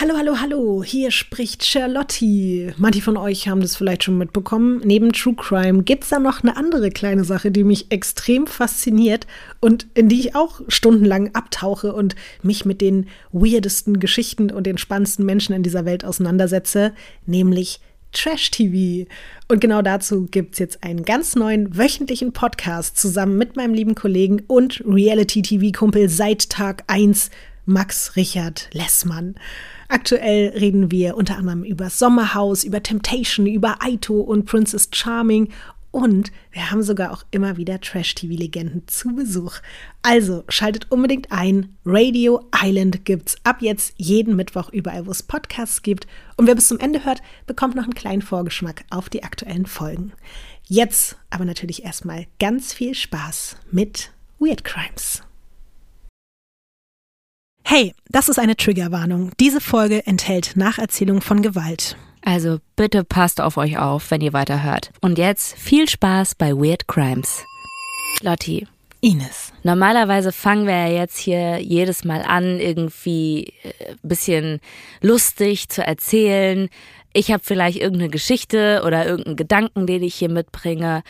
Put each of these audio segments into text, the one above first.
Hallo, hallo, hallo, hier spricht Charlotte. Manche von euch haben das vielleicht schon mitbekommen. Neben True Crime gibt es da noch eine andere kleine Sache, die mich extrem fasziniert und in die ich auch stundenlang abtauche und mich mit den weirdesten Geschichten und den spannendsten Menschen in dieser Welt auseinandersetze, nämlich Trash-TV. Und genau dazu gibt es jetzt einen ganz neuen wöchentlichen Podcast zusammen mit meinem lieben Kollegen und Reality-TV-Kumpel seit Tag 1, Max Richard Lessmann. Aktuell reden wir unter anderem über Sommerhaus, über Temptation, über Aito und Princess Charming und wir haben sogar auch immer wieder Trash-TV-Legenden zu Besuch. Also schaltet unbedingt ein. Radio Island gibt's ab jetzt jeden Mittwoch überall, wo es Podcasts gibt. Und wer bis zum Ende hört, bekommt noch einen kleinen Vorgeschmack auf die aktuellen Folgen. Jetzt aber natürlich erstmal ganz viel Spaß mit Weird Crimes. Hey, das ist eine Triggerwarnung. Diese Folge enthält Nacherzählung von Gewalt. Also bitte passt auf euch auf, wenn ihr weiterhört. Und jetzt viel Spaß bei Weird Crimes. Lotti. Ines. Normalerweise fangen wir ja jetzt hier jedes Mal an, irgendwie ein äh, bisschen lustig zu erzählen. Ich habe vielleicht irgendeine Geschichte oder irgendeinen Gedanken, den ich hier mitbringe.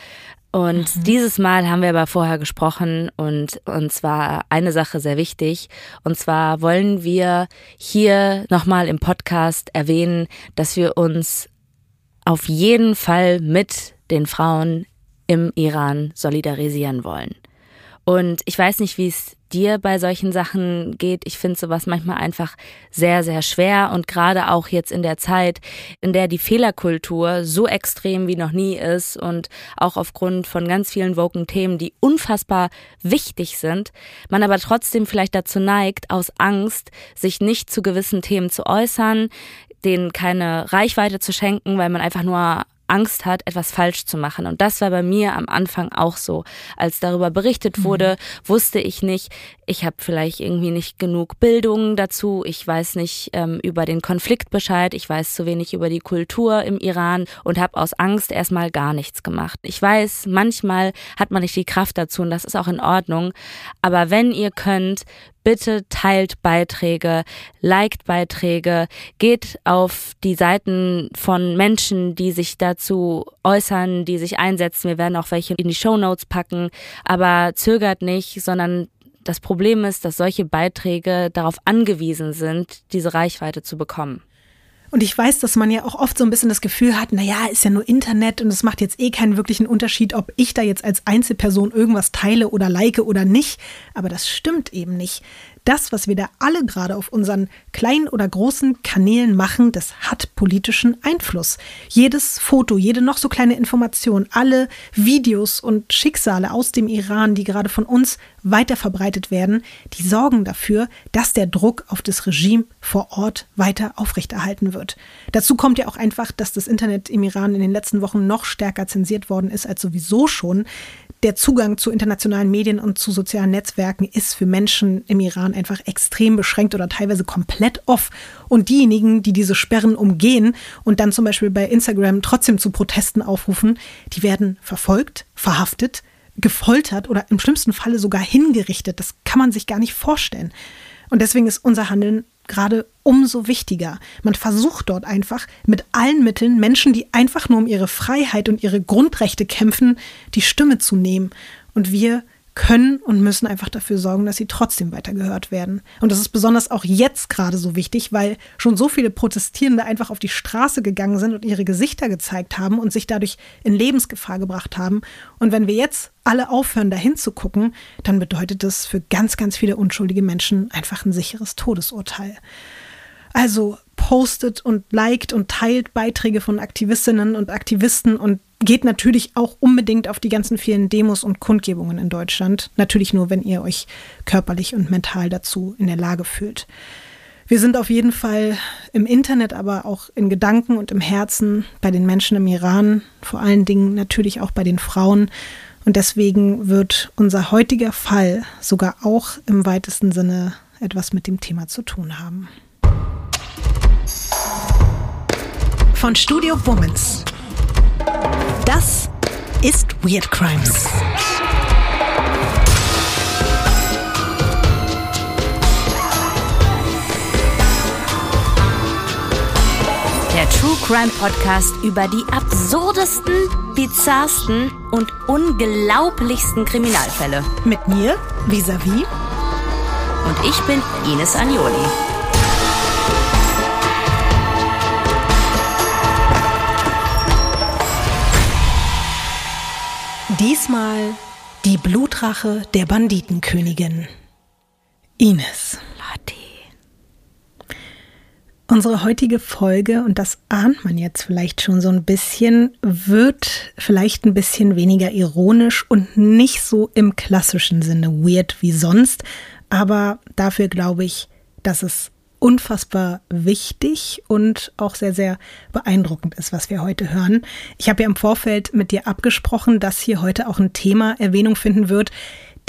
Und mhm. dieses Mal haben wir aber vorher gesprochen und uns war eine Sache sehr wichtig. Und zwar wollen wir hier nochmal im Podcast erwähnen, dass wir uns auf jeden Fall mit den Frauen im Iran solidarisieren wollen. Und ich weiß nicht, wie es dir bei solchen Sachen geht. Ich finde sowas manchmal einfach sehr, sehr schwer und gerade auch jetzt in der Zeit, in der die Fehlerkultur so extrem wie noch nie ist und auch aufgrund von ganz vielen woken Themen, die unfassbar wichtig sind, man aber trotzdem vielleicht dazu neigt, aus Angst, sich nicht zu gewissen Themen zu äußern, denen keine Reichweite zu schenken, weil man einfach nur Angst hat, etwas falsch zu machen. Und das war bei mir am Anfang auch so. Als darüber berichtet mhm. wurde, mhm. wusste ich nicht, ich habe vielleicht irgendwie nicht genug Bildung dazu, ich weiß nicht ähm, über den Konflikt Bescheid, ich weiß zu wenig über die Kultur im Iran und habe aus Angst erstmal gar nichts gemacht. Ich weiß, manchmal hat man nicht die Kraft dazu und das ist auch in Ordnung. Aber wenn ihr könnt, bitte teilt Beiträge, liked Beiträge, geht auf die Seiten von Menschen, die sich dazu äußern, die sich einsetzen. Wir werden auch welche in die Show Notes packen, aber zögert nicht, sondern das Problem ist, dass solche Beiträge darauf angewiesen sind, diese Reichweite zu bekommen. Und ich weiß, dass man ja auch oft so ein bisschen das Gefühl hat, naja, ist ja nur Internet und es macht jetzt eh keinen wirklichen Unterschied, ob ich da jetzt als Einzelperson irgendwas teile oder like oder nicht. Aber das stimmt eben nicht das, was wir da alle gerade auf unseren kleinen oder großen Kanälen machen, das hat politischen Einfluss. Jedes Foto, jede noch so kleine Information, alle Videos und Schicksale aus dem Iran, die gerade von uns weiter verbreitet werden, die sorgen dafür, dass der Druck auf das Regime vor Ort weiter aufrechterhalten wird. Dazu kommt ja auch einfach, dass das Internet im Iran in den letzten Wochen noch stärker zensiert worden ist als sowieso schon der Zugang zu internationalen Medien und zu sozialen Netzwerken ist für Menschen im Iran einfach extrem beschränkt oder teilweise komplett off. Und diejenigen, die diese Sperren umgehen und dann zum Beispiel bei Instagram trotzdem zu Protesten aufrufen, die werden verfolgt, verhaftet, gefoltert oder im schlimmsten Falle sogar hingerichtet. Das kann man sich gar nicht vorstellen. Und deswegen ist unser Handeln gerade umso wichtiger. Man versucht dort einfach mit allen Mitteln Menschen, die einfach nur um ihre Freiheit und ihre Grundrechte kämpfen, die Stimme zu nehmen. Und wir können und müssen einfach dafür sorgen, dass sie trotzdem weiter gehört werden. Und das ist besonders auch jetzt gerade so wichtig, weil schon so viele Protestierende einfach auf die Straße gegangen sind und ihre Gesichter gezeigt haben und sich dadurch in Lebensgefahr gebracht haben. Und wenn wir jetzt alle aufhören, dahin zu gucken, dann bedeutet das für ganz, ganz viele unschuldige Menschen einfach ein sicheres Todesurteil. Also postet und liked und teilt Beiträge von Aktivistinnen und Aktivisten und geht natürlich auch unbedingt auf die ganzen vielen Demos und Kundgebungen in Deutschland. Natürlich nur, wenn ihr euch körperlich und mental dazu in der Lage fühlt. Wir sind auf jeden Fall im Internet, aber auch in Gedanken und im Herzen bei den Menschen im Iran, vor allen Dingen natürlich auch bei den Frauen. Und deswegen wird unser heutiger Fall sogar auch im weitesten Sinne etwas mit dem Thema zu tun haben. Von Studio Womans das ist Weird Crimes. Der True Crime Podcast über die absurdesten, bizarrsten und unglaublichsten Kriminalfälle. Mit mir, Visavi. Und ich bin Ines Agnoli. Diesmal die Blutrache der Banditenkönigin. Ines. Lotti. Unsere heutige Folge, und das ahnt man jetzt vielleicht schon so ein bisschen, wird vielleicht ein bisschen weniger ironisch und nicht so im klassischen Sinne weird wie sonst. Aber dafür glaube ich, dass es unfassbar wichtig und auch sehr, sehr beeindruckend ist, was wir heute hören. Ich habe ja im Vorfeld mit dir abgesprochen, dass hier heute auch ein Thema Erwähnung finden wird,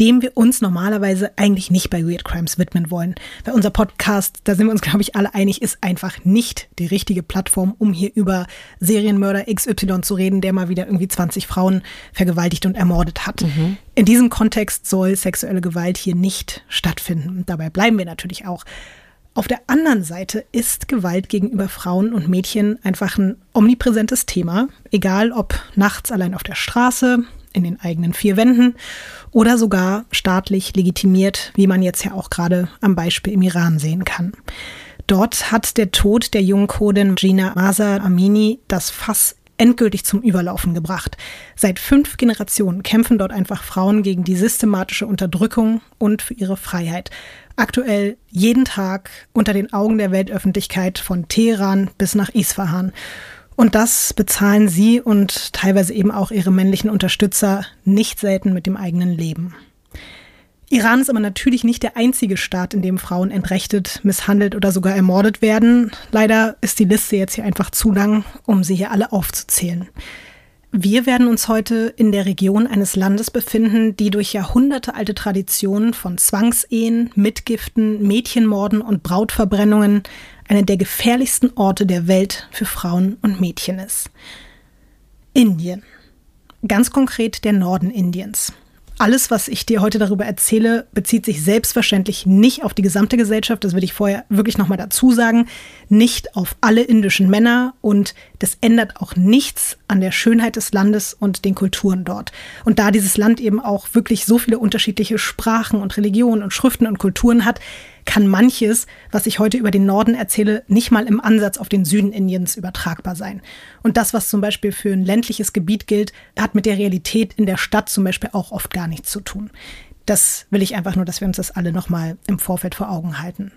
dem wir uns normalerweise eigentlich nicht bei Weird Crimes widmen wollen. Weil unser Podcast, da sind wir uns, glaube ich, alle einig, ist einfach nicht die richtige Plattform, um hier über Serienmörder XY zu reden, der mal wieder irgendwie 20 Frauen vergewaltigt und ermordet hat. Mhm. In diesem Kontext soll sexuelle Gewalt hier nicht stattfinden. Dabei bleiben wir natürlich auch. Auf der anderen Seite ist Gewalt gegenüber Frauen und Mädchen einfach ein omnipräsentes Thema, egal ob nachts allein auf der Straße, in den eigenen vier Wänden oder sogar staatlich legitimiert, wie man jetzt ja auch gerade am Beispiel im Iran sehen kann. Dort hat der Tod der jungen Kurdin Gina Masa Amini das Fass endgültig zum Überlaufen gebracht. Seit fünf Generationen kämpfen dort einfach Frauen gegen die systematische Unterdrückung und für ihre Freiheit. Aktuell jeden Tag unter den Augen der Weltöffentlichkeit von Teheran bis nach Isfahan. Und das bezahlen sie und teilweise eben auch ihre männlichen Unterstützer nicht selten mit dem eigenen Leben. Iran ist aber natürlich nicht der einzige Staat, in dem Frauen entrechtet, misshandelt oder sogar ermordet werden. Leider ist die Liste jetzt hier einfach zu lang, um sie hier alle aufzuzählen. Wir werden uns heute in der Region eines Landes befinden, die durch jahrhundertealte Traditionen von Zwangsehen, Mitgiften, Mädchenmorden und Brautverbrennungen eine der gefährlichsten Orte der Welt für Frauen und Mädchen ist. Indien. Ganz konkret der Norden Indiens. Alles, was ich dir heute darüber erzähle, bezieht sich selbstverständlich nicht auf die gesamte Gesellschaft. Das würde ich vorher wirklich nochmal dazu sagen. Nicht auf alle indischen Männer und das ändert auch nichts an der Schönheit des Landes und den Kulturen dort. Und da dieses Land eben auch wirklich so viele unterschiedliche Sprachen und Religionen und Schriften und Kulturen hat, kann manches, was ich heute über den Norden erzähle, nicht mal im Ansatz auf den Süden Indiens übertragbar sein. Und das, was zum Beispiel für ein ländliches Gebiet gilt, hat mit der Realität in der Stadt zum Beispiel auch oft gar nichts zu tun. Das will ich einfach nur, dass wir uns das alle nochmal im Vorfeld vor Augen halten.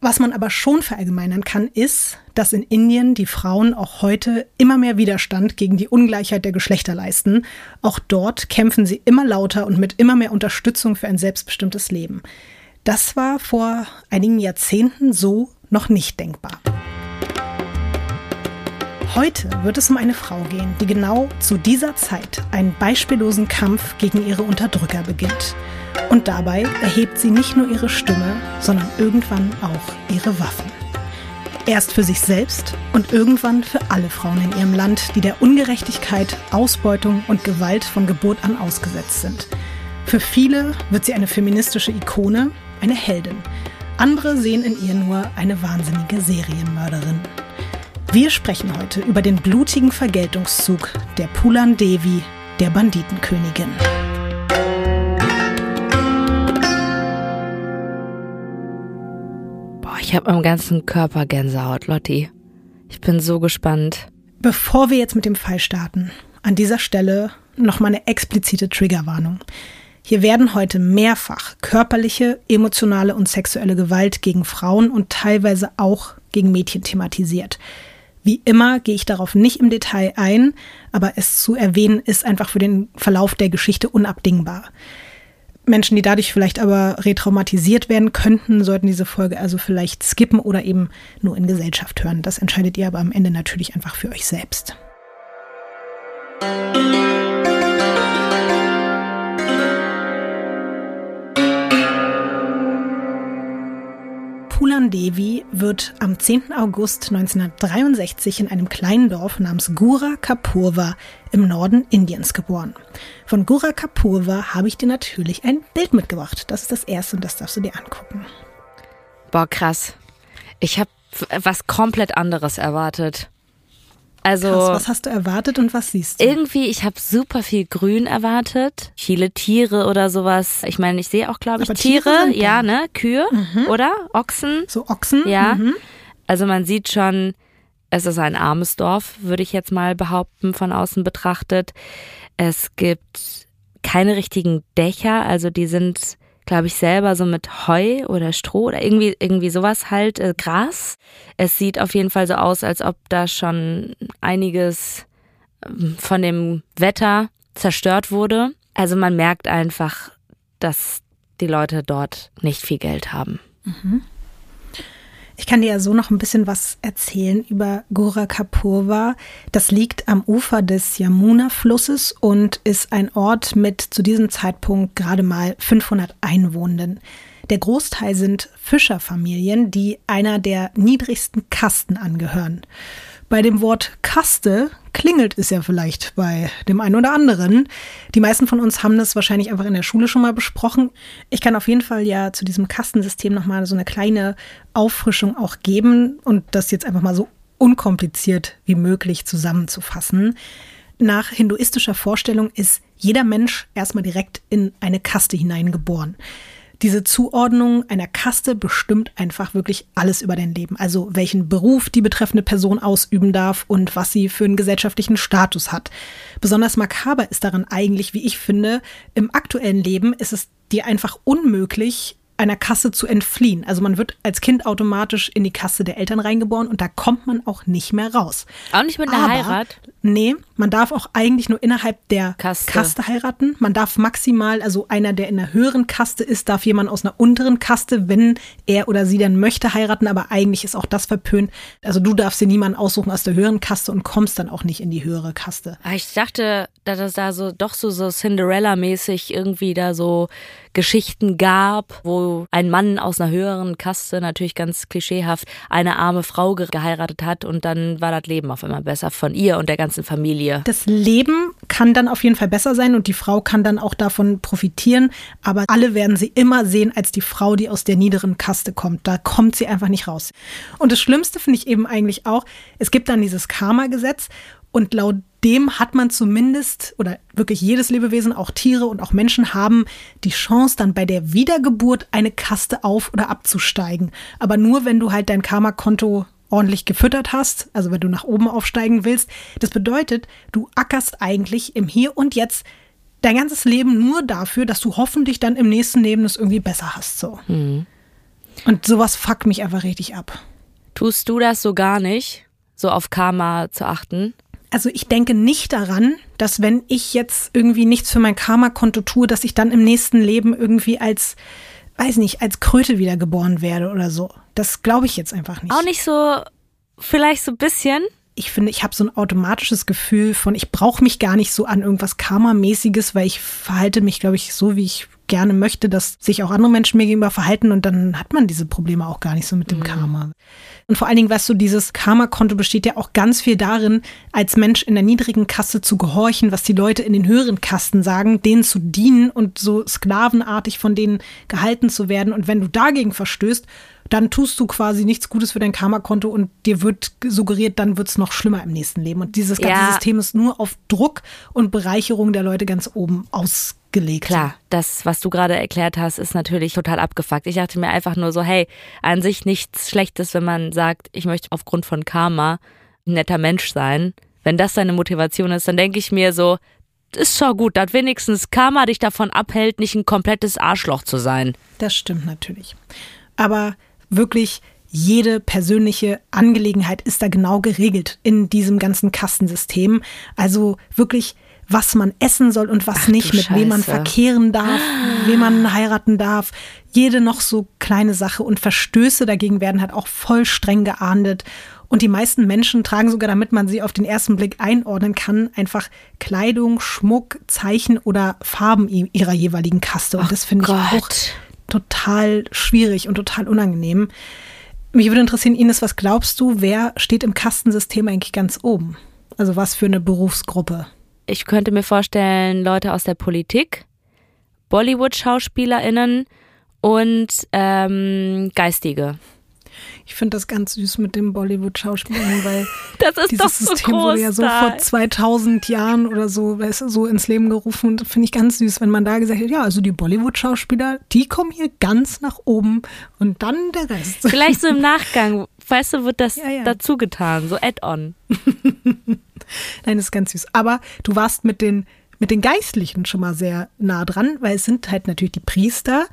Was man aber schon verallgemeinern kann, ist, dass in Indien die Frauen auch heute immer mehr Widerstand gegen die Ungleichheit der Geschlechter leisten. Auch dort kämpfen sie immer lauter und mit immer mehr Unterstützung für ein selbstbestimmtes Leben. Das war vor einigen Jahrzehnten so noch nicht denkbar. Heute wird es um eine Frau gehen, die genau zu dieser Zeit einen beispiellosen Kampf gegen ihre Unterdrücker beginnt. Und dabei erhebt sie nicht nur ihre Stimme, sondern irgendwann auch ihre Waffen. Erst für sich selbst und irgendwann für alle Frauen in ihrem Land, die der Ungerechtigkeit, Ausbeutung und Gewalt von Geburt an ausgesetzt sind. Für viele wird sie eine feministische Ikone, eine Heldin. Andere sehen in ihr nur eine wahnsinnige Serienmörderin. Wir sprechen heute über den blutigen Vergeltungszug der Pulan Devi, der Banditenkönigin. Boah, ich habe am ganzen Körper Gänsehaut, Lotti. Ich bin so gespannt. Bevor wir jetzt mit dem Fall starten, an dieser Stelle nochmal eine explizite Triggerwarnung. Hier werden heute mehrfach körperliche, emotionale und sexuelle Gewalt gegen Frauen und teilweise auch gegen Mädchen thematisiert. Wie immer gehe ich darauf nicht im Detail ein, aber es zu erwähnen ist einfach für den Verlauf der Geschichte unabdingbar. Menschen, die dadurch vielleicht aber retraumatisiert werden könnten, sollten diese Folge also vielleicht skippen oder eben nur in Gesellschaft hören. Das entscheidet ihr aber am Ende natürlich einfach für euch selbst. Pulan Devi wird am 10. August 1963 in einem kleinen Dorf namens Gura Kapurva im Norden Indiens geboren. Von Gura Kapurva habe ich dir natürlich ein Bild mitgebracht. Das ist das erste und das darfst du dir angucken. Boah, krass. Ich habe was komplett anderes erwartet. Also Krass, was hast du erwartet und was siehst du? irgendwie, ich habe super viel Grün erwartet, viele Tiere oder sowas. Ich meine, ich sehe auch, glaube ich, Aber Tiere Tiere, ja, ne, Kühe oder Ochsen. So Ochsen? Ja. Mhm. Also man sieht schon, es ist ein armes Dorf, würde ich jetzt mal behaupten, von außen betrachtet. Es gibt keine richtigen Dächer, also die sind, glaube ich, selber so mit Heu oder Stroh oder irgendwie, irgendwie sowas halt, äh, Gras. Es sieht auf jeden Fall so aus, als ob da schon einiges ähm, von dem Wetter zerstört wurde. Also man merkt einfach, dass die Leute dort nicht viel Geld haben. Ich kann dir ja so noch ein bisschen was erzählen über Gorakhpurwa. Das liegt am Ufer des Yamuna-Flusses und ist ein Ort mit zu diesem Zeitpunkt gerade mal 500 Einwohnenden. Der Großteil sind Fischerfamilien, die einer der niedrigsten Kasten angehören. Bei dem Wort Kaste klingelt es ja vielleicht bei dem einen oder anderen. Die meisten von uns haben das wahrscheinlich einfach in der Schule schon mal besprochen. Ich kann auf jeden Fall ja zu diesem Kastensystem nochmal so eine kleine Auffrischung auch geben und das jetzt einfach mal so unkompliziert wie möglich zusammenzufassen. Nach hinduistischer Vorstellung ist jeder Mensch erstmal direkt in eine Kaste hineingeboren. Diese Zuordnung einer Kaste bestimmt einfach wirklich alles über dein Leben. Also welchen Beruf die betreffende Person ausüben darf und was sie für einen gesellschaftlichen Status hat. Besonders makaber ist daran eigentlich, wie ich finde, im aktuellen Leben ist es dir einfach unmöglich, einer Kasse zu entfliehen. Also man wird als Kind automatisch in die Kasse der Eltern reingeboren und da kommt man auch nicht mehr raus. Auch nicht mit einer Aber, Heirat. Nee, man darf auch eigentlich nur innerhalb der Kaste. Kaste. heiraten. Man darf maximal, also einer, der in einer höheren Kaste ist, darf jemand aus einer unteren Kaste, wenn er oder sie dann möchte, heiraten. Aber eigentlich ist auch das verpönt. Also du darfst dir niemanden aussuchen aus der höheren Kaste und kommst dann auch nicht in die höhere Kaste. Ah, Ich dachte, dass es da so doch so, so Cinderella-mäßig irgendwie da so Geschichten gab, wo ein Mann aus einer höheren Kaste, natürlich ganz klischeehaft, eine arme Frau ge- geheiratet hat und dann war das Leben auf einmal besser von ihr und der ganzen Familie. Das Leben kann dann auf jeden Fall besser sein und die Frau kann dann auch davon profitieren, aber alle werden sie immer sehen als die Frau, die aus der niederen Kaste kommt. Da kommt sie einfach nicht raus. Und das Schlimmste finde ich eben eigentlich auch, es gibt dann dieses Karma-Gesetz und laut dem hat man zumindest, oder wirklich jedes Lebewesen, auch Tiere und auch Menschen haben die Chance, dann bei der Wiedergeburt eine Kaste auf- oder abzusteigen. Aber nur, wenn du halt dein Karma-Konto ordentlich gefüttert hast, also wenn du nach oben aufsteigen willst. Das bedeutet, du ackerst eigentlich im Hier und Jetzt dein ganzes Leben nur dafür, dass du hoffentlich dann im nächsten Leben es irgendwie besser hast. So. Und sowas fuckt mich einfach richtig ab. Tust du das so gar nicht, so auf Karma zu achten? Also ich denke nicht daran, dass wenn ich jetzt irgendwie nichts für mein Karma-Konto tue, dass ich dann im nächsten Leben irgendwie als, weiß nicht, als Kröte wiedergeboren werde oder so. Das glaube ich jetzt einfach nicht. Auch nicht so, vielleicht so ein bisschen? Ich finde, ich habe so ein automatisches Gefühl von, ich brauche mich gar nicht so an irgendwas Karma-mäßiges, weil ich verhalte mich, glaube ich, so, wie ich gerne möchte, dass sich auch andere Menschen mir gegenüber verhalten und dann hat man diese Probleme auch gar nicht so mit dem Karma. Und vor allen Dingen, weißt du, dieses Karma-Konto besteht ja auch ganz viel darin, als Mensch in der niedrigen Kaste zu gehorchen, was die Leute in den höheren Kasten sagen, denen zu dienen und so sklavenartig von denen gehalten zu werden. Und wenn du dagegen verstößt, dann tust du quasi nichts Gutes für dein Karma-Konto und dir wird suggeriert, dann wird es noch schlimmer im nächsten Leben. Und dieses ganze Ja. System ist nur auf Druck und Bereicherung der Leute ganz oben ausgelegt. Klar, das, was du gerade erklärt hast, ist natürlich total abgefuckt. Ich dachte mir einfach nur so, hey, an sich nichts Schlechtes, wenn man sagt, ich möchte aufgrund von Karma ein netter Mensch sein. Wenn das deine Motivation ist, dann denke ich mir so, ist schon gut, dass wenigstens Karma dich davon abhält, nicht ein komplettes Arschloch zu sein. Das stimmt natürlich. Aber wirklich jede persönliche Angelegenheit ist da genau geregelt in diesem ganzen Kastensystem. Also wirklich, was man essen soll und was Ach, nicht, mit wem man Scheiße. verkehren darf, wen man heiraten darf. Jede noch so kleine Sache und Verstöße dagegen werden halt auch voll streng geahndet. Und die meisten Menschen tragen sogar, damit man sie auf den ersten Blick einordnen kann, einfach Kleidung, Schmuck, Zeichen oder Farben ihrer jeweiligen Kaste. Und das finde ich auch. Total schwierig und total unangenehm. Mich würde interessieren, Ines, was glaubst du, wer steht im Kastensystem eigentlich ganz oben? Also was für eine Berufsgruppe? Ich könnte mir vorstellen, Leute aus der Politik, Bollywood-SchauspielerInnen und ähm, Geistige. Ich finde das ganz süß mit dem Bollywood-Schauspielern, weil das ist dieses doch so System wurde ja so vor 2000 Jahren oder so, weißt so ins Leben gerufen. Und finde ich ganz süß, wenn man da gesagt hat, ja, also die Bollywood-Schauspieler, die kommen hier ganz nach oben und dann der Rest. Vielleicht so im Nachgang, weißt du, wird das Ja, ja. dazu getan, so Add-on. Nein, das ist ganz süß. Aber du warst mit den, mit den Geistlichen schon mal sehr nah dran, weil es sind halt natürlich die Priester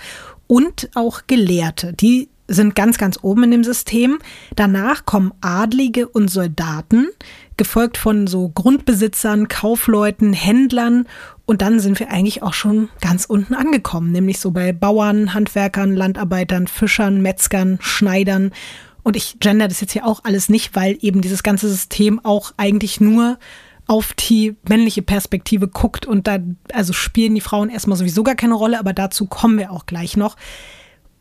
und auch Gelehrte. Die sind ganz, ganz oben in dem System. Danach kommen Adlige und Soldaten, gefolgt von so Grundbesitzern, Kaufleuten, Händlern. Und dann sind wir eigentlich auch schon ganz unten angekommen, nämlich so bei Bauern, Handwerkern, Landarbeitern, Fischern, Metzgern, Schneidern. Und ich gender das jetzt hier auch alles nicht, weil eben dieses ganze System auch eigentlich nur auf die männliche Perspektive guckt und da also spielen die Frauen erstmal sowieso gar keine Rolle, aber dazu kommen wir auch gleich noch.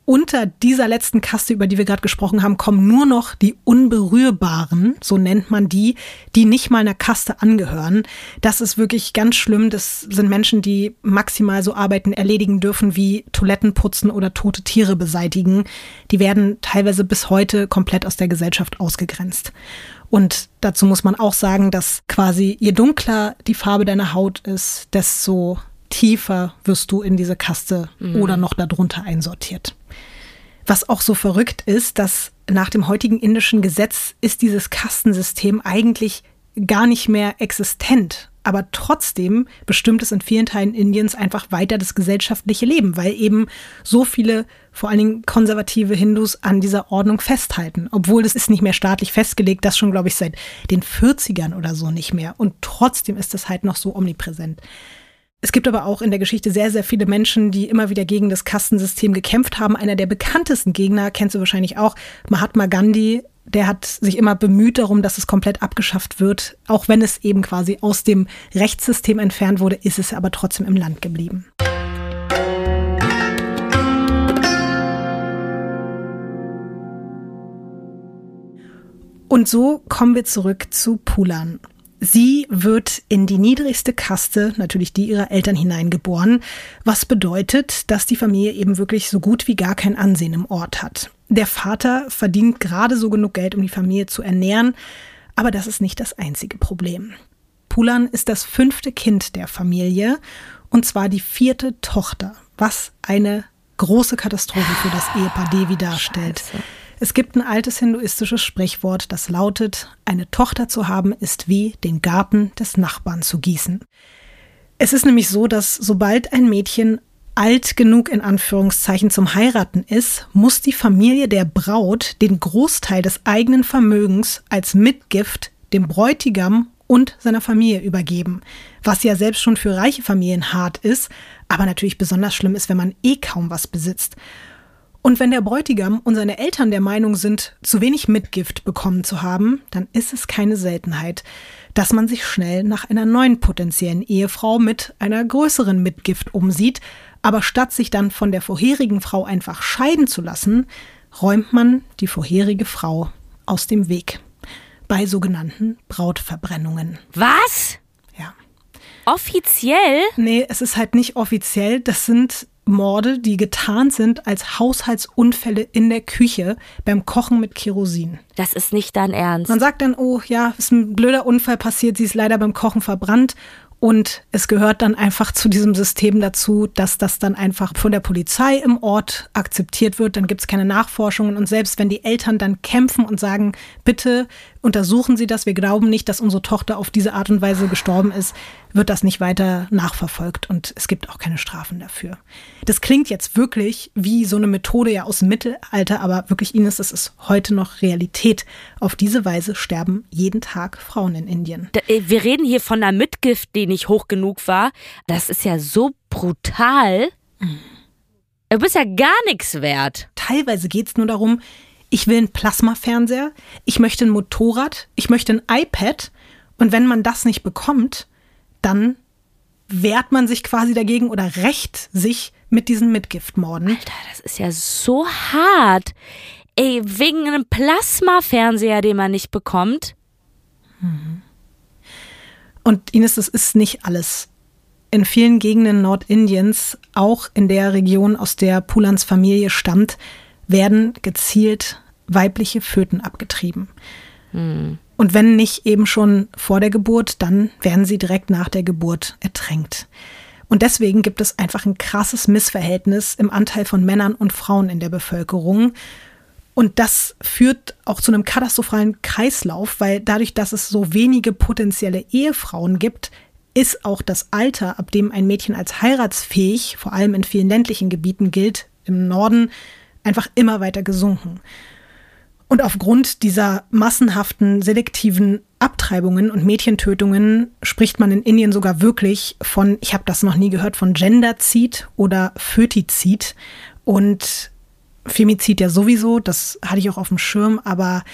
Unter dieser letzten Kaste, über die wir gerade gesprochen haben, kommen nur noch die Unberührbaren, so nennt man die, die nicht mal einer Kaste angehören. Das ist wirklich ganz schlimm. Das sind Menschen, die maximal so Arbeiten erledigen dürfen wie Toiletten putzen oder tote Tiere beseitigen. Die werden teilweise bis heute komplett aus der Gesellschaft ausgegrenzt. Und dazu muss man auch sagen, dass quasi je dunkler die Farbe deiner Haut ist, desto tiefer wirst du in diese Kaste oder noch darunter einsortiert. Was auch so verrückt ist, dass nach dem heutigen indischen Gesetz ist dieses Kastensystem eigentlich gar nicht mehr existent. Aber trotzdem bestimmt es in vielen Teilen Indiens einfach weiter das gesellschaftliche Leben, weil eben so viele, vor allen Dingen konservative Hindus, an dieser Ordnung festhalten. Obwohl das ist nicht mehr staatlich festgelegt, das schon, glaube ich, seit den 40ern oder so nicht mehr. Und trotzdem ist das halt noch so omnipräsent. Es gibt aber auch in der Geschichte sehr, sehr viele Menschen, die immer wieder gegen das Kastensystem gekämpft haben. Einer der bekanntesten Gegner, kennst du wahrscheinlich auch, Mahatma Gandhi. Der hat sich immer bemüht darum, dass es komplett abgeschafft wird. Auch wenn es eben quasi aus dem Rechtssystem entfernt wurde, ist es aber trotzdem im Land geblieben. Und so kommen wir zurück zu Pulan. Sie wird in die niedrigste Kaste, natürlich die ihrer Eltern hineingeboren, was bedeutet, dass die Familie eben wirklich so gut wie gar kein Ansehen im Ort hat. Der Vater verdient gerade so genug Geld, um die Familie zu ernähren, aber das ist nicht das einzige Problem. Pulan ist das fünfte Kind der Familie und zwar die vierte Tochter, was eine große Katastrophe für das Ehepaar Devi darstellt. Scheiße. Es gibt ein altes hinduistisches Sprichwort, das lautet, eine Tochter zu haben ist wie den Garten des Nachbarn zu gießen. Es ist nämlich so, dass sobald ein Mädchen alt genug in Anführungszeichen zum Heiraten ist, muss die Familie der Braut den Großteil des eigenen Vermögens als Mitgift dem Bräutigam und seiner Familie übergeben. Was ja selbst schon für reiche Familien hart ist, aber natürlich besonders schlimm ist, wenn man eh kaum was besitzt. Und wenn der Bräutigam und seine Eltern der Meinung sind, zu wenig Mitgift bekommen zu haben, dann ist es keine Seltenheit, dass man sich schnell nach einer neuen potenziellen Ehefrau mit einer größeren Mitgift umsieht, aber statt sich dann von der vorherigen Frau einfach scheiden zu lassen, räumt man die vorherige Frau aus dem Weg. Bei sogenannten Brautverbrennungen. Was? Ja. Offiziell? Nee, es ist halt nicht offiziell. Das sind Morde, die getarnt sind als Haushaltsunfälle in der Küche beim Kochen mit Kerosin. Das ist nicht dein Ernst. Man sagt dann, oh ja, ist ein blöder Unfall passiert, sie ist leider beim Kochen verbrannt. Und es gehört dann einfach zu diesem System dazu, dass das dann einfach von der Polizei im Ort akzeptiert wird. Dann gibt es keine Nachforschungen. Und selbst wenn die Eltern dann kämpfen und sagen, bitte untersuchen Sie das, wir glauben nicht, dass unsere Tochter auf diese Art und Weise gestorben ist, wird das nicht weiter nachverfolgt. Und es gibt auch keine Strafen dafür. Das klingt jetzt wirklich wie so eine Methode ja aus dem Mittelalter, aber wirklich, Ines, das ist heute noch Realität. Auf diese Weise sterben jeden Tag Frauen in Indien. Äh, Wir reden hier von einer Mitgift, die nicht hoch genug war. Das ist ja so brutal. Du bist ja gar nichts wert. Teilweise geht es nur darum, ich will einen Plasmafernseher, ich möchte ein Motorrad, ich möchte ein iPad. Und wenn man das nicht bekommt, dann wehrt man sich quasi dagegen oder rächt sich mit diesen Mitgiftmorden. Alter, das ist ja so hart. Ey, wegen einem Plasmafernseher, den man nicht bekommt. Und Ines, das ist nicht alles. In vielen Gegenden Nordindiens, auch in der Region, aus der Pulans Familie stammt, werden gezielt weibliche Föten abgetrieben. Mhm. Und wenn nicht eben schon vor der Geburt, dann werden sie direkt nach der Geburt ertränkt. Und deswegen gibt es einfach ein krasses Missverhältnis im Anteil von Männern und Frauen in der Bevölkerung. Und das führt auch zu einem katastrophalen Kreislauf, weil dadurch, dass es so wenige potenzielle Ehefrauen gibt, ist auch das Alter, ab dem ein Mädchen als heiratsfähig, vor allem in vielen ländlichen Gebieten gilt, im Norden, einfach immer weiter gesunken. Und aufgrund dieser massenhaften selektiven Abtreibungen und Mädchentötungen spricht man in Indien sogar wirklich von, ich habe das noch nie gehört, von Genderzid oder Fötizid. Und Femizid ja sowieso, das hatte ich auch auf dem Schirm, aber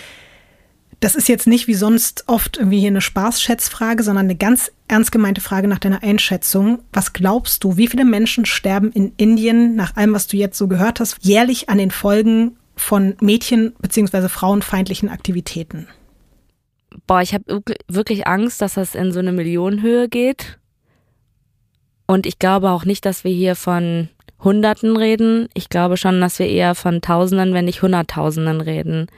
das ist jetzt nicht wie sonst oft irgendwie hier eine Spaßschätzfrage, sondern eine ganz ernst gemeinte Frage nach deiner Einschätzung. Was glaubst du, wie viele Menschen sterben in Indien, nach allem, was du jetzt so gehört hast, jährlich an den Folgen von Mädchen- bzw. frauenfeindlichen Aktivitäten? Boah, ich habe wirklich Angst, dass das in so eine Millionenhöhe geht. Und ich glaube auch nicht, dass wir hier von Hunderten reden. Ich glaube schon, dass wir eher von Tausenden, wenn nicht Hunderttausenden reden.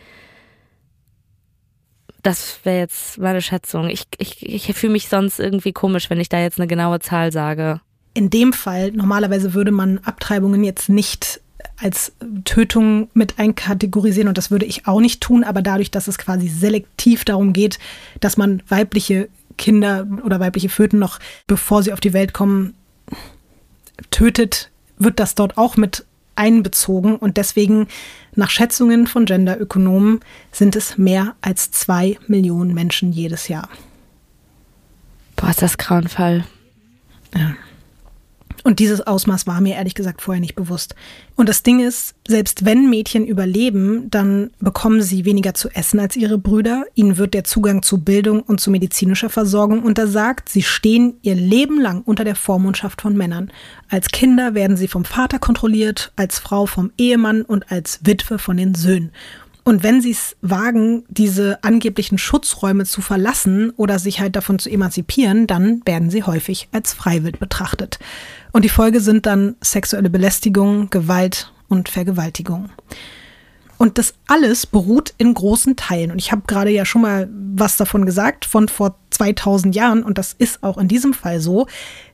Das wäre jetzt meine Schätzung. Ich, ich, ich fühle mich sonst irgendwie komisch, wenn ich da jetzt eine genaue Zahl sage. In dem Fall, normalerweise würde man Abtreibungen jetzt nicht als Tötung mit einkategorisieren und das würde ich auch nicht tun, aber dadurch, dass es quasi selektiv darum geht, dass man weibliche Kinder oder weibliche Föten noch, bevor sie auf die Welt kommen, tötet, wird das dort auch mit einbezogen und deswegen nach Schätzungen von Genderökonomen sind es mehr als zwei Millionen Menschen jedes Jahr. Boah, ist das grauenvoll. Ja. Und dieses Ausmaß war mir ehrlich gesagt vorher nicht bewusst. Und das Ding ist, selbst wenn Mädchen überleben, dann bekommen sie weniger zu essen als ihre Brüder. Ihnen wird der Zugang zu Bildung und zu medizinischer Versorgung untersagt. Sie stehen ihr Leben lang unter der Vormundschaft von Männern. Als Kinder werden sie vom Vater kontrolliert, als Frau vom Ehemann und als Witwe von den Söhnen. Und wenn sie es wagen, diese angeblichen Schutzräume zu verlassen oder sich halt davon zu emanzipieren, dann werden sie häufig als freiwillig betrachtet. Und die Folge sind dann sexuelle Belästigung, Gewalt und Vergewaltigung. Und das alles beruht in großen Teilen. Und ich habe gerade ja schon mal was davon gesagt, von vor 2000 Jahren. Und das ist auch in diesem Fall so,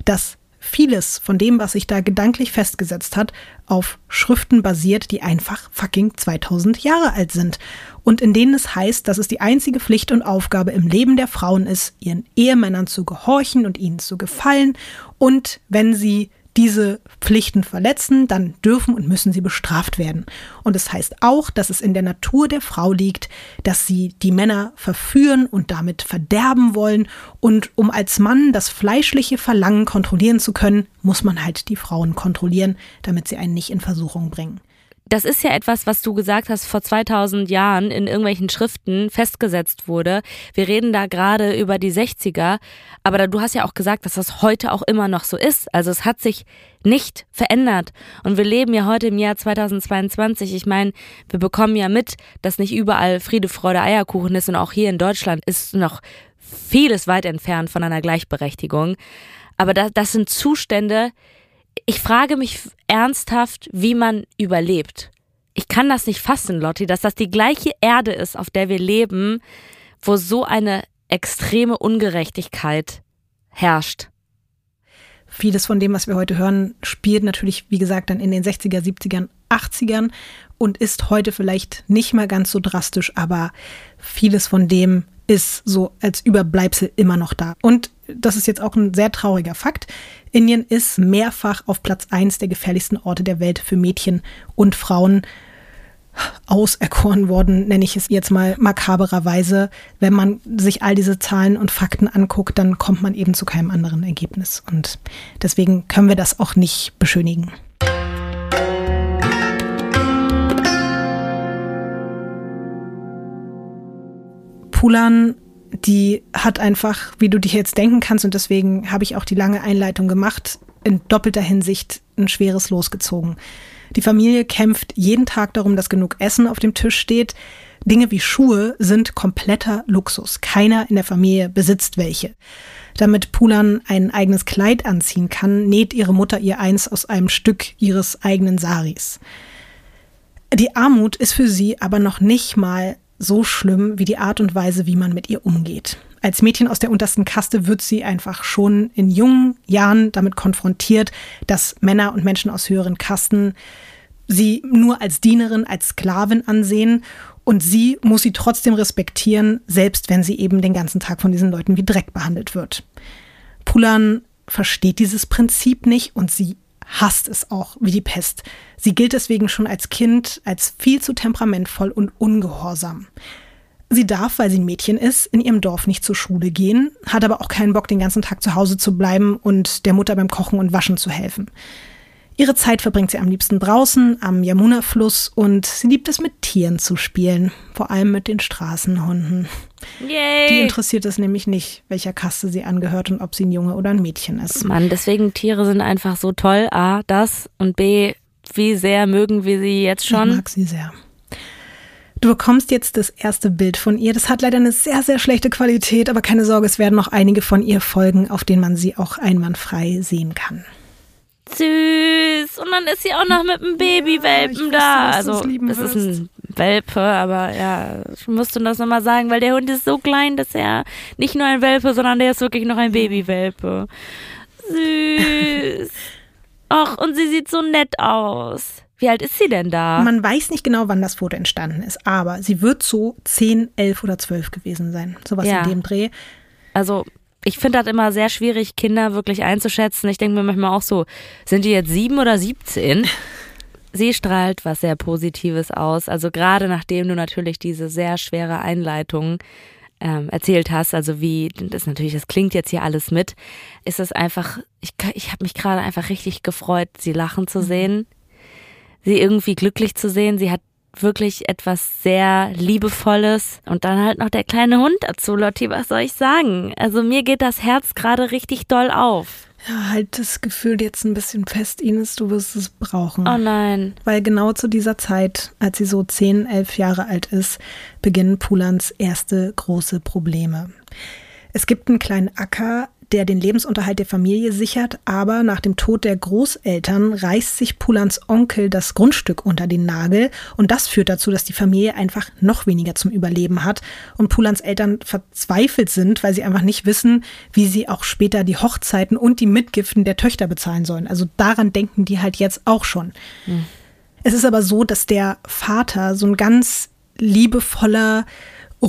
dass vieles von dem, was sich da gedanklich festgesetzt hat, auf Schriften basiert, die einfach fucking 2000 Jahre alt sind. Und in denen es heißt, dass es die einzige Pflicht und Aufgabe im Leben der Frauen ist, ihren Ehemännern zu gehorchen und ihnen zu gefallen. Und wenn sie diese Pflichten verletzen, dann dürfen und müssen sie bestraft werden. Und es das heißt auch, dass es in der Natur der Frau liegt, dass sie die Männer verführen und damit verderben wollen. Und um als Mann das fleischliche Verlangen kontrollieren zu können, muss man halt die Frauen kontrollieren, damit sie einen nicht in Versuchung bringen das ist ja etwas, was du gesagt hast, vor 2000 Jahren in irgendwelchen Schriften festgesetzt wurde. Wir reden da gerade über die 60er, aber du hast ja auch gesagt, dass das heute auch immer noch so ist. Also es hat sich nicht verändert. Und wir leben ja heute im Jahr 2022. Ich meine, wir bekommen ja mit, dass nicht überall Friede, Freude, Eierkuchen ist und auch hier in Deutschland ist noch vieles weit entfernt von einer Gleichberechtigung. Aber das, das sind Zustände, ich frage mich ernsthaft, wie man überlebt. Ich kann das nicht fassen, Lotti, dass das die gleiche Erde ist, auf der wir leben, wo so eine extreme Ungerechtigkeit herrscht. Vieles von dem, was wir heute hören, spielt natürlich, wie gesagt, dann in den 60er, 70ern, 80ern und ist heute vielleicht nicht mehr ganz so drastisch, aber vieles von dem ist so als Überbleibsel immer noch da. Und das ist jetzt auch ein sehr trauriger Fakt. Indien ist mehrfach auf Platz 1 der gefährlichsten Orte der Welt für Mädchen und Frauen auserkoren worden, nenne ich es jetzt mal makabererweise. Wenn man sich all diese Zahlen und Fakten anguckt, dann kommt man eben zu keinem anderen Ergebnis. Und deswegen können wir das auch nicht beschönigen. Pulan die hat einfach, wie du dich jetzt denken kannst, und deswegen habe ich auch die lange Einleitung gemacht, in doppelter Hinsicht ein schweres losgezogen. Die Familie kämpft jeden Tag darum, dass genug Essen auf dem Tisch steht. Dinge wie Schuhe sind kompletter Luxus. Keiner in der Familie besitzt welche. Damit Pulan ein eigenes Kleid anziehen kann, näht ihre Mutter ihr eins aus einem Stück ihres eigenen Saris. Die Armut ist für sie aber noch nicht mal so schlimm wie die Art und Weise, wie man mit ihr umgeht. Als Mädchen aus der untersten Kaste wird sie einfach schon in jungen Jahren damit konfrontiert, dass Männer und Menschen aus höheren Kasten sie nur als Dienerin, als Sklavin ansehen und sie muss sie trotzdem respektieren, selbst wenn sie eben den ganzen Tag von diesen Leuten wie Dreck behandelt wird. Pulan versteht dieses Prinzip nicht und sie hasst es auch wie die Pest. Sie gilt deswegen schon als Kind als viel zu temperamentvoll und ungehorsam. Sie darf, weil sie ein Mädchen ist, in ihrem Dorf nicht zur Schule gehen, hat aber auch keinen Bock, den ganzen Tag zu Hause zu bleiben und der Mutter beim Kochen und Waschen zu helfen. Ihre Zeit verbringt sie am liebsten draußen am Yamuna-Fluss und sie liebt es mit Tieren zu spielen, vor allem mit den Straßenhunden. Yay. Die interessiert es nämlich nicht, welcher Kaste sie angehört und ob sie ein Junge oder ein Mädchen ist. Mann, deswegen Tiere sind einfach so toll. A, das und B, wie sehr mögen wir sie jetzt schon? Ich mag sie sehr. Du bekommst jetzt das erste Bild von ihr. Das hat leider eine sehr, sehr schlechte Qualität, aber keine Sorge, es werden noch einige von ihr folgen, auf denen man sie auch einwandfrei sehen kann. Süß. Und dann ist sie auch noch mit einem Babywelpen ja, da. Wusste, also, es ist ein Welpe, aber ja, ich musste das nochmal sagen, weil der Hund ist so klein, dass er nicht nur ein Welpe, sondern der ist wirklich noch ein Babywelpe. Süß. Och, und sie sieht so nett aus. Wie alt ist sie denn da? Man weiß nicht genau, wann das Foto entstanden ist, aber sie wird so 10, 11 oder 12 gewesen sein. Sowas Ja. in dem Dreh. Also, ich finde das immer sehr schwierig, Kinder wirklich einzuschätzen. Ich denke mir manchmal auch so, sind die jetzt sieben oder 17? Sie strahlt was sehr Positives aus. Also gerade nachdem du natürlich diese sehr schwere Einleitung ähm, erzählt hast, also wie, das natürlich, das klingt jetzt hier alles mit, ist es einfach, ich, ich habe mich gerade einfach richtig gefreut, sie lachen zu sehen, sie irgendwie glücklich zu sehen. Sie hat wirklich etwas sehr Liebevolles und dann halt noch der kleine Hund dazu, Lotti, was soll ich sagen? Also mir geht das Herz gerade richtig doll auf. Ja, halt das Gefühl jetzt ein bisschen fest, Ines, du wirst es brauchen. Oh nein. Weil genau zu dieser Zeit, als sie so 10, 11 Jahre alt ist, beginnen Pulans erste große Probleme. Es gibt einen kleinen Acker, der den Lebensunterhalt der Familie sichert, aber nach dem Tod der Großeltern reißt sich Pulans Onkel das Grundstück unter den Nagel und das führt dazu, dass die Familie einfach noch weniger zum Überleben hat und Pulans Eltern verzweifelt sind, weil sie einfach nicht wissen, wie sie auch später die Hochzeiten und die Mitgiften der Töchter bezahlen sollen. Also daran denken die halt jetzt auch schon. Es ist aber so, dass der Vater so ein ganz liebevoller,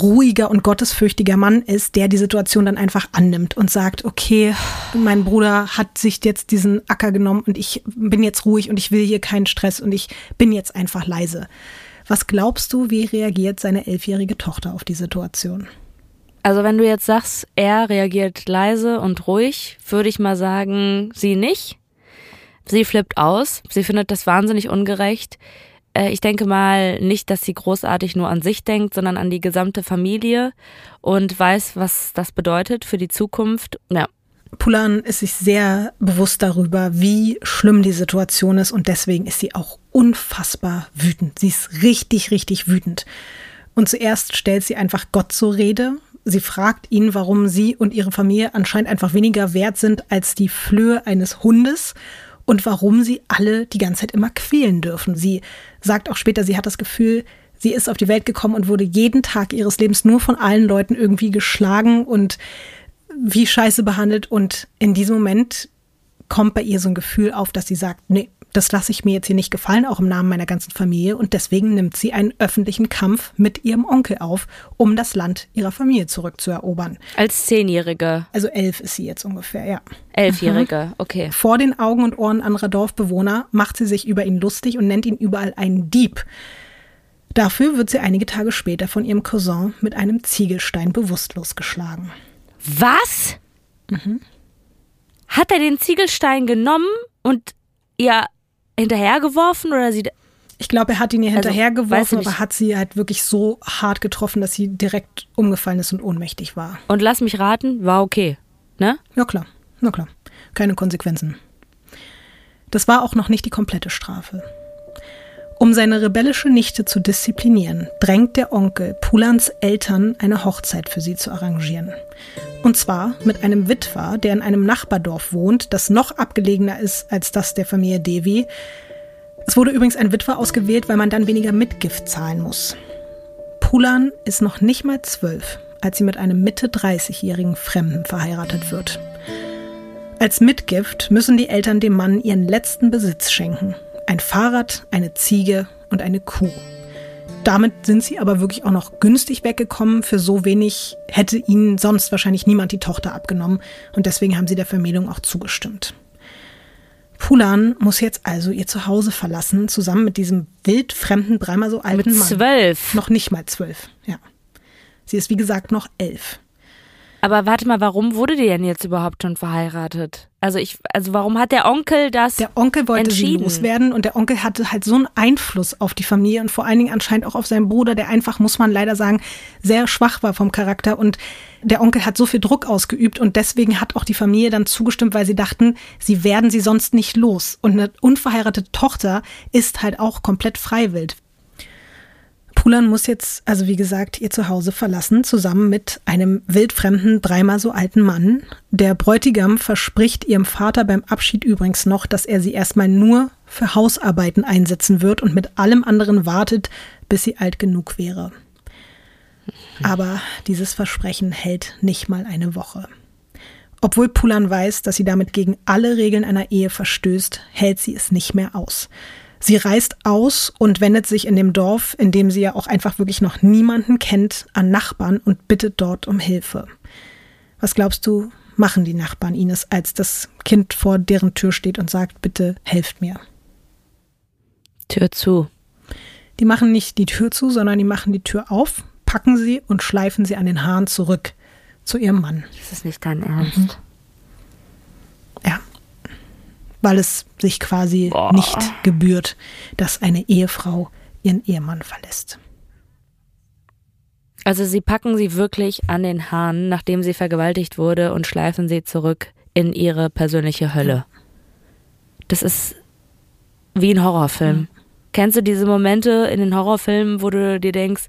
ruhiger und gottesfürchtiger Mann ist, der die Situation dann einfach annimmt und sagt, okay, mein Bruder hat sich jetzt diesen Acker genommen und ich bin jetzt ruhig und ich will hier keinen Stress und ich bin jetzt einfach leise. Was glaubst du, wie reagiert seine elfjährige Tochter auf die Situation? Also wenn du jetzt sagst, er reagiert leise und ruhig, würde ich mal sagen, sie nicht. Sie flippt aus. Sie findet das wahnsinnig ungerecht. Äh, Ich denke mal nicht, dass sie großartig nur an sich denkt, sondern an die gesamte Familie und weiß, was das bedeutet für die Zukunft. Ja, Pulan ist sich sehr bewusst darüber, wie schlimm die Situation ist und deswegen ist sie auch unfassbar wütend. Sie ist richtig, richtig wütend. Und zuerst stellt sie einfach Gott zur Rede. Sie fragt ihn, warum sie und ihre Familie anscheinend einfach weniger wert sind als die Flöhe eines Hundes und warum sie alle die ganze Zeit immer quälen dürfen. Sie sagt auch später, sie hat das Gefühl, sie ist auf die Welt gekommen und wurde jeden Tag ihres Lebens nur von allen Leuten irgendwie geschlagen und wie scheiße behandelt. Und in diesem Moment kommt bei ihr so ein Gefühl auf, dass sie sagt, nee, das lasse ich mir jetzt hier nicht gefallen, auch im Namen meiner ganzen Familie. Und deswegen nimmt sie einen öffentlichen Kampf mit ihrem Onkel auf, um das Land ihrer Familie zurückzuerobern. als Zehnjährige, Also elf ist sie jetzt ungefähr, ja. Elfjährige, okay. Vor den Augen und Ohren anderer Dorfbewohner macht sie sich über ihn lustig und nennt ihn überall einen Dieb. Dafür wird sie einige Tage später von ihrem Cousin mit einem Ziegelstein bewusstlos geschlagen. Was? Hat er den Ziegelstein genommen und ihr hinterhergeworfen oder sie Ich glaube, er hat ihn ihr Also, hinterhergeworfen, aber hat sie halt wirklich so hart getroffen, dass sie direkt umgefallen ist und ohnmächtig war. und lass mich raten, war okay, ne? Ja klar, na klar. Keine Konsequenzen. Das war auch noch nicht die komplette Strafe. Um seine rebellische Nichte zu disziplinieren, drängt der Onkel Pulans Eltern, eine Hochzeit für sie zu arrangieren. Und zwar mit einem Witwer, der in einem Nachbardorf wohnt, das noch abgelegener ist als das der Familie Devi. Es wurde übrigens ein Witwer ausgewählt, weil man dann weniger Mitgift zahlen muss. Pulan ist noch nicht mal zwölf, als sie mit einem Mitte 30-jährigen Fremden verheiratet wird. Als Mitgift müssen die Eltern dem Mann ihren letzten Besitz schenken. Ein Fahrrad, eine Ziege und eine Kuh. Damit sind sie aber wirklich auch noch günstig weggekommen. Für so wenig hätte ihnen sonst wahrscheinlich niemand die Tochter abgenommen. Und deswegen haben sie der Vermählung auch zugestimmt. Pulan muss jetzt also ihr Zuhause verlassen, zusammen mit diesem wildfremden, dreimal so alten mit Mann. zwölf. Noch nicht mal zwölf, ja. Sie ist wie gesagt noch elf. Aber warte mal, warum wurde die denn jetzt überhaupt schon verheiratet? Also ich, also warum hat der Onkel das? Der Onkel wollte sie loswerden und der Onkel hatte halt so einen Einfluss auf die Familie und vor allen Dingen anscheinend auch auf seinen Bruder, der einfach, muss man leider sagen, sehr schwach war vom Charakter und der Onkel hat so viel Druck ausgeübt und deswegen hat auch die Familie dann zugestimmt, weil sie dachten, sie werden sie sonst nicht los. Und eine unverheiratete Tochter ist halt auch komplett freiwillig. Pulan muss jetzt, also wie gesagt, ihr Zuhause verlassen, zusammen mit einem wildfremden, dreimal so alten Mann. Der Bräutigam verspricht ihrem Vater beim Abschied übrigens noch, dass er sie erstmal nur für Hausarbeiten einsetzen wird und mit allem anderen wartet, bis sie alt genug wäre. Aber dieses Versprechen hält nicht mal eine Woche. Obwohl Pulan weiß, dass sie damit gegen alle Regeln einer Ehe verstößt, hält sie es nicht mehr aus. Sie reist aus und wendet sich in dem Dorf, in dem sie ja auch einfach wirklich noch niemanden kennt, an Nachbarn und bittet dort um Hilfe. Was glaubst du, machen die Nachbarn Ines, als das Kind vor deren Tür steht und sagt, bitte helft mir? Tür zu. Die machen nicht die Tür zu, sondern die machen die Tür auf, packen sie und schleifen sie an den Haaren zurück zu ihrem Mann. Das ist nicht dein Ernst. Ja. Weil es sich quasi Boah. nicht gebührt, dass eine Ehefrau ihren Ehemann verlässt. Also sie packen sie wirklich an den Haaren, nachdem sie vergewaltigt wurde und schleifen sie zurück in ihre persönliche Hölle. Das ist wie ein Horrorfilm. Kennst du diese Momente in den Horrorfilmen, wo du dir denkst,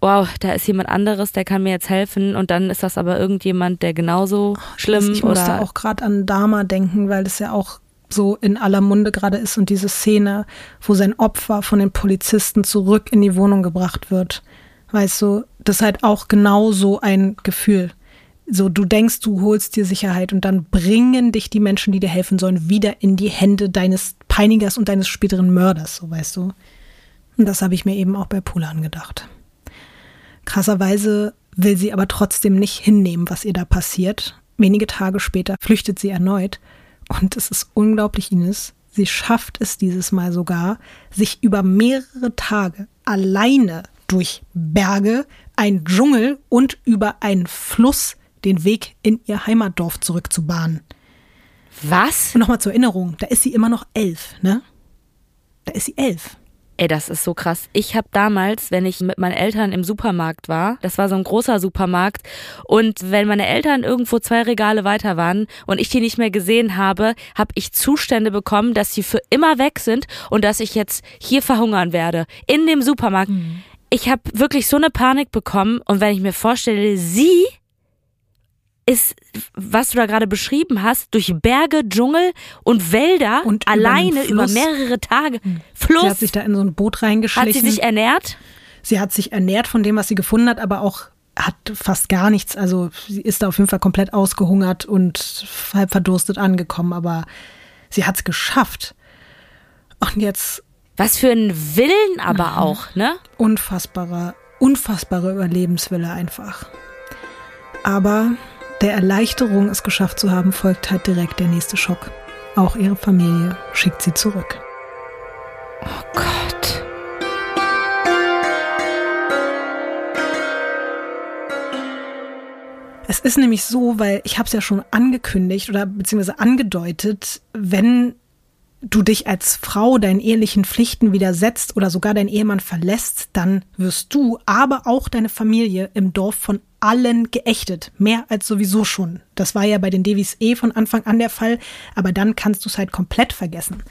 wow, da ist jemand anderes, der kann mir jetzt helfen und dann ist das aber irgendjemand, der genauso schlimm ich musste oder auch gerade an Dama denken, weil das ja auch so in aller Munde gerade ist und diese Szene, wo sein Opfer von den Polizisten zurück in die Wohnung gebracht wird. Weißt du, das ist halt auch genau so ein Gefühl. So, du denkst, du holst dir Sicherheit und dann bringen dich die Menschen, die dir helfen sollen, wieder in die Hände deines Peinigers und deines späteren Mörders, so weißt du. Und das habe ich mir eben auch bei Pulan gedacht. Krasserweise will sie aber trotzdem nicht hinnehmen, was ihr da passiert. Wenige Tage später flüchtet sie erneut. Und es ist unglaublich, Ines. Sie schafft es dieses Mal sogar, sich über mehrere Tage alleine durch Berge, ein Dschungel und über einen Fluss den Weg in ihr Heimatdorf zurückzubahnen. was? Und nochmal zur Erinnerung, da ist sie immer noch elf, ne? Da ist sie elf. Ey, das ist so krass. Ich habe damals, wenn ich mit meinen Eltern im Supermarkt war, das war so ein großer Supermarkt, und wenn meine Eltern irgendwo zwei Regale weiter waren und ich die nicht mehr gesehen habe, habe ich Zustände bekommen, dass sie für immer weg sind und dass ich jetzt hier verhungern werde. In dem Supermarkt. Ich habe wirklich so eine Panik bekommen und wenn ich mir vorstelle, sie ist, was du da gerade beschrieben hast, durch Berge, Dschungel und Wälder Und über alleine über Fluss. mehrere Tage. Sie Fluss. hat sich da in so ein Boot Hat reingeschlichen. sie sich ernährt? Sie hat sich ernährt von dem, was sie gefunden hat, aber auch hat fast gar nichts. Also sie ist da auf jeden Fall komplett ausgehungert und halb verdurstet angekommen, aber sie hat es geschafft. Und jetzt Was für ein Willen aber auch, ne? unfassbarer, unfassbare Überlebenswille einfach. Aber der Erleichterung, es geschafft zu haben, folgt halt direkt der nächste Schock. Auch ihre Familie schickt sie zurück. Oh Gott. Es ist nämlich so, weil ich habe es ja schon angekündigt oder beziehungsweise angedeutet, wenn du dich als Frau deinen ehelichen Pflichten widersetzt oder sogar deinen Ehemann verlässt, dann wirst du, aber auch deine Familie im Dorf von allen geächtet. Mehr als sowieso schon. Das war ja bei den Devis eh von Anfang an der Fall, aber dann kannst du es halt komplett vergessen.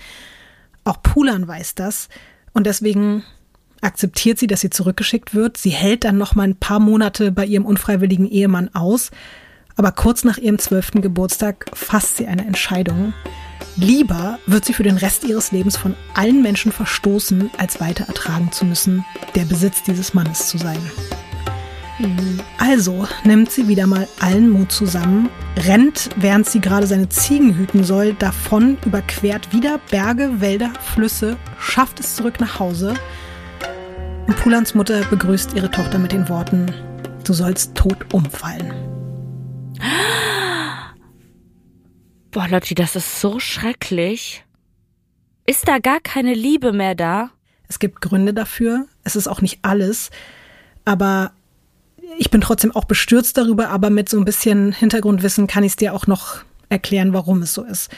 Auch Pulan weiß das und deswegen akzeptiert sie, dass sie zurückgeschickt wird. Sie hält dann noch mal ein paar Monate bei ihrem unfreiwilligen Ehemann aus, aber kurz nach ihrem zwölften Geburtstag fasst sie eine Entscheidung Lieber wird sie für den Rest ihres Lebens von allen Menschen verstoßen, als weiter ertragen zu müssen, der Besitz dieses Mannes zu sein. Also nimmt sie wieder mal allen Mut zusammen, rennt, während sie gerade seine Ziegen hüten soll, davon, überquert wieder Berge, Wälder, Flüsse, schafft es zurück nach Hause. Und Pulans Mutter begrüßt ihre Tochter mit den Worten, du sollst tot umfallen. Boah, Lotti, das ist so schrecklich. Ist da gar keine Liebe mehr da? Es gibt Gründe dafür. Es ist auch nicht alles. Aber ich bin trotzdem auch bestürzt darüber, aber mit so ein bisschen Hintergrundwissen kann ich es dir auch noch erklären, warum es so ist.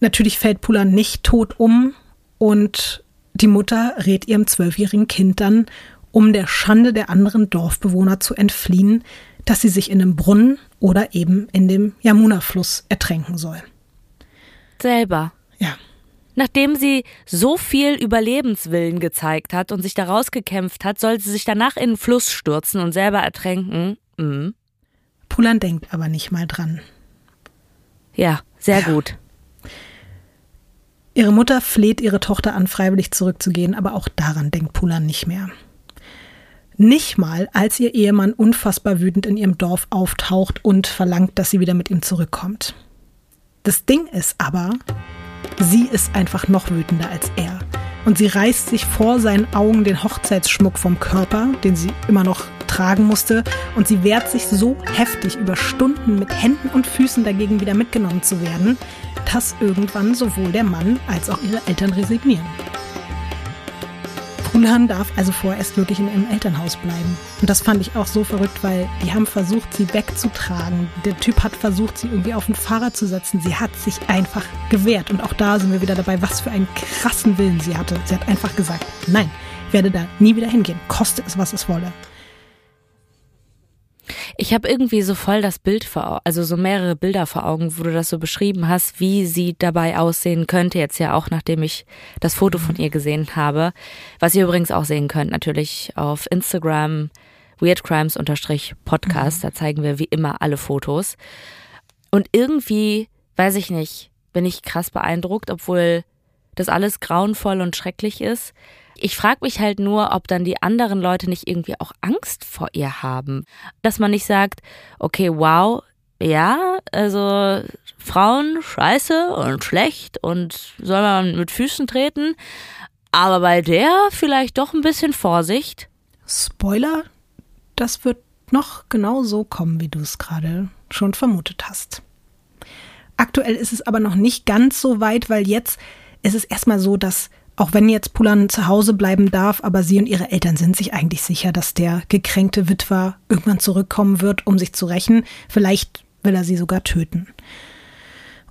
Natürlich fällt Pula nicht tot um und die Mutter rät ihrem zwölfjährigen Kind dann, um der Schande der anderen Dorfbewohner zu entfliehen, dass sie sich in einem Brunnen oder eben in dem Yamuna-Fluss ertränken soll. Selber. Ja. Nachdem sie so viel Überlebenswillen gezeigt hat und sich daraus gekämpft hat, soll sie sich danach in den Fluss stürzen und selber ertränken. Mhm. Pulan denkt aber nicht mal dran. Ja, sehr ja. gut. Ihre Mutter fleht ihre Tochter an, freiwillig zurückzugehen, aber auch daran denkt Pulan nicht mehr. Nicht mal, als ihr Ehemann unfassbar wütend in ihrem Dorf auftaucht und verlangt, dass sie wieder mit ihm zurückkommt. Das Ding ist aber, sie ist einfach noch wütender als er. Und sie reißt sich vor seinen Augen den Hochzeitsschmuck vom Körper, den sie immer noch tragen musste, und sie wehrt sich so heftig über Stunden mit Händen und Füßen dagegen wieder mitgenommen zu werden, dass irgendwann sowohl der Mann als auch ihre Eltern resignieren. Kulan darf also vorerst wirklich in ihrem Elternhaus bleiben. Und das fand ich auch so verrückt, weil die haben versucht, sie wegzutragen. Der Typ hat versucht, sie irgendwie auf ein Fahrrad zu setzen. Sie hat sich einfach gewehrt. Und auch da sind wir wieder dabei, was für einen krassen Willen sie hatte. Sie hat einfach gesagt, nein, werde da nie wieder hingehen, koste es, was es wolle. Ich habe irgendwie so voll das Bild vor, also so mehrere Bilder vor Augen, wo du das so beschrieben hast, wie sie dabei aussehen könnte, jetzt ja auch, nachdem ich das Foto von ihr gesehen habe. Was ihr übrigens auch sehen könnt, natürlich auf Instagram, weirdcrimes-podcast, da zeigen wir wie immer alle Fotos. Und irgendwie, weiß ich nicht, bin ich krass beeindruckt, obwohl das alles grauenvoll und schrecklich ist. Ich frage mich halt nur, ob dann die anderen Leute nicht irgendwie auch Angst vor ihr haben. Dass man nicht sagt, okay, wow, ja, also Frauen scheiße und schlecht und soll man mit Füßen treten. Aber bei der vielleicht doch ein bisschen Vorsicht. Spoiler, das wird noch genau so kommen, wie du es gerade schon vermutet hast. Aktuell ist es aber noch nicht ganz so weit, weil jetzt ist es erstmal so, dass auch wenn jetzt Pulan zu Hause bleiben darf, aber sie und ihre Eltern sind sich eigentlich sicher, dass der gekränkte Witwer irgendwann zurückkommen wird, um sich zu rächen. Vielleicht will er sie sogar töten.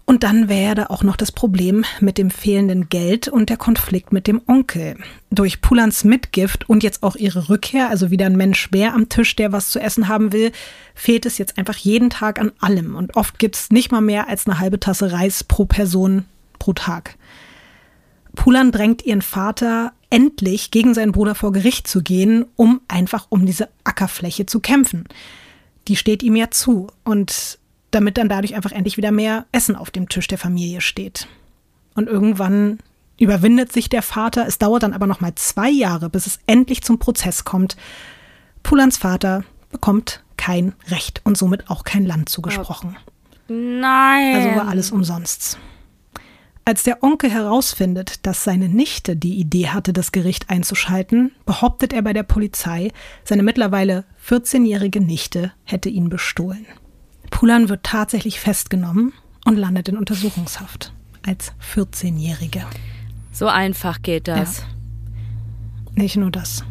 Und dann wäre da auch noch das Problem mit dem fehlenden Geld und der Konflikt mit dem Onkel. Durch Pulans Mitgift und jetzt auch ihre Rückkehr, also wieder ein Mensch mehr am Tisch, der was zu essen haben will, fehlt es jetzt einfach jeden Tag an allem. Und oft gibt es nicht mal mehr als eine halbe Tasse Reis pro Person pro Tag. Pulan drängt ihren Vater endlich gegen seinen Bruder vor Gericht zu gehen, um einfach um diese Ackerfläche zu kämpfen. Die steht ihm ja zu und damit dann dadurch einfach endlich wieder mehr Essen auf dem Tisch der Familie steht. Und irgendwann überwindet sich der Vater. Es dauert dann aber noch mal zwei Jahre, bis es endlich zum Prozess kommt. Pulans Vater bekommt kein Recht und somit auch kein Land zugesprochen. Nein. Also war alles umsonst. Als der Onkel herausfindet, dass seine Nichte die Idee hatte, das Gericht einzuschalten, behauptet er bei der Polizei, seine mittlerweile 14-jährige Nichte hätte ihn bestohlen. Pulan wird tatsächlich festgenommen und landet in Untersuchungshaft als 14-Jährige. So einfach geht das. Ja. Nicht nur das.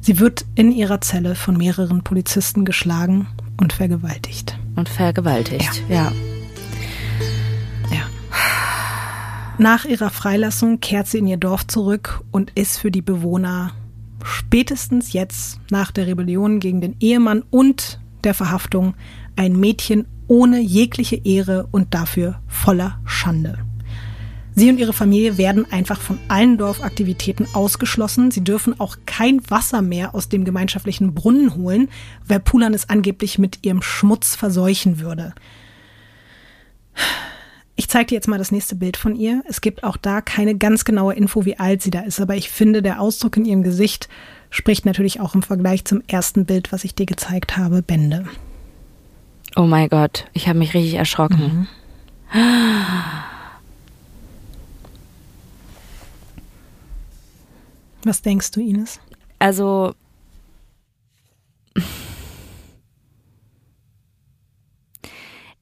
Sie wird in ihrer Zelle von mehreren Polizisten geschlagen und vergewaltigt. Und vergewaltigt, ja. ja. Nach ihrer Freilassung kehrt sie in ihr Dorf zurück und ist für die Bewohner spätestens jetzt nach der Rebellion gegen den Ehemann und der Verhaftung ein Mädchen ohne jegliche Ehre und dafür voller Schande. Sie und ihre Familie werden einfach von allen Dorfaktivitäten ausgeschlossen. Sie dürfen auch kein Wasser mehr aus dem gemeinschaftlichen Brunnen holen, weil Pulan es angeblich mit ihrem Schmutz verseuchen würde. Ich zeige dir jetzt mal das nächste Bild von ihr. Es gibt auch da keine ganz genaue Info, wie alt sie da ist, aber ich finde, der Ausdruck in ihrem Gesicht spricht natürlich auch im Vergleich zum ersten Bild, was ich dir gezeigt habe, Bände. Oh mein Gott, ich habe mich richtig erschrocken. Mhm. Was denkst du, Ines? Also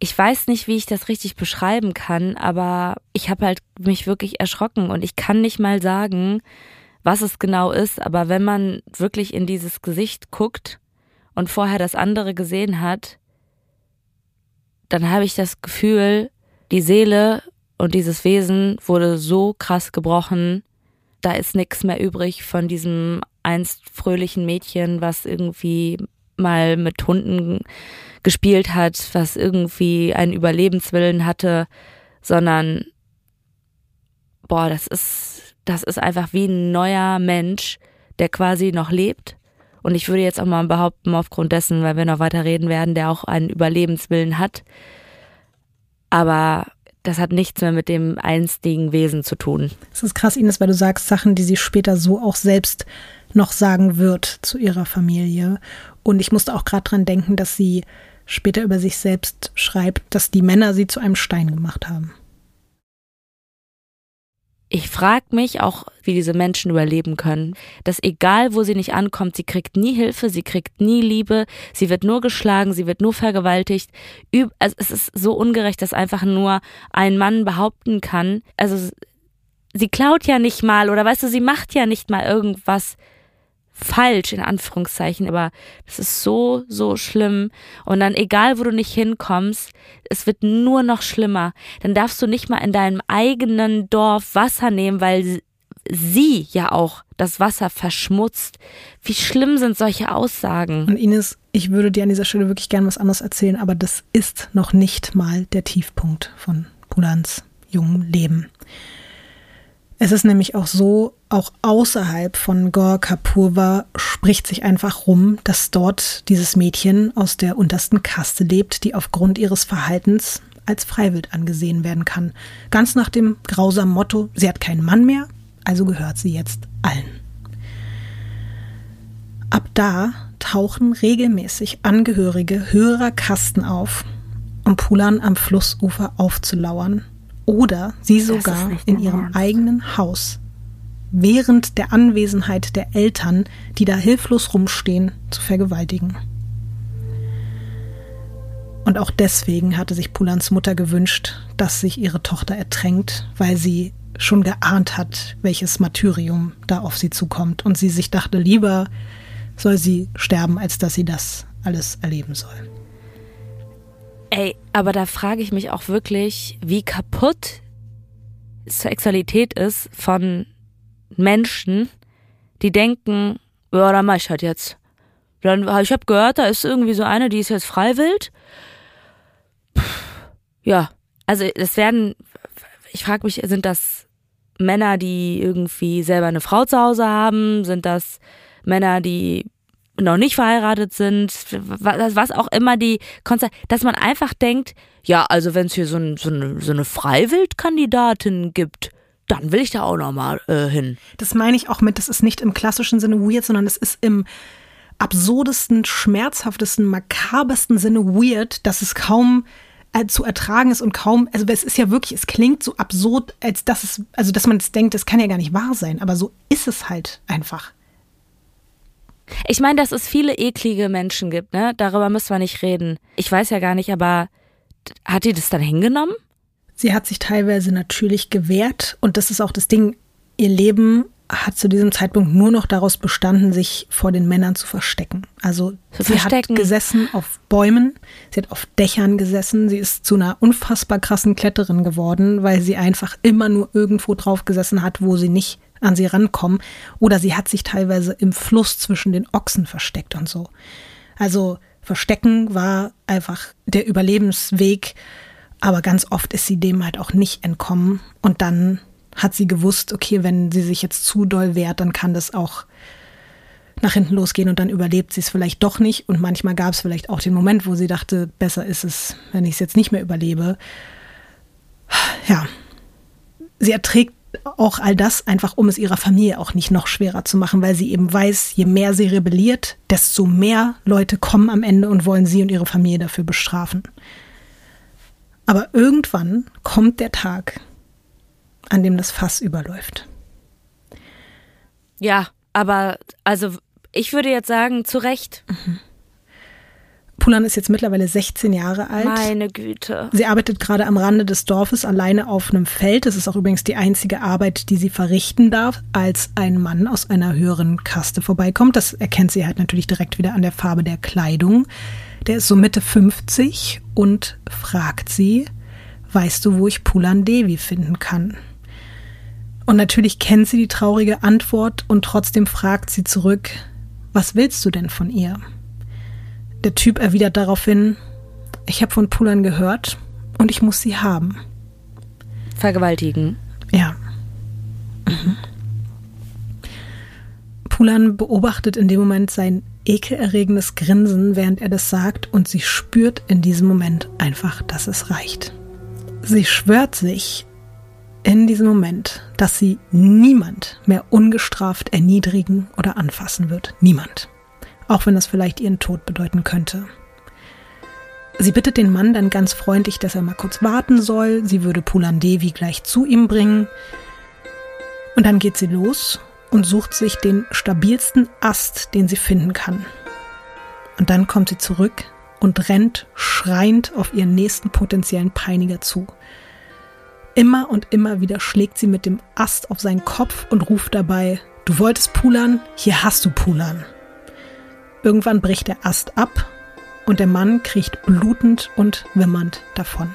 ich weiß nicht, wie ich das richtig beschreiben kann, aber ich habe halt mich wirklich erschrocken und ich kann nicht mal sagen, was es genau ist, aber wenn man wirklich in dieses Gesicht guckt und vorher das andere gesehen hat, dann habe ich das Gefühl, die Seele und dieses Wesen wurde so krass gebrochen, da ist nichts mehr übrig von diesem einst fröhlichen Mädchen, was irgendwie mal mit Hunden gespielt hat, was irgendwie einen Überlebenswillen hatte, sondern boah, das ist, das ist einfach wie ein neuer Mensch, der quasi noch lebt. Und ich würde jetzt auch mal behaupten, aufgrund dessen, weil wir noch weiter reden werden, der auch einen Überlebenswillen hat. Aber das hat nichts mehr mit dem einstigen Wesen zu tun. Es ist krass, Ines, weil du sagst Sachen, die sie später so auch selbst noch sagen wird zu ihrer Familie. Und ich musste auch gerade dran denken, dass sie später über sich selbst schreibt, dass die Männer sie zu einem Stein gemacht haben. Ich frage mich auch, wie diese Menschen überleben können. Dass egal, wo sie nicht ankommt, sie kriegt nie Hilfe, sie kriegt nie Liebe, sie wird nur geschlagen, sie wird nur vergewaltigt. Also es ist so ungerecht, dass einfach nur ein Mann behaupten kann. Also sie klaut ja nicht mal oder weißt du, sie macht ja nicht mal irgendwas falsch, in Anführungszeichen, aber das ist so, so schlimm. Und dann, egal wo du nicht hinkommst, es wird nur noch schlimmer. Dann darfst du nicht mal in deinem eigenen Dorf Wasser nehmen, weil sie ja auch das Wasser verschmutzt. Wie schlimm sind solche Aussagen? Und Ines, ich würde dir an dieser Stelle wirklich gern was anderes erzählen, aber das ist noch nicht mal der Tiefpunkt von Pulans jungen Leben. Es ist nämlich auch so, auch außerhalb von Gorka Purva spricht sich einfach rum, dass dort dieses Mädchen aus der untersten Kaste lebt, die aufgrund ihres Verhaltens als Freiwild angesehen werden kann. Ganz nach dem grausamen Motto, sie hat keinen Mann mehr, also gehört sie jetzt allen. Ab da tauchen regelmäßig Angehörige höherer Kasten auf, um Pulan am Flussufer aufzulauern oder sie sogar in ihrem Ernst. eigenen Haus während der Anwesenheit der Eltern, die da hilflos rumstehen, zu vergewaltigen. Und auch deswegen hatte sich Pulans Mutter gewünscht, dass sich ihre Tochter ertränkt, weil sie schon geahnt hat, welches Martyrium da auf sie zukommt. Und sie sich dachte, lieber soll sie sterben, als dass sie das alles erleben soll. Ey, aber da frage ich mich auch wirklich, wie kaputt Sexualität ist von Menschen, die denken, ja, dann mach ich halt jetzt. Dann, ich habe gehört, da ist irgendwie so eine, die ist jetzt freiwillig. Ja, also es werden, ich frage mich, sind das Männer, die irgendwie selber eine Frau zu Hause haben? Sind das Männer, die noch nicht verheiratet sind, was auch immer die Konzert, dass man einfach denkt, ja, also wenn es hier so, ein, so, eine, so eine Freiwildkandidatin gibt, dann will ich da auch nochmal äh, hin. Das meine ich auch mit, das ist nicht im klassischen Sinne weird, sondern es ist im absurdesten, schmerzhaftesten, makabersten Sinne weird, dass es kaum äh, zu ertragen ist und kaum, also es ist ja wirklich, es klingt so absurd, als dass es, also dass man es denkt, das kann ja gar nicht wahr sein, aber so ist es halt einfach. Ich meine, dass es viele eklige Menschen gibt, ne? Darüber müssen wir nicht reden. Ich weiß ja gar nicht, aber hat die das dann hingenommen? Sie hat sich teilweise natürlich gewehrt und das ist auch das Ding. Ihr Leben hat zu diesem Zeitpunkt nur noch daraus bestanden, sich vor den Männern zu verstecken. Also zu sie verstecken. hat gesessen auf Bäumen, sie hat auf Dächern gesessen, sie ist zu einer unfassbar krassen Kletterin geworden, weil sie einfach immer nur irgendwo drauf gesessen hat, wo sie nicht an sie rankommen. Oder sie hat sich teilweise im Fluss zwischen den Ochsen versteckt und so. Also Verstecken war einfach der Überlebensweg, aber ganz oft ist sie dem halt auch nicht entkommen. Und dann hat sie gewusst, okay, wenn sie sich jetzt zu doll wehrt, dann kann das auch nach hinten losgehen und dann überlebt sie es vielleicht doch nicht. Und manchmal gab es vielleicht auch den Moment, wo sie dachte, besser ist es, wenn ich es jetzt nicht mehr überlebe. Ja, sie erträgt auch all das einfach, um es ihrer Familie auch nicht noch schwerer zu machen, weil sie eben weiß, je mehr sie rebelliert, desto mehr Leute kommen am Ende und wollen sie und ihre Familie dafür bestrafen. Aber irgendwann kommt der Tag, an dem das Fass überläuft. Ja, aber also ich würde jetzt sagen, zu Recht. Mhm. Pulan ist jetzt mittlerweile 16 Jahre alt. Meine Güte. Sie arbeitet gerade am Rande des Dorfes alleine auf einem Feld. Das ist auch übrigens die einzige Arbeit, die sie verrichten darf, als ein Mann aus einer höheren Kaste vorbeikommt. Das erkennt sie halt natürlich direkt wieder an der Farbe der Kleidung. Der ist so Mitte 50 und fragt sie, weißt du, wo ich Pulan Devi finden kann? Und natürlich kennt sie die traurige Antwort und trotzdem fragt sie zurück, was willst du denn von ihr? Der Typ erwidert daraufhin, ich habe von Pulan gehört und ich muss sie haben. Vergewaltigen. Ja. Mhm. Pulan beobachtet in dem Moment sein ekelerregendes Grinsen, während er das sagt, und sie spürt in diesem Moment einfach, dass es reicht. Sie schwört sich in diesem Moment, dass sie niemand mehr ungestraft erniedrigen oder anfassen wird. Niemand auch wenn das vielleicht ihren Tod bedeuten könnte. Sie bittet den Mann dann ganz freundlich, dass er mal kurz warten soll. Sie würde Pulan Devi gleich zu ihm bringen. Und dann geht sie los und sucht sich den stabilsten Ast, den sie finden kann. Und dann kommt sie zurück und rennt schreiend auf ihren nächsten potenziellen Peiniger zu. Immer und immer wieder schlägt sie mit dem Ast auf seinen Kopf und ruft dabei, du wolltest Pulan, hier hast du Pulan. Irgendwann bricht der Ast ab und der Mann kriecht blutend und wimmernd davon.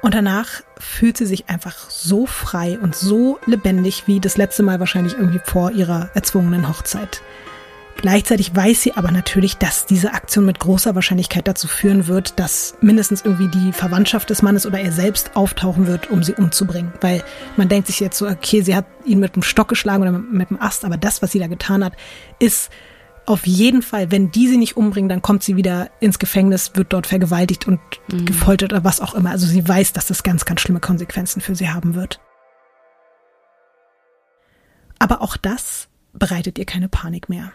Und danach fühlt sie sich einfach so frei und so lebendig wie das letzte Mal wahrscheinlich irgendwie vor ihrer erzwungenen Hochzeit. Gleichzeitig weiß sie aber natürlich, dass diese Aktion mit großer Wahrscheinlichkeit dazu führen wird, dass mindestens irgendwie die Verwandtschaft des Mannes oder er selbst auftauchen wird, um sie umzubringen. Weil man denkt sich jetzt so, okay, sie hat ihn mit einem Stock geschlagen oder mit einem Ast, aber das, was sie da getan hat, ist auf jeden Fall, wenn die sie nicht umbringen, dann kommt sie wieder ins Gefängnis, wird dort vergewaltigt und mhm. gefoltert oder was auch immer. Also sie weiß, dass das ganz, ganz schlimme Konsequenzen für sie haben wird. Aber auch das bereitet ihr keine Panik mehr.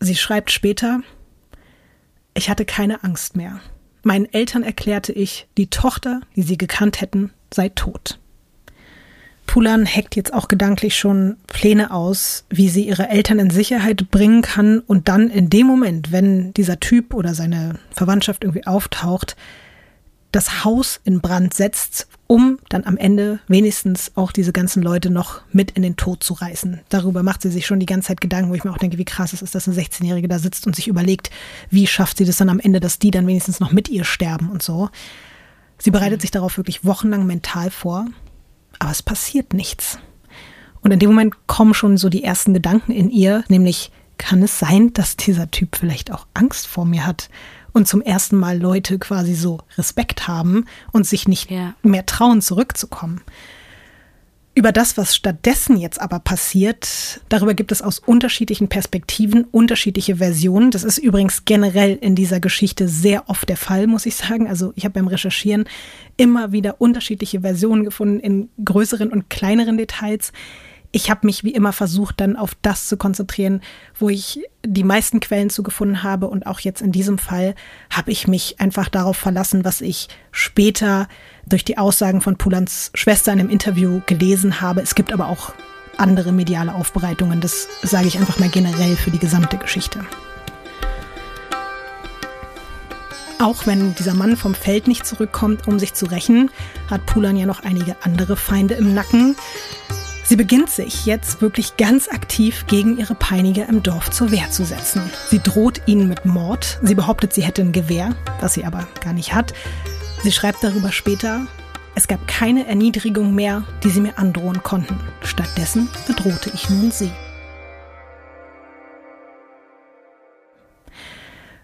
Sie schreibt später, ich hatte keine Angst mehr. Meinen Eltern erklärte ich, die Tochter, die sie gekannt hätten, sei tot. Pulan hackt jetzt auch gedanklich schon Pläne aus, wie sie ihre Eltern in Sicherheit bringen kann und dann in dem Moment, wenn dieser Typ oder seine Verwandtschaft irgendwie auftaucht, das Haus in Brand setzt, um dann am Ende wenigstens auch diese ganzen Leute noch mit in den Tod zu reißen. Darüber macht sie sich schon die ganze Zeit Gedanken, wo ich mir auch denke, wie krass es ist, dass eine 16-Jährige da sitzt und sich überlegt, wie schafft sie das dann am Ende, dass die dann wenigstens noch mit ihr sterben und so. Sie bereitet sich darauf wirklich wochenlang mental vor, aber es passiert nichts. Und in dem Moment kommen schon so die ersten Gedanken in ihr, nämlich kann es sein, dass dieser Typ vielleicht auch Angst vor mir hat und zum ersten Mal Leute quasi so Respekt haben und sich nicht ja. mehr trauen, zurückzukommen. Über das, was stattdessen jetzt aber passiert, darüber gibt es aus unterschiedlichen Perspektiven unterschiedliche Versionen. Das ist übrigens generell in dieser Geschichte sehr oft der Fall, muss ich sagen. Also ich habe beim Recherchieren immer wieder unterschiedliche Versionen gefunden in größeren und kleineren Details ich habe mich wie immer versucht, dann auf das zu konzentrieren, wo ich die meisten Quellen zugefunden habe. Und auch jetzt in diesem Fall habe ich mich einfach darauf verlassen, was ich später durch die Aussagen von Pulans Schwester in einem Interview gelesen habe. Es gibt aber auch andere mediale Aufbereitungen. Das sage ich einfach mal generell für die gesamte Geschichte. Auch wenn dieser Mann vom Feld nicht zurückkommt, um sich zu rächen, hat Pulan ja noch einige andere Feinde im Nacken. Sie beginnt sich jetzt wirklich ganz aktiv gegen ihre Peiniger im Dorf zur Wehr zu setzen. Sie droht ihnen mit Mord. Sie behauptet, sie hätte ein Gewehr, was sie aber gar nicht hat. Sie schreibt darüber später, es gab keine Erniedrigung mehr, die sie mir androhen konnten. Stattdessen bedrohte ich nun sie.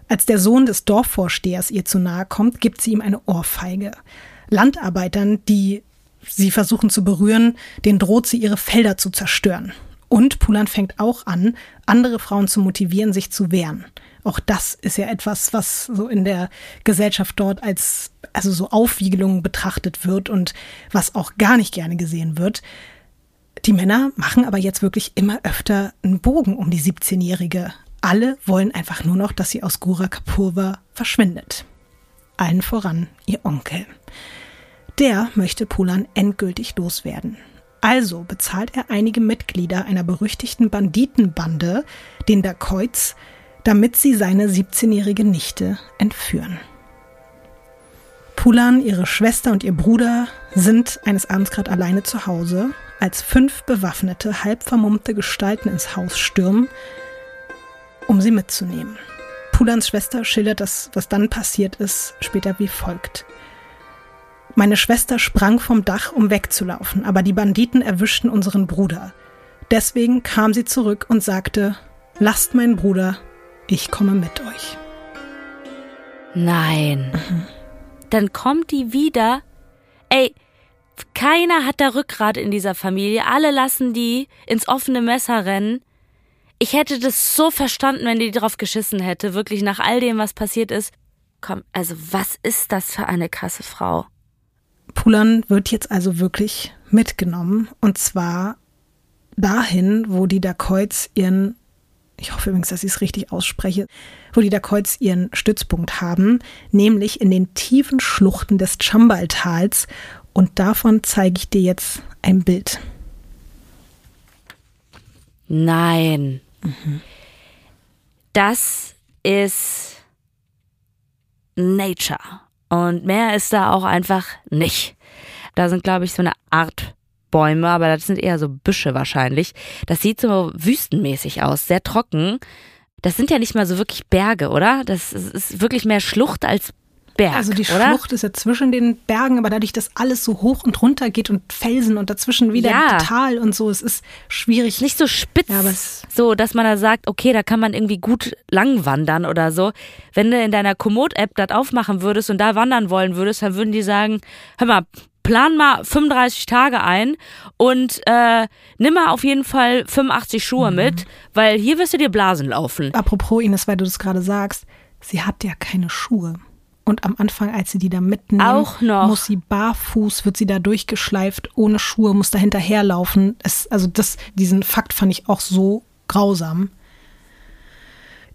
Als der Sohn des Dorfvorstehers ihr zu nahe kommt, gibt sie ihm eine Ohrfeige. Landarbeitern, die sie versuchen zu berühren, den droht sie, ihre Felder zu zerstören. Und Pulan fängt auch an, andere Frauen zu motivieren, sich zu wehren. Auch das ist ja etwas, was so in der Gesellschaft dort als also so Aufwiegelung betrachtet wird und was auch gar nicht gerne gesehen wird. Die Männer machen aber jetzt wirklich immer öfter einen Bogen um die 17-Jährige. Alle wollen einfach nur noch, dass sie aus Gorakhpurva verschwindet. Allen voran ihr Onkel. Der möchte Pulan endgültig loswerden. Also bezahlt er einige Mitglieder einer berüchtigten Banditenbande, den Dacoits, damit sie seine 17-jährige Nichte entführen. Pulan, ihre Schwester und ihr Bruder sind eines Abends gerade alleine zu Hause, als fünf bewaffnete, halb vermummte Gestalten ins Haus stürmen, um sie mitzunehmen. Pulans Schwester schildert das, was dann passiert ist, später wie folgt. Meine Schwester sprang vom Dach, um wegzulaufen, aber die Banditen erwischten unseren Bruder. Deswegen kam sie zurück und sagte, lasst meinen Bruder, ich komme mit euch. Nein. Mhm. Dann kommt die wieder. Ey, keiner hat da Rückgrat in dieser Familie. Alle lassen die ins offene Messer rennen. Ich hätte das so verstanden, wenn die drauf geschissen hätte, wirklich nach all dem, was passiert ist. Komm, also was ist das für eine krasse Frau? Pulan wird jetzt also wirklich mitgenommen und zwar dahin, wo die Dacoits ihren, ich hoffe übrigens, dass ich es richtig ausspreche, wo die Dacoits ihren Stützpunkt haben, nämlich in den tiefen Schluchten des Chambal-Tals und davon zeige ich dir jetzt ein Bild. Nein. Mhm. Das ist Nature. Und mehr ist da auch einfach nicht. Da sind, glaube ich, so eine Art Bäume, aber das sind eher so Büsche wahrscheinlich. Das sieht so wüstenmäßig aus, sehr trocken. Das sind ja nicht mal so wirklich Berge, oder? Das ist wirklich mehr Schlucht als Berg. Also die oder? Schlucht ist ja zwischen den Bergen, aber dadurch, dass alles so hoch und runter geht und Felsen und dazwischen wieder ja. Tal und so, es ist schwierig. Nicht so spitz, ja, so dass man da sagt, okay, da kann man irgendwie gut lang wandern oder so. Wenn du in deiner Komoot-App das aufmachen würdest und da wandern wollen würdest, dann würden die sagen, hör mal, plan mal 35 Tage ein und äh, nimm mal auf jeden Fall 85 Schuhe mhm. mit, weil hier wirst du dir Blasen laufen. Apropos Ines, weil du das gerade sagst, sie hat ja keine Schuhe. Und am Anfang, als sie die da mitnimmt, Auch noch. muss sie barfuß, wird sie da durchgeschleift, ohne Schuhe, muss da hinterherlaufen. Es, also das, diesen Fakt fand ich auch so grausam.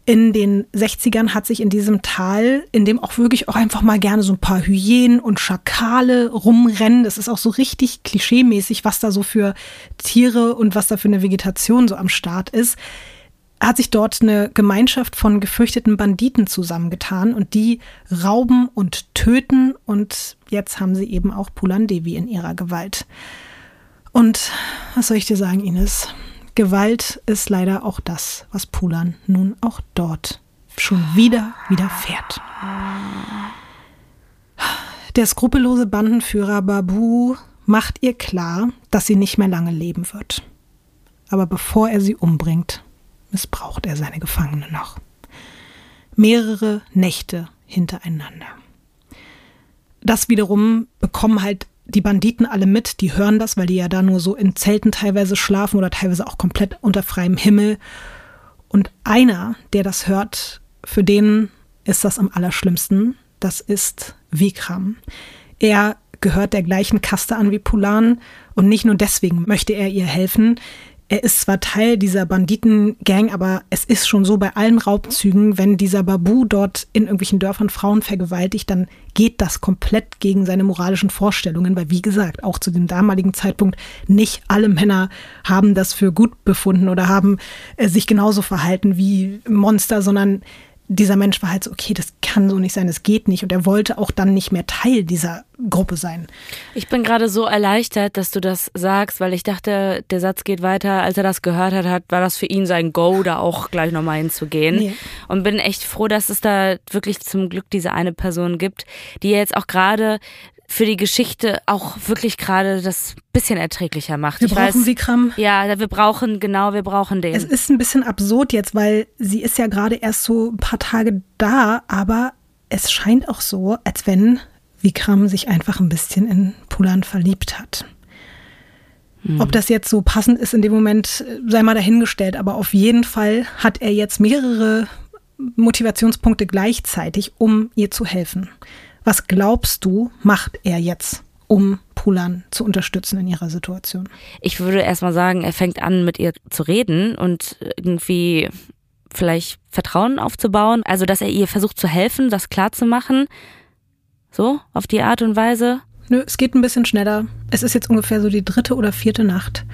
In den 60ern hat sich in diesem Tal, in dem auch wirklich auch einfach mal gerne so ein paar Hyänen und Schakale rumrennen. Das ist auch so richtig klischeemäßig, was da so für Tiere und was da für eine Vegetation so am Start ist hat sich dort eine Gemeinschaft von gefürchteten Banditen zusammengetan und die rauben und töten und jetzt haben sie eben auch Pulan Devi in ihrer Gewalt. Und was soll ich dir sagen, Ines? Gewalt ist leider auch das, was Pulan nun auch dort schon wieder widerfährt. Der skrupellose Bandenführer Babu macht ihr klar, dass sie nicht mehr lange leben wird. Aber bevor er sie umbringt, missbraucht er seine Gefangene noch. Mehrere Nächte hintereinander. Das wiederum bekommen halt die Banditen alle mit, die hören das, weil die ja da nur so in Zelten teilweise schlafen oder teilweise auch komplett unter freiem Himmel. Und einer, der das hört, für den ist das am allerschlimmsten. Das ist Vikram. Er gehört der gleichen Kaste an wie Pulan und nicht nur deswegen möchte er ihr helfen er ist zwar Teil dieser Banditengang, aber es ist schon so bei allen Raubzügen, wenn dieser Babu dort in irgendwelchen Dörfern Frauen vergewaltigt, dann geht das komplett gegen seine moralischen Vorstellungen, weil wie gesagt, auch zu dem damaligen Zeitpunkt nicht alle Männer haben das für gut befunden oder haben äh, sich genauso verhalten wie Monster, sondern dieser Mensch war halt so, okay, das kann so nicht sein, das geht nicht. Und er wollte auch dann nicht mehr Teil dieser Gruppe sein. Ich bin gerade so erleichtert, dass du das sagst, weil ich dachte, der Satz geht weiter. Als er das gehört hat, war das für ihn sein Go, da auch gleich nochmal hinzugehen. Nee. Und bin echt froh, dass es da wirklich zum Glück diese eine Person gibt, die jetzt auch gerade für die Geschichte auch wirklich gerade das bisschen erträglicher macht. Wir ich brauchen weiß, Vikram. Ja, wir brauchen, genau, wir brauchen den. Es ist ein bisschen absurd jetzt, weil sie ist ja gerade erst so ein paar Tage da, aber es scheint auch so, als wenn Vikram sich einfach ein bisschen in Pulan verliebt hat. Hm. Ob das jetzt so passend ist in dem Moment, sei mal dahingestellt, aber auf jeden Fall hat er jetzt mehrere Motivationspunkte gleichzeitig, um ihr zu helfen. Was glaubst du, macht er jetzt, um Pulan zu unterstützen in ihrer Situation? Ich würde erstmal sagen, er fängt an, mit ihr zu reden und irgendwie vielleicht Vertrauen aufzubauen. Also, dass er ihr versucht zu helfen, das klarzumachen. So, auf die Art und Weise. Nö, es geht ein bisschen schneller. Es ist jetzt ungefähr so die dritte oder vierte Nacht.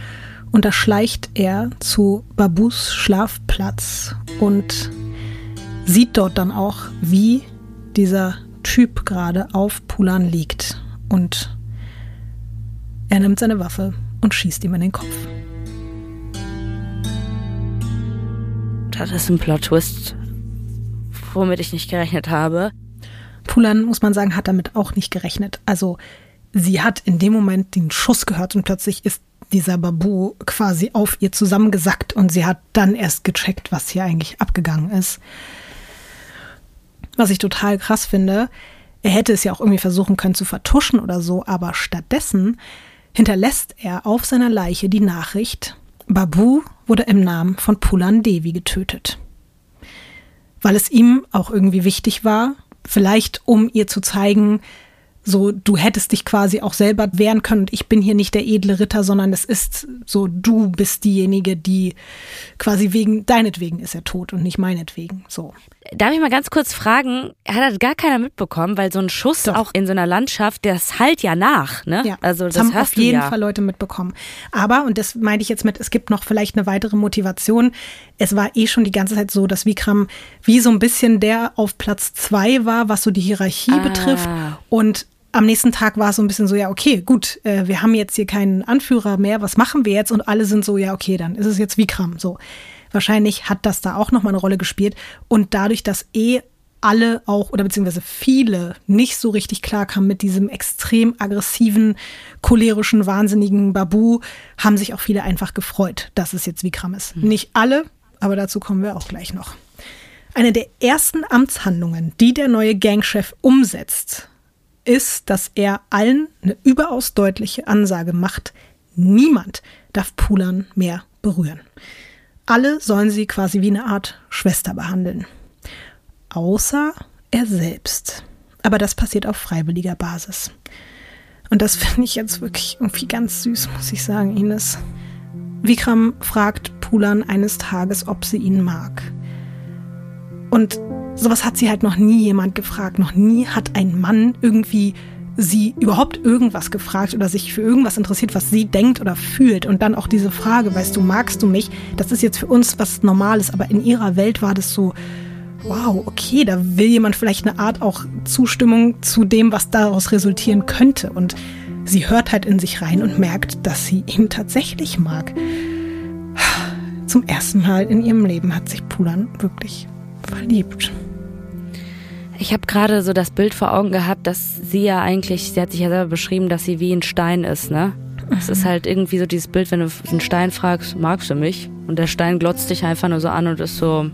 Und da schleicht er zu Babus Schlafplatz und sieht dort dann auch, wie dieser Typ gerade auf Pulan liegt. Und er nimmt seine Waffe und schießt ihm in den Kopf. Das ist ein Plot-Twist, womit ich nicht gerechnet habe. Pulan, muss man sagen, hat damit auch nicht gerechnet. Also sie hat in dem Moment den Schuss gehört und plötzlich ist dieser Babu quasi auf ihr zusammengesackt und sie hat dann erst gecheckt, was hier eigentlich abgegangen ist. Was ich total krass finde, er hätte es ja auch irgendwie versuchen können zu vertuschen oder so, aber stattdessen hinterlässt er auf seiner Leiche die Nachricht, Babu wurde im Namen von Pulan Devi getötet. Weil es ihm auch irgendwie wichtig war, vielleicht um ihr zu zeigen, so, du hättest dich quasi auch selber wehren können und ich bin hier nicht der edle Ritter, sondern es ist so, du bist diejenige, die quasi wegen, deinetwegen ist er tot und nicht meinetwegen, so. Darf ich mal ganz kurz fragen, hat das gar keiner mitbekommen, weil so ein Schuss Doch. auch in so einer Landschaft, das halt ja nach, ne? Ja, also das, das haben auf jeden ja. Fall Leute mitbekommen. Aber, und das meinte ich jetzt mit, es gibt noch vielleicht eine weitere Motivation. Es war eh schon die ganze Zeit so, dass Vikram wie so ein bisschen der auf Platz zwei war, was so die Hierarchie ah. betrifft und am nächsten Tag war es so ein bisschen so, ja, okay, gut, äh, wir haben jetzt hier keinen Anführer mehr, was machen wir jetzt? Und alle sind so, ja, okay, dann ist es jetzt Vikram. So. Wahrscheinlich hat das da auch nochmal eine Rolle gespielt. Und dadurch, dass eh alle auch oder beziehungsweise viele nicht so richtig klar kamen mit diesem extrem aggressiven, cholerischen, wahnsinnigen Babu, haben sich auch viele einfach gefreut, dass es jetzt Vikram ist. Mhm. Nicht alle, aber dazu kommen wir auch gleich noch. Eine der ersten Amtshandlungen, die der neue Gangchef umsetzt, ist, dass er allen eine überaus deutliche Ansage macht, niemand darf Pulan mehr berühren. Alle sollen sie quasi wie eine Art Schwester behandeln. Außer er selbst. Aber das passiert auf freiwilliger Basis. Und das finde ich jetzt wirklich irgendwie ganz süß, muss ich sagen, Ines. Vikram fragt Pulan eines Tages, ob sie ihn mag. Und sowas hat sie halt noch nie jemand gefragt. Noch nie hat ein Mann irgendwie sie überhaupt irgendwas gefragt oder sich für irgendwas interessiert, was sie denkt oder fühlt. Und dann auch diese Frage, weißt du, magst du mich? Das ist jetzt für uns was Normales, aber in ihrer Welt war das so, wow, okay, da will jemand vielleicht eine Art auch Zustimmung zu dem, was daraus resultieren könnte. Und sie hört halt in sich rein und merkt, dass sie ihn tatsächlich mag. Zum ersten Mal in ihrem Leben hat sich Pulan wirklich verliebt. Ich habe gerade so das Bild vor Augen gehabt, dass sie ja eigentlich, sie hat sich ja selber beschrieben, dass sie wie ein Stein ist, ne? Es ist halt irgendwie so dieses Bild, wenn du einen Stein fragst, magst du mich? Und der Stein glotzt dich einfach nur so an und ist so,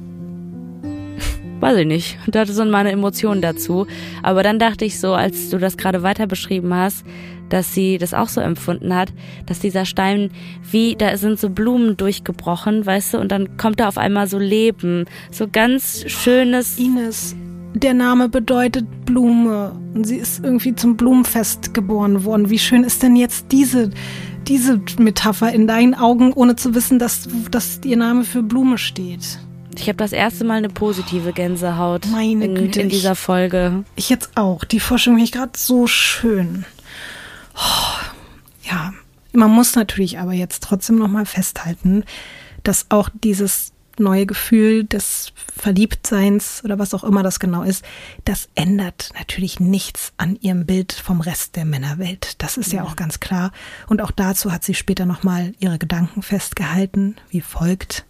weiß ich nicht. Und hatte so meine Emotionen dazu. Aber dann dachte ich so, als du das gerade weiter beschrieben hast, dass sie das auch so empfunden hat, dass dieser Stein wie, da sind so Blumen durchgebrochen, weißt du, und dann kommt da auf einmal so Leben, so ganz schönes. Ines, der Name bedeutet Blume. Und sie ist irgendwie zum Blumenfest geboren worden. Wie schön ist denn jetzt diese, diese Metapher in deinen Augen, ohne zu wissen, dass, dass ihr Name für Blume steht? Ich habe das erste Mal eine positive Gänsehaut Meine in, Güte, in dieser Folge. Ich, ich jetzt auch. Die Forschung finde ich gerade so schön. Oh, ja, man muss natürlich aber jetzt trotzdem noch mal festhalten, dass auch dieses neue Gefühl des Verliebtseins oder was auch immer das genau ist, das ändert natürlich nichts an ihrem Bild vom Rest der Männerwelt. Das ist ja, ja auch ganz klar. Und auch dazu hat sie später nochmal ihre Gedanken festgehalten, wie folgt.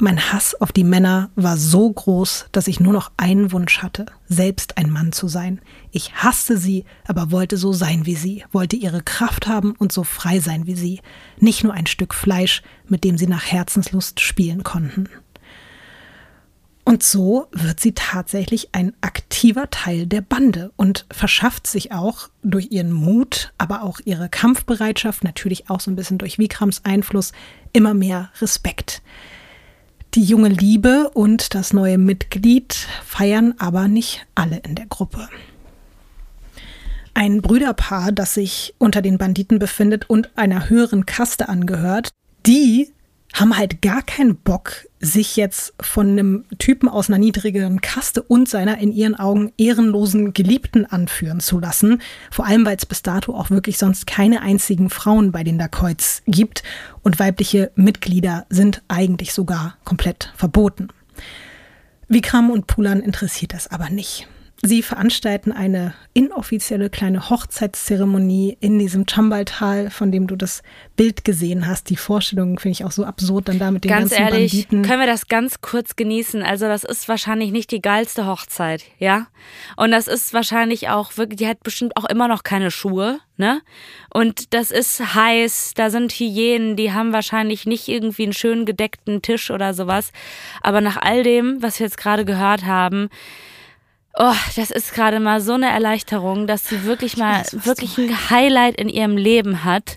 Mein Hass auf die Männer war so groß, dass ich nur noch einen Wunsch hatte, selbst ein Mann zu sein. Ich hasste sie, aber wollte so sein wie sie, wollte ihre Kraft haben und so frei sein wie sie, nicht nur ein Stück Fleisch, mit dem sie nach Herzenslust spielen konnten. Und so wird sie tatsächlich ein aktiver Teil der Bande und verschafft sich auch durch ihren Mut, aber auch ihre Kampfbereitschaft, natürlich auch so ein bisschen durch Vikrams Einfluss, immer mehr Respekt. Die junge Liebe und das neue Mitglied feiern aber nicht alle in der Gruppe. Ein Brüderpaar, das sich unter den Banditen befindet und einer höheren Kaste angehört, die haben halt gar keinen Bock, sich jetzt von einem Typen aus einer niedrigeren Kaste und seiner in ihren Augen ehrenlosen Geliebten anführen zu lassen. Vor allem, weil es bis dato auch wirklich sonst keine einzigen Frauen bei den Dacoits gibt und weibliche Mitglieder sind eigentlich sogar komplett verboten. Vikram und Pulan interessiert das aber nicht. Sie veranstalten eine inoffizielle kleine Hochzeitszeremonie in diesem Chambaltal, von dem du das Bild gesehen hast. Die Vorstellung finde ich auch so absurd, dann da mit den ganz ganzen ehrlich, Banditen. können wir das ganz kurz genießen? Also das ist wahrscheinlich nicht die geilste Hochzeit, ja? Und das ist wahrscheinlich auch wirklich, die hat bestimmt auch immer noch keine Schuhe, ne? Und das ist heiß, da sind Hyänen, die haben wahrscheinlich nicht irgendwie einen schön gedeckten Tisch oder sowas. Aber nach all dem, was wir jetzt gerade gehört haben, Oh, das ist gerade mal so eine Erleichterung, dass sie wirklich mal weiß, wirklich ein Highlight in ihrem Leben hat,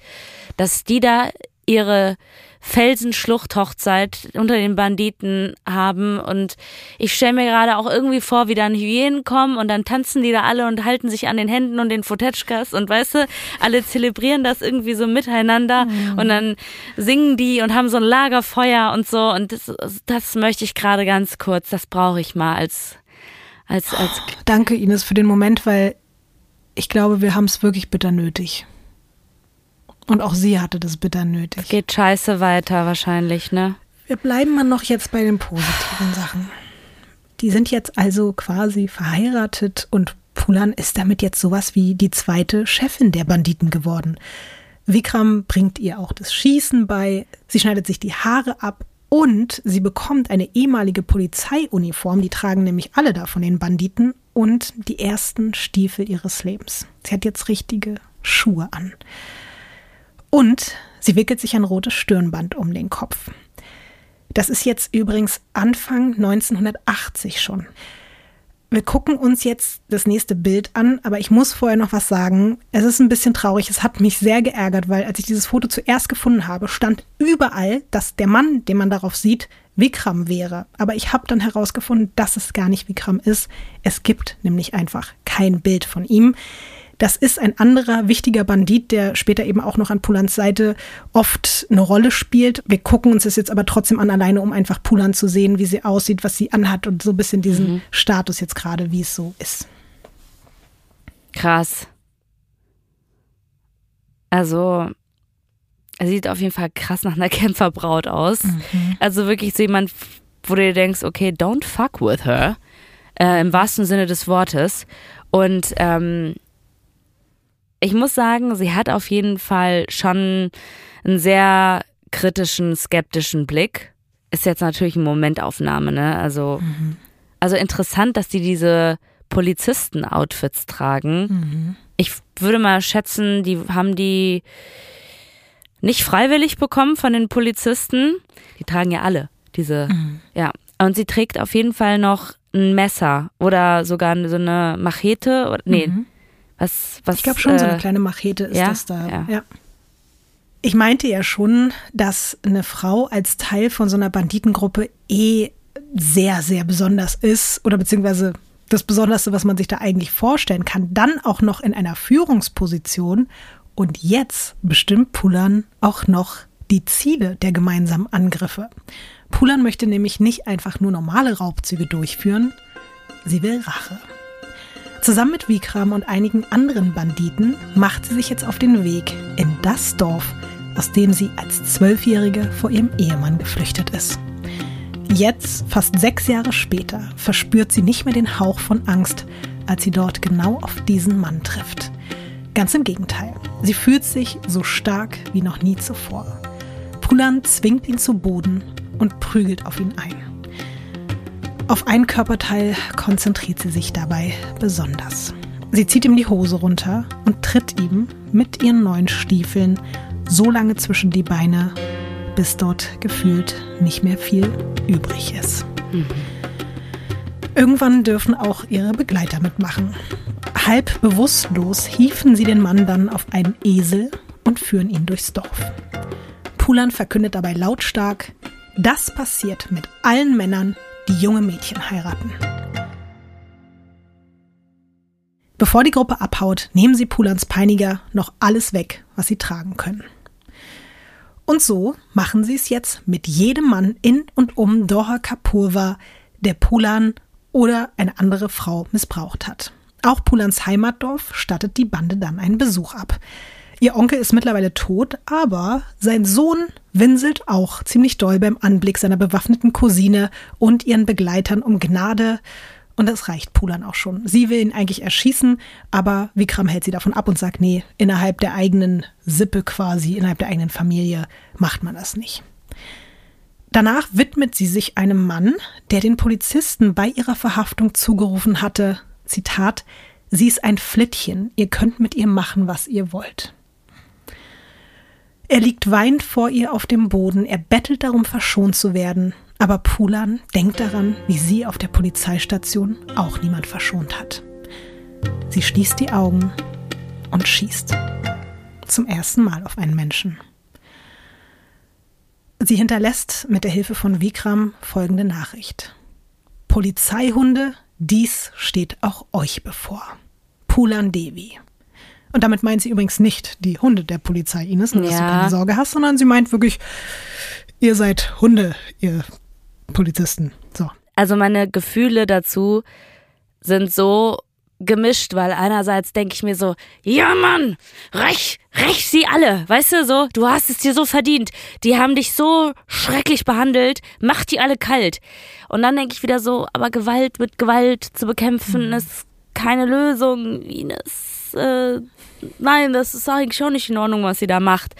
dass die da ihre Felsenschlucht-Hochzeit unter den Banditen haben. Und ich stelle mir gerade auch irgendwie vor, wie dann Hyänen kommen und dann tanzen die da alle und halten sich an den Händen und den Fotetschkas und weißt du, alle zelebrieren das irgendwie so miteinander. Mhm. und dann singen die und haben so ein Lagerfeuer und so. Und das, das möchte ich gerade ganz kurz, das brauche ich mal als als als Danke, Ines, für den Moment, weil ich glaube, wir haben es wirklich bitter nötig. Und auch sie hatte das bitter nötig. geht scheiße weiter wahrscheinlich, ne? Wir bleiben mal noch jetzt bei den positiven Sachen. Die sind jetzt also quasi verheiratet und Pulan ist damit jetzt sowas wie die zweite Chefin der Banditen geworden. Vikram bringt ihr auch das Schießen bei, sie schneidet sich die Haare ab und sie bekommt eine ehemalige Polizeiuniform, die tragen nämlich alle da von den Banditen und die ersten Stiefel ihres Lebens. Sie hat jetzt richtige Schuhe an. Und sie wickelt sich ein rotes Stirnband um den Kopf. Das ist jetzt übrigens Anfang 1980 schon. Wir gucken uns jetzt das nächste Bild an, aber ich muss vorher noch was sagen. Es ist ein bisschen traurig. Es hat mich sehr geärgert, weil als ich dieses Foto zuerst gefunden habe, stand überall, dass der Mann, den man darauf sieht, Vikram wäre. Aber ich habe dann herausgefunden, dass es gar nicht Vikram ist. Es gibt nämlich einfach kein Bild von ihm. Das ist ein anderer wichtiger Bandit, der später eben auch noch an Pulans Seite oft eine Rolle spielt. Wir gucken uns das jetzt aber trotzdem an, alleine um einfach Pulan zu sehen, wie sie aussieht, was sie anhat und so ein bisschen diesen Status jetzt gerade, wie es so ist. Krass. Also, er sieht auf jeden Fall krass nach einer Kämpferbraut aus. Also wirklich so jemand, wo du dir denkst, okay, don't fuck with her. Äh, Im wahrsten Sinne des Wortes. Und ähm, ich muss sagen, sie hat auf jeden Fall schon einen sehr kritischen, skeptischen Blick. Ist jetzt natürlich eine Momentaufnahme, ne? Also, also interessant, dass die diese Polizisten-Outfits tragen. Ich würde mal schätzen, die haben die nicht freiwillig bekommen von den Polizisten. Die tragen ja alle diese, ja. Und sie trägt auf jeden Fall noch ein Messer oder sogar so eine Machete. Oder, nee, was, was. Ich glaube schon, so eine äh, kleine Machete ist ja? das da. Ja. Ja. Ich meinte ja schon, dass eine Frau als Teil von so einer Banditengruppe eh sehr, sehr besonders ist oder beziehungsweise das Besonderste, was man sich da eigentlich vorstellen kann, dann auch noch in einer Führungsposition. Und jetzt bestimmt Pulan auch noch die Ziele der gemeinsamen Angriffe. Pulan möchte nämlich nicht einfach nur normale Raubzüge durchführen, sie will Rache. Zusammen mit Vikram und einigen anderen Banditen macht sie sich jetzt auf den Weg in das Dorf, aus dem sie als Zwölfjährige vor ihrem Ehemann geflüchtet ist. Jetzt, fast sechs Jahre später, verspürt sie nicht mehr den Hauch von Angst, als sie dort genau auf diesen Mann trifft. Ganz im Gegenteil, sie fühlt sich so stark wie noch nie zuvor. Pulan zwingt ihn zu Boden und prügelt auf ihn ein. Auf ein Körperteil konzentriert sie sich dabei besonders. Sie zieht ihm die Hose runter und tritt ihm mit ihren neuen Stiefeln so lange zwischen die Beine, bis dort gefühlt nicht mehr viel übrig ist. Irgendwann dürfen auch ihre Begleiter mitmachen. Halb bewusstlos hieven sie den Mann dann auf einen Esel und führen ihn durchs Dorf. Pulan verkündet dabei lautstark, Das passiert mit allen Männern, die junge Mädchen heiraten. Bevor die Gruppe abhaut, nehmen sie Pulans Peiniger noch alles weg, was sie tragen können. Und so machen sie es jetzt mit jedem Mann in und um Doha Kapurwa, der Pulan oder eine andere Frau missbraucht hat. Auch Pulans Heimatdorf stattet die Bande dann einen Besuch ab. Ihr Onkel ist mittlerweile tot, aber sein Sohn winselt auch ziemlich doll beim Anblick seiner bewaffneten Cousine und ihren Begleitern um Gnade. Und das reicht Pulan auch schon. Sie will ihn eigentlich erschießen, aber Vikram hält sie davon ab und sagt, nee, innerhalb der eigenen Sippe quasi, innerhalb der eigenen Familie macht man das nicht. Danach widmet sie sich einem Mann, der den Polizisten bei ihrer Verhaftung zugerufen hatte, Zitat, sie ist ein Flittchen, ihr könnt mit ihr machen, was ihr wollt. Er liegt weinend vor ihr auf dem Boden, er bettelt darum, verschont zu werden, aber Pulan denkt daran, wie sie auf der Polizeistation auch niemand verschont hat. Sie schließt die Augen und schießt. Zum ersten Mal auf einen Menschen. Sie hinterlässt mit der Hilfe von Vikram folgende Nachricht. Polizeihunde, dies steht auch euch bevor. Pulan Devi. Und damit meint sie übrigens nicht die Hunde der Polizei, Ines, nur dass ja. du keine Sorge hast, sondern sie meint wirklich, ihr seid Hunde, ihr Polizisten. So. Also meine Gefühle dazu sind so gemischt, weil einerseits denke ich mir so, ja Mann, räch, räch sie alle, weißt du so, du hast es dir so verdient, die haben dich so schrecklich behandelt, mach die alle kalt. Und dann denke ich wieder so, aber Gewalt mit Gewalt zu bekämpfen mhm. ist keine Lösung, Ines. Äh, nein, das ist eigentlich schon nicht in Ordnung, was sie da macht.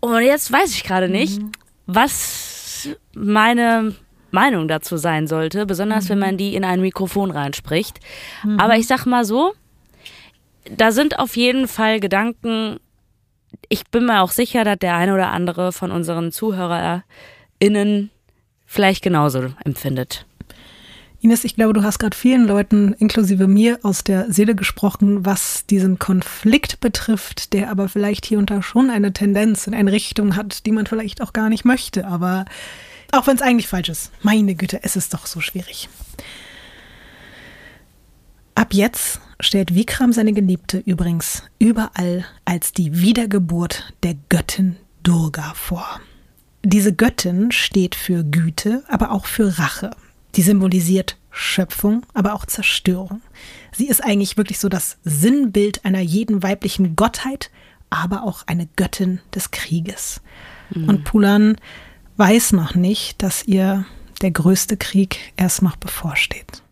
Und jetzt weiß ich gerade nicht, mhm. was meine Meinung dazu sein sollte, besonders mhm. wenn man die in ein Mikrofon reinspricht. Mhm. Aber ich sag mal so, da sind auf jeden Fall Gedanken, ich bin mir auch sicher, dass der eine oder andere von unseren ZuhörerInnen vielleicht genauso empfindet. Ines, ich glaube, du hast gerade vielen Leuten, inklusive mir, aus der Seele gesprochen, was diesen Konflikt betrifft, der aber vielleicht hier und da schon eine Tendenz in eine Richtung hat, die man vielleicht auch gar nicht möchte. Aber auch wenn es eigentlich falsch ist. Meine Güte, es ist doch so schwierig. Ab jetzt stellt Vikram seine Geliebte übrigens überall als die Wiedergeburt der Göttin Durga vor. Diese Göttin steht für Güte, aber auch für Rache. Die symbolisiert Schöpfung, aber auch Zerstörung. Sie ist eigentlich wirklich so das Sinnbild einer jeden weiblichen Gottheit, aber auch eine Göttin des Krieges. Mhm. Und Pulan weiß noch nicht, dass ihr der größte Krieg erst noch bevorsteht.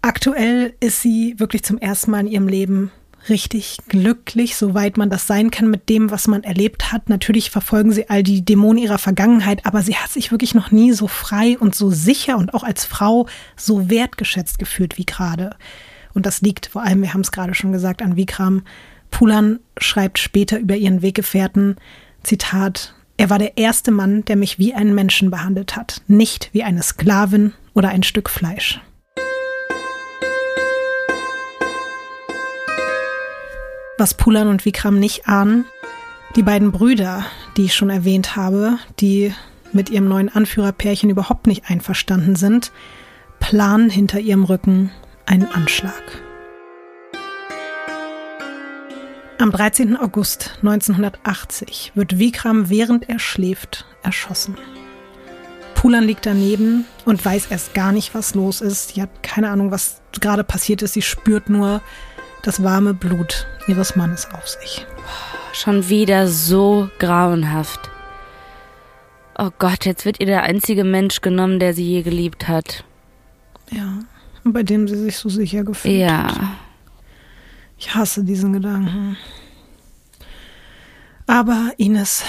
Aktuell ist sie wirklich zum ersten Mal in ihrem Leben richtig glücklich, soweit man das sein kann mit dem, was man erlebt hat. Natürlich verfolgen sie all die Dämonen ihrer Vergangenheit, aber sie hat sich wirklich noch nie so frei und so sicher und auch als Frau so wertgeschätzt gefühlt wie gerade. Und das liegt vor allem, wir haben es gerade schon gesagt, an Vikram. Pulan schreibt später über ihren Weggefährten, Zitat, er war der erste Mann, der mich wie einen Menschen behandelt hat, nicht wie eine Sklavin oder ein Stück Fleisch. Was Pulan und Vikram nicht ahnen, die beiden Brüder, die ich schon erwähnt habe, die mit ihrem neuen Anführerpärchen überhaupt nicht einverstanden sind, planen hinter ihrem Rücken einen Anschlag. Am 13. August 1980 wird Vikram, während er schläft, erschossen. Pulan liegt daneben und weiß erst gar nicht, was los ist. Sie hat keine Ahnung, was gerade passiert ist. Sie spürt nur das warme Blut ihres Mannes auf sich. Schon wieder so grauenhaft. Oh Gott, jetzt wird ihr der einzige Mensch genommen, der sie je geliebt hat. Ja, und bei dem sie sich so sicher gefühlt ja. hat. Ja. Ich hasse diesen Gedanken. Aber Ines,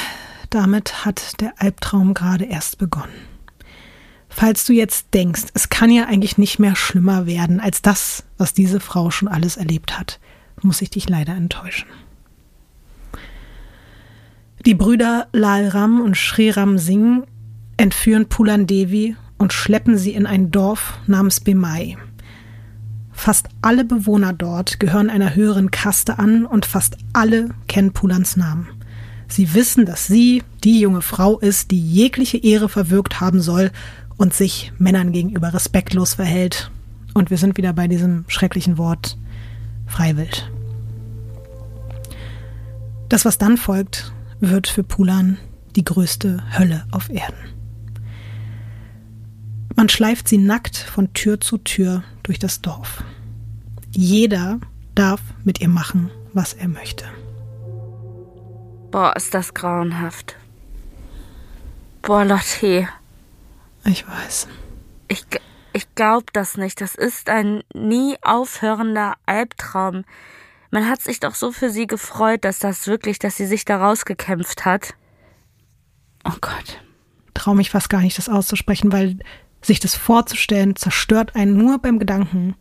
damit hat der Albtraum gerade erst begonnen. Falls du jetzt denkst, es kann ja eigentlich nicht mehr schlimmer werden als das, was diese Frau schon alles erlebt hat, muss ich dich leider enttäuschen. Die Brüder Lal Ram und Sri Ram Singh entführen Pulan Devi und schleppen sie in ein Dorf namens Bemai. Fast alle Bewohner dort gehören einer höheren Kaste an und fast alle kennen Pulans Namen. Sie wissen, dass sie die junge Frau ist, die jegliche Ehre verwirkt haben soll und sich Männern gegenüber respektlos verhält. Und wir sind wieder bei diesem schrecklichen Wort freiwillig. Das, was dann folgt, wird für Pulan die größte Hölle auf Erden. Man schleift sie nackt von Tür zu Tür durch das Dorf. Jeder darf mit ihr machen, was er möchte. Boah, ist das grauenhaft. Boah, Lotte. Ich weiß. Ich, ich glaub das nicht. Das ist ein nie aufhörender Albtraum. Man hat sich doch so für sie gefreut, dass das wirklich, dass sie sich da rausgekämpft hat. Oh Gott. Trau mich fast gar nicht, das auszusprechen, weil sich das vorzustellen zerstört einen nur beim Gedanken.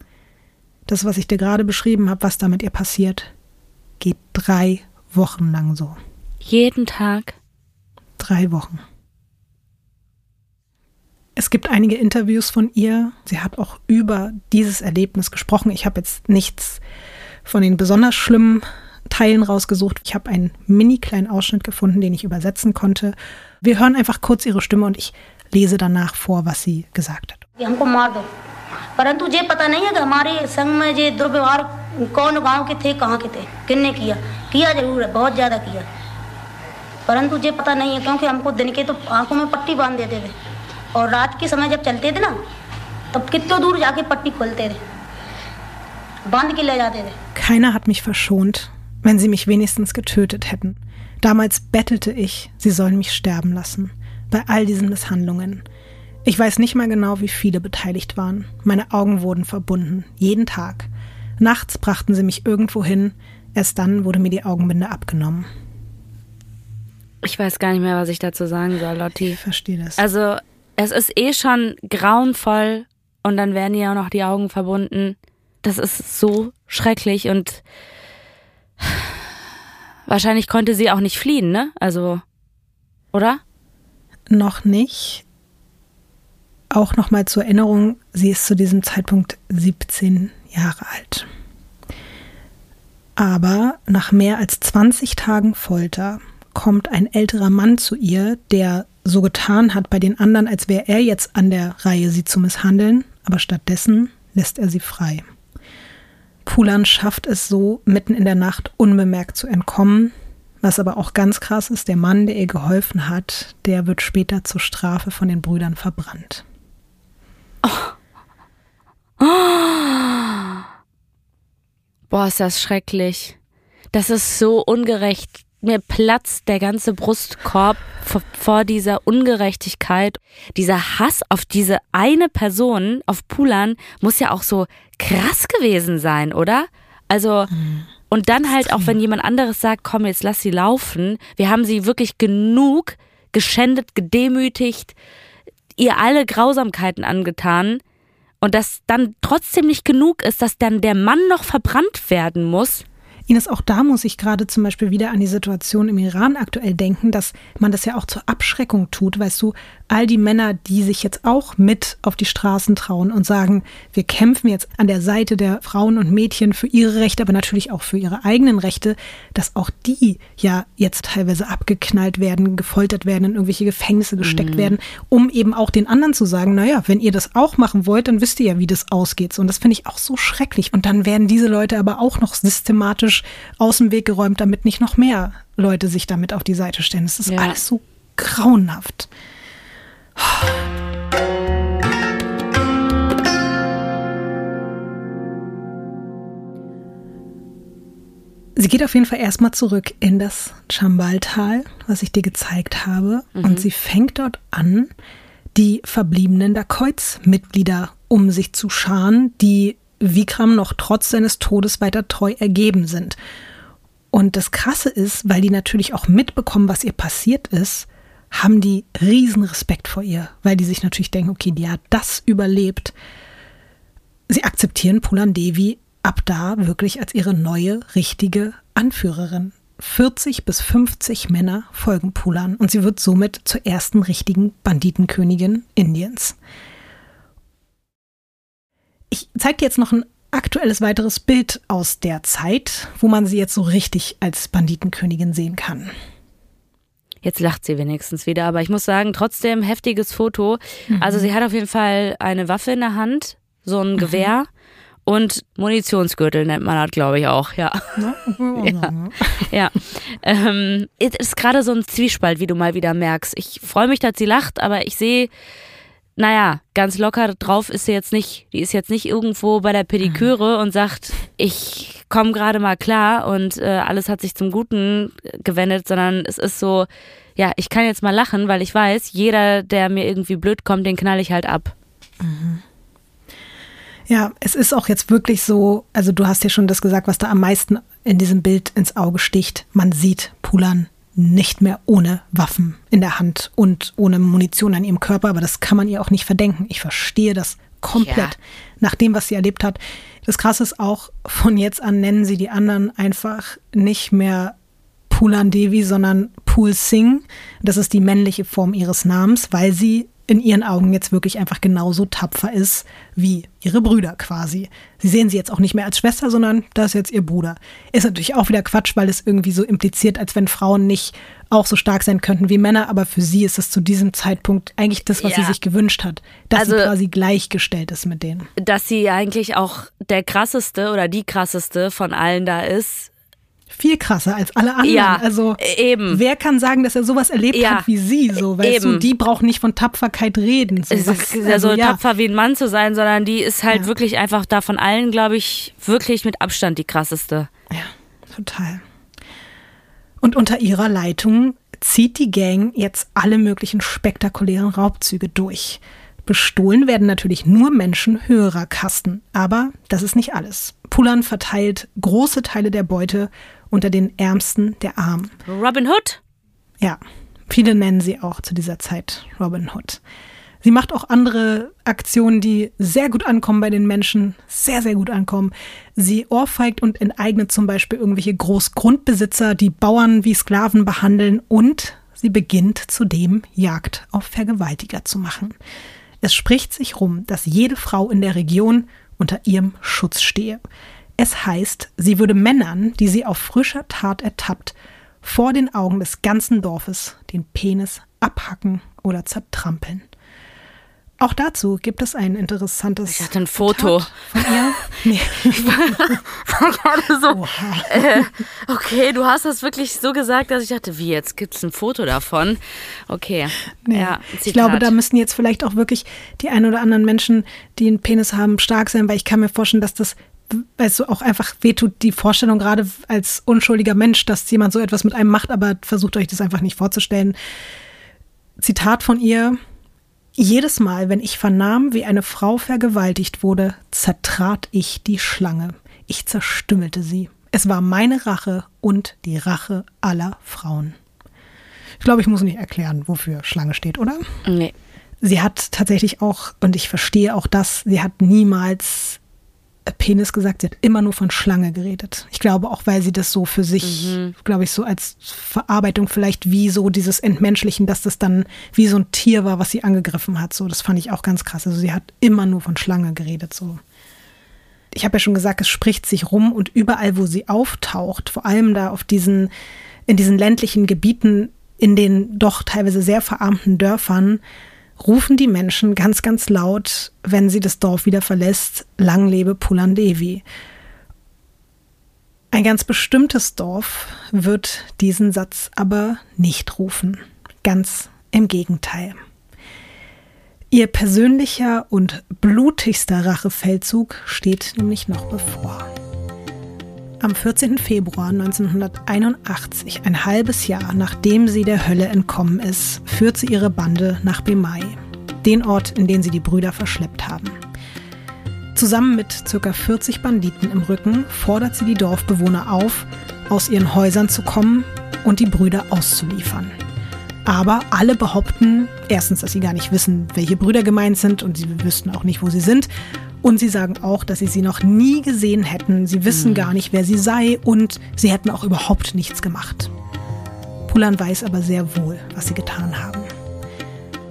Das, was ich dir gerade beschrieben habe, was da mit ihr passiert, geht drei Wochen lang so. Jeden Tag? Drei Wochen. Es gibt einige Interviews von ihr. Sie hat auch über dieses Erlebnis gesprochen. Ich habe jetzt nichts von den besonders schlimmen Teilen rausgesucht. Ich habe einen mini kleinen Ausschnitt gefunden, den ich übersetzen konnte. Wir hören einfach kurz ihre Stimme und ich lese danach vor, was sie gesagt hat. परंतु ये पता नहीं है कि हमारे संग में ये दुर्व्यवहार कौन गांव के थे कहाँ के थे किन्ने किया किया जरूर है बहुत ज़्यादा किया परंतु ये पता नहीं है क्योंकि हमको दिन के तो आंखों में पट्टी बांध देते थे और रात के समय जब चलते थे ना तब कितने दूर जाके पट्टी खोलते थे बांध के ले जाते थे Keiner hat mich verschont, wenn sie mich wenigstens getötet hätten. Damals bettelte ich, sie sollen mich sterben lassen. Bei all diesen Misshandlungen. Ich weiß nicht mal genau, wie viele beteiligt waren. Meine Augen wurden verbunden, jeden Tag. Nachts brachten sie mich irgendwo hin, erst dann wurde mir die Augenbinde abgenommen. Ich weiß gar nicht mehr, was ich dazu sagen soll, Lotti. Ich verstehe das. Also, es ist eh schon grauenvoll und dann werden ja auch noch die Augen verbunden. Das ist so schrecklich und wahrscheinlich konnte sie auch nicht fliehen, ne? Also, oder? Noch nicht. Auch nochmal zur Erinnerung, sie ist zu diesem Zeitpunkt 17 Jahre alt. Aber nach mehr als 20 Tagen Folter kommt ein älterer Mann zu ihr, der so getan hat bei den anderen, als wäre er jetzt an der Reihe, sie zu misshandeln, aber stattdessen lässt er sie frei. Pulan schafft es so, mitten in der Nacht unbemerkt zu entkommen. Was aber auch ganz krass ist, der Mann, der ihr geholfen hat, der wird später zur Strafe von den Brüdern verbrannt. Oh. Oh. Boah, ist das schrecklich. Das ist so ungerecht mir platzt der ganze Brustkorb vor, dieser Ungerechtigkeit. Dieser Hass auf diese eine Person, auf Pulan, muss ja auch so krass gewesen sein, oder? Also, und dann halt auch, wenn jemand anderes sagt, komm, jetzt lass sie laufen. Wir haben sie wirklich genug geschändet, gedemütigt, ihr alle Grausamkeiten angetan. Und dass dann trotzdem nicht genug ist, dass dann der Mann noch verbrannt werden muss. Ines, auch da muss ich gerade zum Beispiel wieder an die Situation im Iran aktuell denken, dass man das ja auch zur Abschreckung tut. Weißt du, all die Männer, die sich jetzt auch mit auf die Straßen trauen und sagen, wir kämpfen jetzt an der Seite der Frauen und Mädchen für ihre Rechte, aber natürlich auch für ihre eigenen Rechte, dass auch die ja jetzt teilweise abgeknallt werden, gefoltert werden, in irgendwelche Gefängnisse gesteckt mhm. werden, um eben auch den anderen zu sagen, naja, wenn ihr das auch machen wollt, dann wisst ihr ja, wie das ausgeht. Und das finde ich auch so schrecklich. Und dann werden diese Leute aber auch noch systematisch aus dem Weg geräumt, damit nicht noch mehr Leute sich damit auf die Seite stellen. Das ist ja. alles so grauenhaft. Sie geht auf jeden Fall erstmal zurück in das Chambaltal, was ich dir gezeigt habe, mhm. und sie fängt dort an, die verbliebenen Dakoits-Mitglieder um sich zu scharen, die Vikram noch trotz seines Todes weiter treu ergeben sind. Und das Krasse ist, weil die natürlich auch mitbekommen, was ihr passiert ist, haben die riesen Respekt vor ihr, weil die sich natürlich denken, okay, die hat das überlebt. Sie akzeptieren Pulan Devi ab da wirklich als ihre neue, richtige Anführerin. 40 bis 50 Männer folgen Pulan und sie wird somit zur ersten richtigen Banditenkönigin Indiens. Ich zeige dir jetzt noch ein aktuelles weiteres Bild aus der Zeit, wo man sie jetzt so richtig als Banditenkönigin sehen kann. Jetzt lacht sie wenigstens wieder, aber ich muss sagen, trotzdem heftiges Foto. Mhm. Also sie hat auf jeden Fall eine Waffe in der Hand, so ein mhm. Gewehr und Munitionsgürtel nennt man das, glaube ich, auch, ja. ja. ja. Ähm, ist gerade so ein Zwiespalt, wie du mal wieder merkst. Ich freue mich, dass sie lacht, aber ich sehe, naja, ganz locker drauf ist sie jetzt nicht. Die ist jetzt nicht irgendwo bei der Pediküre mhm. und sagt, ich komme gerade mal klar und äh, alles hat sich zum Guten gewendet, sondern es ist so, ja, ich kann jetzt mal lachen, weil ich weiß, jeder, der mir irgendwie blöd kommt, den knall ich halt ab. Mhm. Ja, es ist auch jetzt wirklich so, also du hast ja schon das gesagt, was da am meisten in diesem Bild ins Auge sticht. Man sieht Pulan nicht mehr ohne Waffen in der Hand und ohne Munition an ihrem Körper, aber das kann man ihr auch nicht verdenken. Ich verstehe das komplett ja. nach dem, was sie erlebt hat. Das Krasse ist auch, von jetzt an nennen sie die anderen einfach nicht mehr Pulan Devi, sondern Pul Singh. Das ist die männliche Form ihres Namens, weil sie in ihren Augen jetzt wirklich einfach genauso tapfer ist wie ihre Brüder quasi. Sie sehen sie jetzt auch nicht mehr als Schwester, sondern da ist jetzt ihr Bruder. Ist natürlich auch wieder Quatsch, weil es irgendwie so impliziert, als wenn Frauen nicht auch so stark sein könnten wie Männer, aber für sie ist es zu diesem Zeitpunkt eigentlich das, was ja. sie sich gewünscht hat, dass also, sie quasi gleichgestellt ist mit denen. Dass sie eigentlich auch der krasseste oder die krasseste von allen da ist, viel krasser als alle anderen. Ja, also eben. Wer kann sagen, dass er sowas erlebt ja, hat wie sie? So, weißt eben. du, die braucht nicht von Tapferkeit reden. So, es ist ja also, so ja. tapfer wie ein Mann zu sein, sondern die ist halt ja. wirklich einfach da von allen, glaube ich, wirklich mit Abstand die krasseste. Ja, total. Und unter ihrer Leitung zieht die Gang jetzt alle möglichen spektakulären Raubzüge durch. Bestohlen werden natürlich nur Menschen höherer Kasten, aber das ist nicht alles. Pulan verteilt große Teile der Beute unter den Ärmsten der Armen. Robin Hood? Ja, viele nennen sie auch zu dieser Zeit Robin Hood. Sie macht auch andere Aktionen, die sehr gut ankommen bei den Menschen, sehr, sehr gut ankommen. Sie ohrfeigt und enteignet zum Beispiel irgendwelche Großgrundbesitzer, die Bauern wie Sklaven behandeln und sie beginnt zudem Jagd auf Vergewaltiger zu machen. Es spricht sich rum, dass jede Frau in der Region unter ihrem Schutz stehe. Es heißt, sie würde Männern, die sie auf frischer Tat ertappt, vor den Augen des ganzen Dorfes den Penis abhacken oder zertrampeln. Auch dazu gibt es ein interessantes. Ich hatte ein Foto von ihr. Nee. Ich war gerade so. Äh, okay, du hast das wirklich so gesagt, dass ich dachte, wie jetzt gibt es ein Foto davon? Okay. Nee. Ja, ich glaube, da müssen jetzt vielleicht auch wirklich die ein oder anderen Menschen, die einen Penis haben, stark sein, weil ich kann mir vorstellen, dass das weil es auch einfach wehtut, die Vorstellung gerade als unschuldiger Mensch, dass jemand so etwas mit einem macht, aber versucht euch das einfach nicht vorzustellen. Zitat von ihr. Jedes Mal, wenn ich vernahm, wie eine Frau vergewaltigt wurde, zertrat ich die Schlange. Ich zerstümmelte sie. Es war meine Rache und die Rache aller Frauen. Ich glaube, ich muss nicht erklären, wofür Schlange steht, oder? Nee. Sie hat tatsächlich auch, und ich verstehe auch das, sie hat niemals Penis gesagt, sie hat immer nur von Schlange geredet. Ich glaube auch, weil sie das so für sich, mhm. glaube ich, so als Verarbeitung vielleicht wie so dieses Entmenschlichen, dass das dann wie so ein Tier war, was sie angegriffen hat. So, das fand ich auch ganz krass. Also sie hat immer nur von Schlange geredet. So. Ich habe ja schon gesagt, es spricht sich rum und überall, wo sie auftaucht, vor allem da auf diesen, in diesen ländlichen Gebieten, in den doch teilweise sehr verarmten Dörfern, rufen die Menschen ganz, ganz laut, wenn sie das Dorf wieder verlässt, Lang lebe Pulandevi. Ein ganz bestimmtes Dorf wird diesen Satz aber nicht rufen. Ganz im Gegenteil. Ihr persönlicher und blutigster Rachefeldzug steht nämlich noch bevor. Am 14. Februar 1981, ein halbes Jahr nachdem sie der Hölle entkommen ist, führt sie ihre Bande nach Bemai, den Ort, in den sie die Brüder verschleppt haben. Zusammen mit ca. 40 Banditen im Rücken fordert sie die Dorfbewohner auf, aus ihren Häusern zu kommen und die Brüder auszuliefern. Aber alle behaupten erstens, dass sie gar nicht wissen, welche Brüder gemeint sind und sie wüssten auch nicht, wo sie sind. Und sie sagen auch, dass sie sie noch nie gesehen hätten. Sie wissen mhm. gar nicht, wer sie sei und sie hätten auch überhaupt nichts gemacht. Pulan weiß aber sehr wohl, was sie getan haben.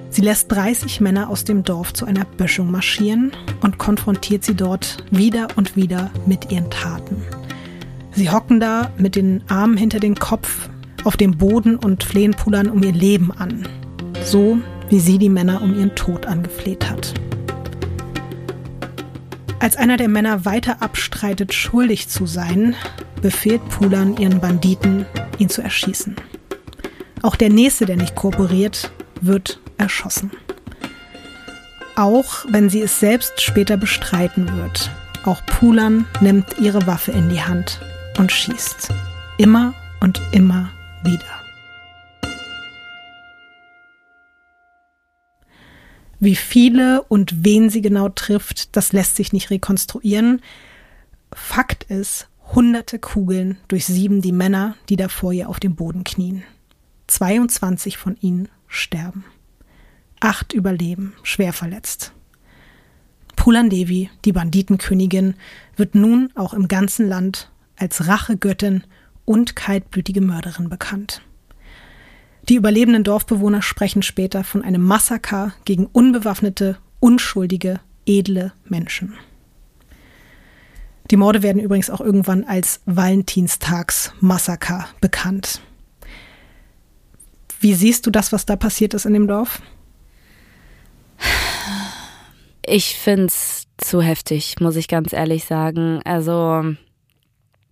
Sie lässt 30 Männer aus dem Dorf zu einer Böschung marschieren und konfrontiert sie dort wieder und wieder mit ihren Taten. Sie hocken da mit den Armen hinter den Kopf auf dem Boden und flehen Pulan um ihr Leben an. So wie sie die Männer um ihren Tod angefleht hat. Als einer der Männer weiter abstreitet, schuldig zu sein, befehlt Pulan ihren Banditen, ihn zu erschießen. Auch der Nächste, der nicht kooperiert, wird erschossen. Auch wenn sie es selbst später bestreiten wird. Auch Pulan nimmt ihre Waffe in die Hand und schießt. Immer und immer wieder. Wie viele und wen sie genau trifft, das lässt sich nicht rekonstruieren. Fakt ist, hunderte Kugeln durchsieben die Männer, die da vor ihr auf dem Boden knien. 22 von ihnen sterben. Acht überleben, schwer verletzt. Pulan Devi, die Banditenkönigin, wird nun auch im ganzen Land als Rachegöttin und kaltblütige Mörderin bekannt. Die überlebenden Dorfbewohner sprechen später von einem Massaker gegen unbewaffnete, unschuldige, edle Menschen. Die Morde werden übrigens auch irgendwann als Valentinstagsmassaker bekannt. Wie siehst du das, was da passiert ist in dem Dorf? Ich finde es zu heftig, muss ich ganz ehrlich sagen. Also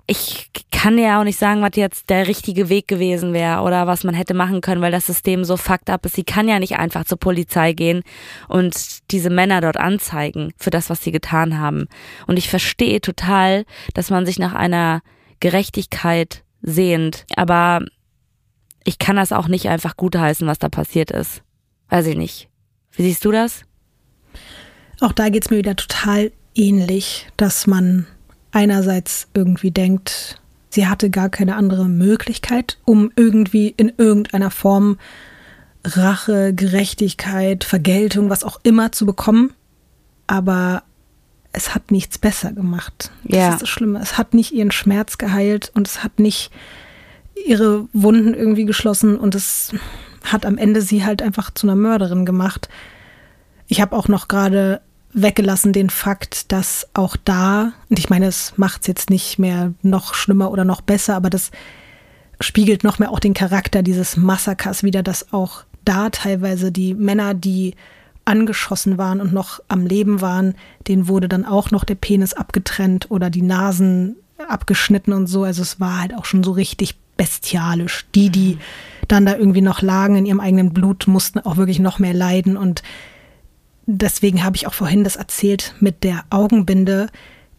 ich kann ja auch nicht sagen, was jetzt der richtige Weg gewesen wäre oder was man hätte machen können, weil das System so fucked up ist. Sie kann ja nicht einfach zur Polizei gehen und diese Männer dort anzeigen für das, was sie getan haben. Und ich verstehe total, dass man sich nach einer Gerechtigkeit sehnt. Aber ich kann das auch nicht einfach gutheißen, was da passiert ist. Weiß ich nicht. Wie siehst du das? Auch da geht es mir wieder total ähnlich, dass man einerseits irgendwie denkt, sie hatte gar keine andere Möglichkeit, um irgendwie in irgendeiner Form Rache, Gerechtigkeit, Vergeltung, was auch immer zu bekommen. Aber es hat nichts besser gemacht. Das ja. ist das Schlimme. Es hat nicht ihren Schmerz geheilt und es hat nicht ihre Wunden irgendwie geschlossen und es hat am Ende sie halt einfach zu einer Mörderin gemacht. Ich habe auch noch gerade weggelassen den Fakt, dass auch da, und ich meine, es macht es jetzt nicht mehr noch schlimmer oder noch besser, aber das spiegelt noch mehr auch den Charakter dieses Massakers wieder, dass auch da teilweise die Männer, die angeschossen waren und noch am Leben waren, denen wurde dann auch noch der Penis abgetrennt oder die Nasen abgeschnitten und so. Also es war halt auch schon so richtig bestialisch. Die, die dann da irgendwie noch lagen in ihrem eigenen Blut, mussten auch wirklich noch mehr leiden und deswegen habe ich auch vorhin das erzählt mit der Augenbinde.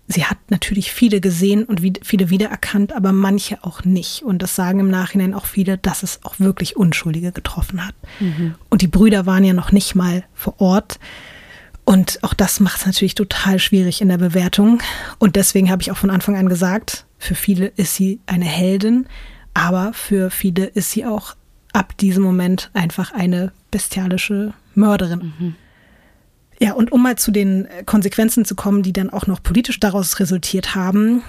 Sie hat natürlich viele gesehen und viele wiedererkannt, aber manche auch nicht. Und das sagen im Nachhinein auch viele, dass es auch wirklich Unschuldige getroffen hat. Mhm. Und die Brüder waren ja noch nicht mal vor Ort. Und auch das macht es natürlich total schwierig in der Bewertung. Und deswegen habe ich auch von Anfang an gesagt, für viele ist sie eine Heldin, aber für viele ist sie auch ab diesem Moment einfach eine bestialische Mörderin. Mhm. Ja, und um mal zu den Konsequenzen zu kommen, die dann auch noch politisch daraus resultiert haben,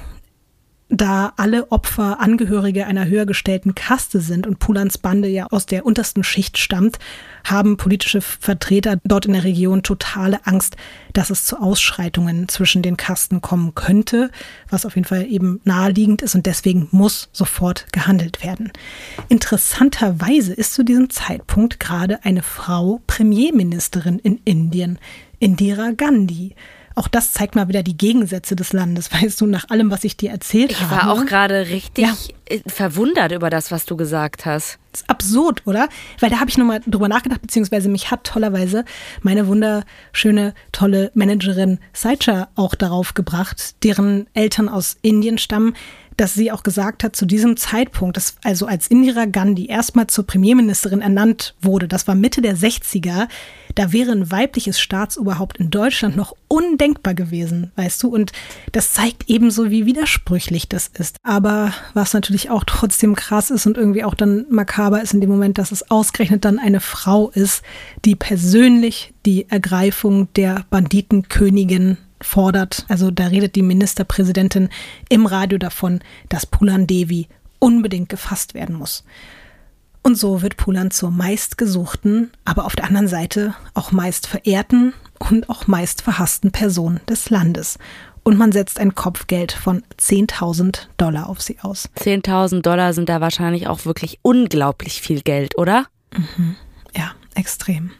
da alle Opfer Angehörige einer höher gestellten Kaste sind und Pulans Bande ja aus der untersten Schicht stammt, haben politische Vertreter dort in der Region totale Angst, dass es zu Ausschreitungen zwischen den Kasten kommen könnte, was auf jeden Fall eben naheliegend ist und deswegen muss sofort gehandelt werden. Interessanterweise ist zu diesem Zeitpunkt gerade eine Frau Premierministerin in Indien, Indira Gandhi. Auch das zeigt mal wieder die Gegensätze des Landes, weißt du, nach allem, was ich dir erzählt ich habe. Ich war auch gerade richtig ja. Äh, verwundert über das, was du gesagt hast. Das ist absurd, oder? Weil da habe ich nochmal drüber nachgedacht, beziehungsweise mich hat tollerweise meine wunderschöne, tolle Managerin Saicha auch darauf gebracht, deren Eltern aus Indien stammen, dass sie auch gesagt hat, zu diesem Zeitpunkt, dass also als Indira Gandhi erstmal zur Premierministerin ernannt wurde, das war Mitte der 60er, da wäre ein weibliches Staatsoberhaupt in Deutschland noch undenkbar gewesen, weißt du? Und das zeigt ebenso, wie widersprüchlich das ist. Aber was natürlich auch trotzdem krass ist und irgendwie auch dann makaber ist in dem Moment, dass es ausgerechnet dann eine Frau ist, die persönlich die Ergreifung der Banditenkönigin fordert. Also da redet die Ministerpräsidentin im Radio davon, dass Pulan Devi unbedingt gefasst werden muss. Und so wird Pulan zur meistgesuchten, aber auf der anderen Seite auch meist verehrten und auch meist verhassten Person des Landes. und man setzt ein Kopfgeld von 10.000 Dollar auf sie aus. 10.000 Dollar sind da wahrscheinlich auch wirklich unglaublich viel Geld, oder? Mhm. Ja, extrem.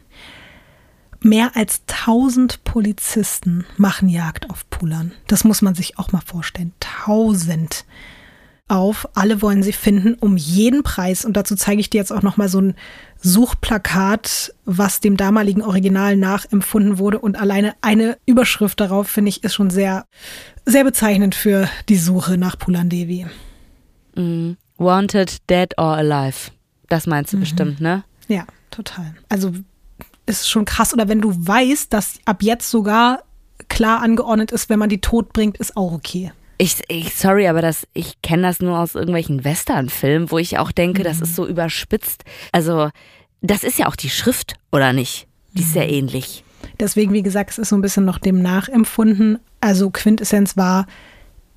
Mehr als 1000 Polizisten machen Jagd auf Pulan. Das muss man sich auch mal vorstellen. 1000 auf. Alle wollen sie finden um jeden Preis. Und dazu zeige ich dir jetzt auch noch mal so ein Suchplakat, was dem damaligen Original nachempfunden wurde. Und alleine eine Überschrift darauf, finde ich, ist schon sehr, sehr bezeichnend für die Suche nach Pulan Devi. Mm. Wanted, dead or alive. Das meinst du mhm. bestimmt, ne? Ja, total. Also ist schon krass. Oder wenn du weißt, dass ab jetzt sogar klar angeordnet ist, wenn man die tot bringt, ist auch okay. Ich, ich sorry, aber das, ich kenne das nur aus irgendwelchen Western-Filmen, wo ich auch denke, mhm. das ist so überspitzt. Also, das ist ja auch die Schrift, oder nicht? Die ist sehr mhm. ähnlich. Deswegen, wie gesagt, es ist so ein bisschen noch dem nachempfunden. Also Quintessenz war,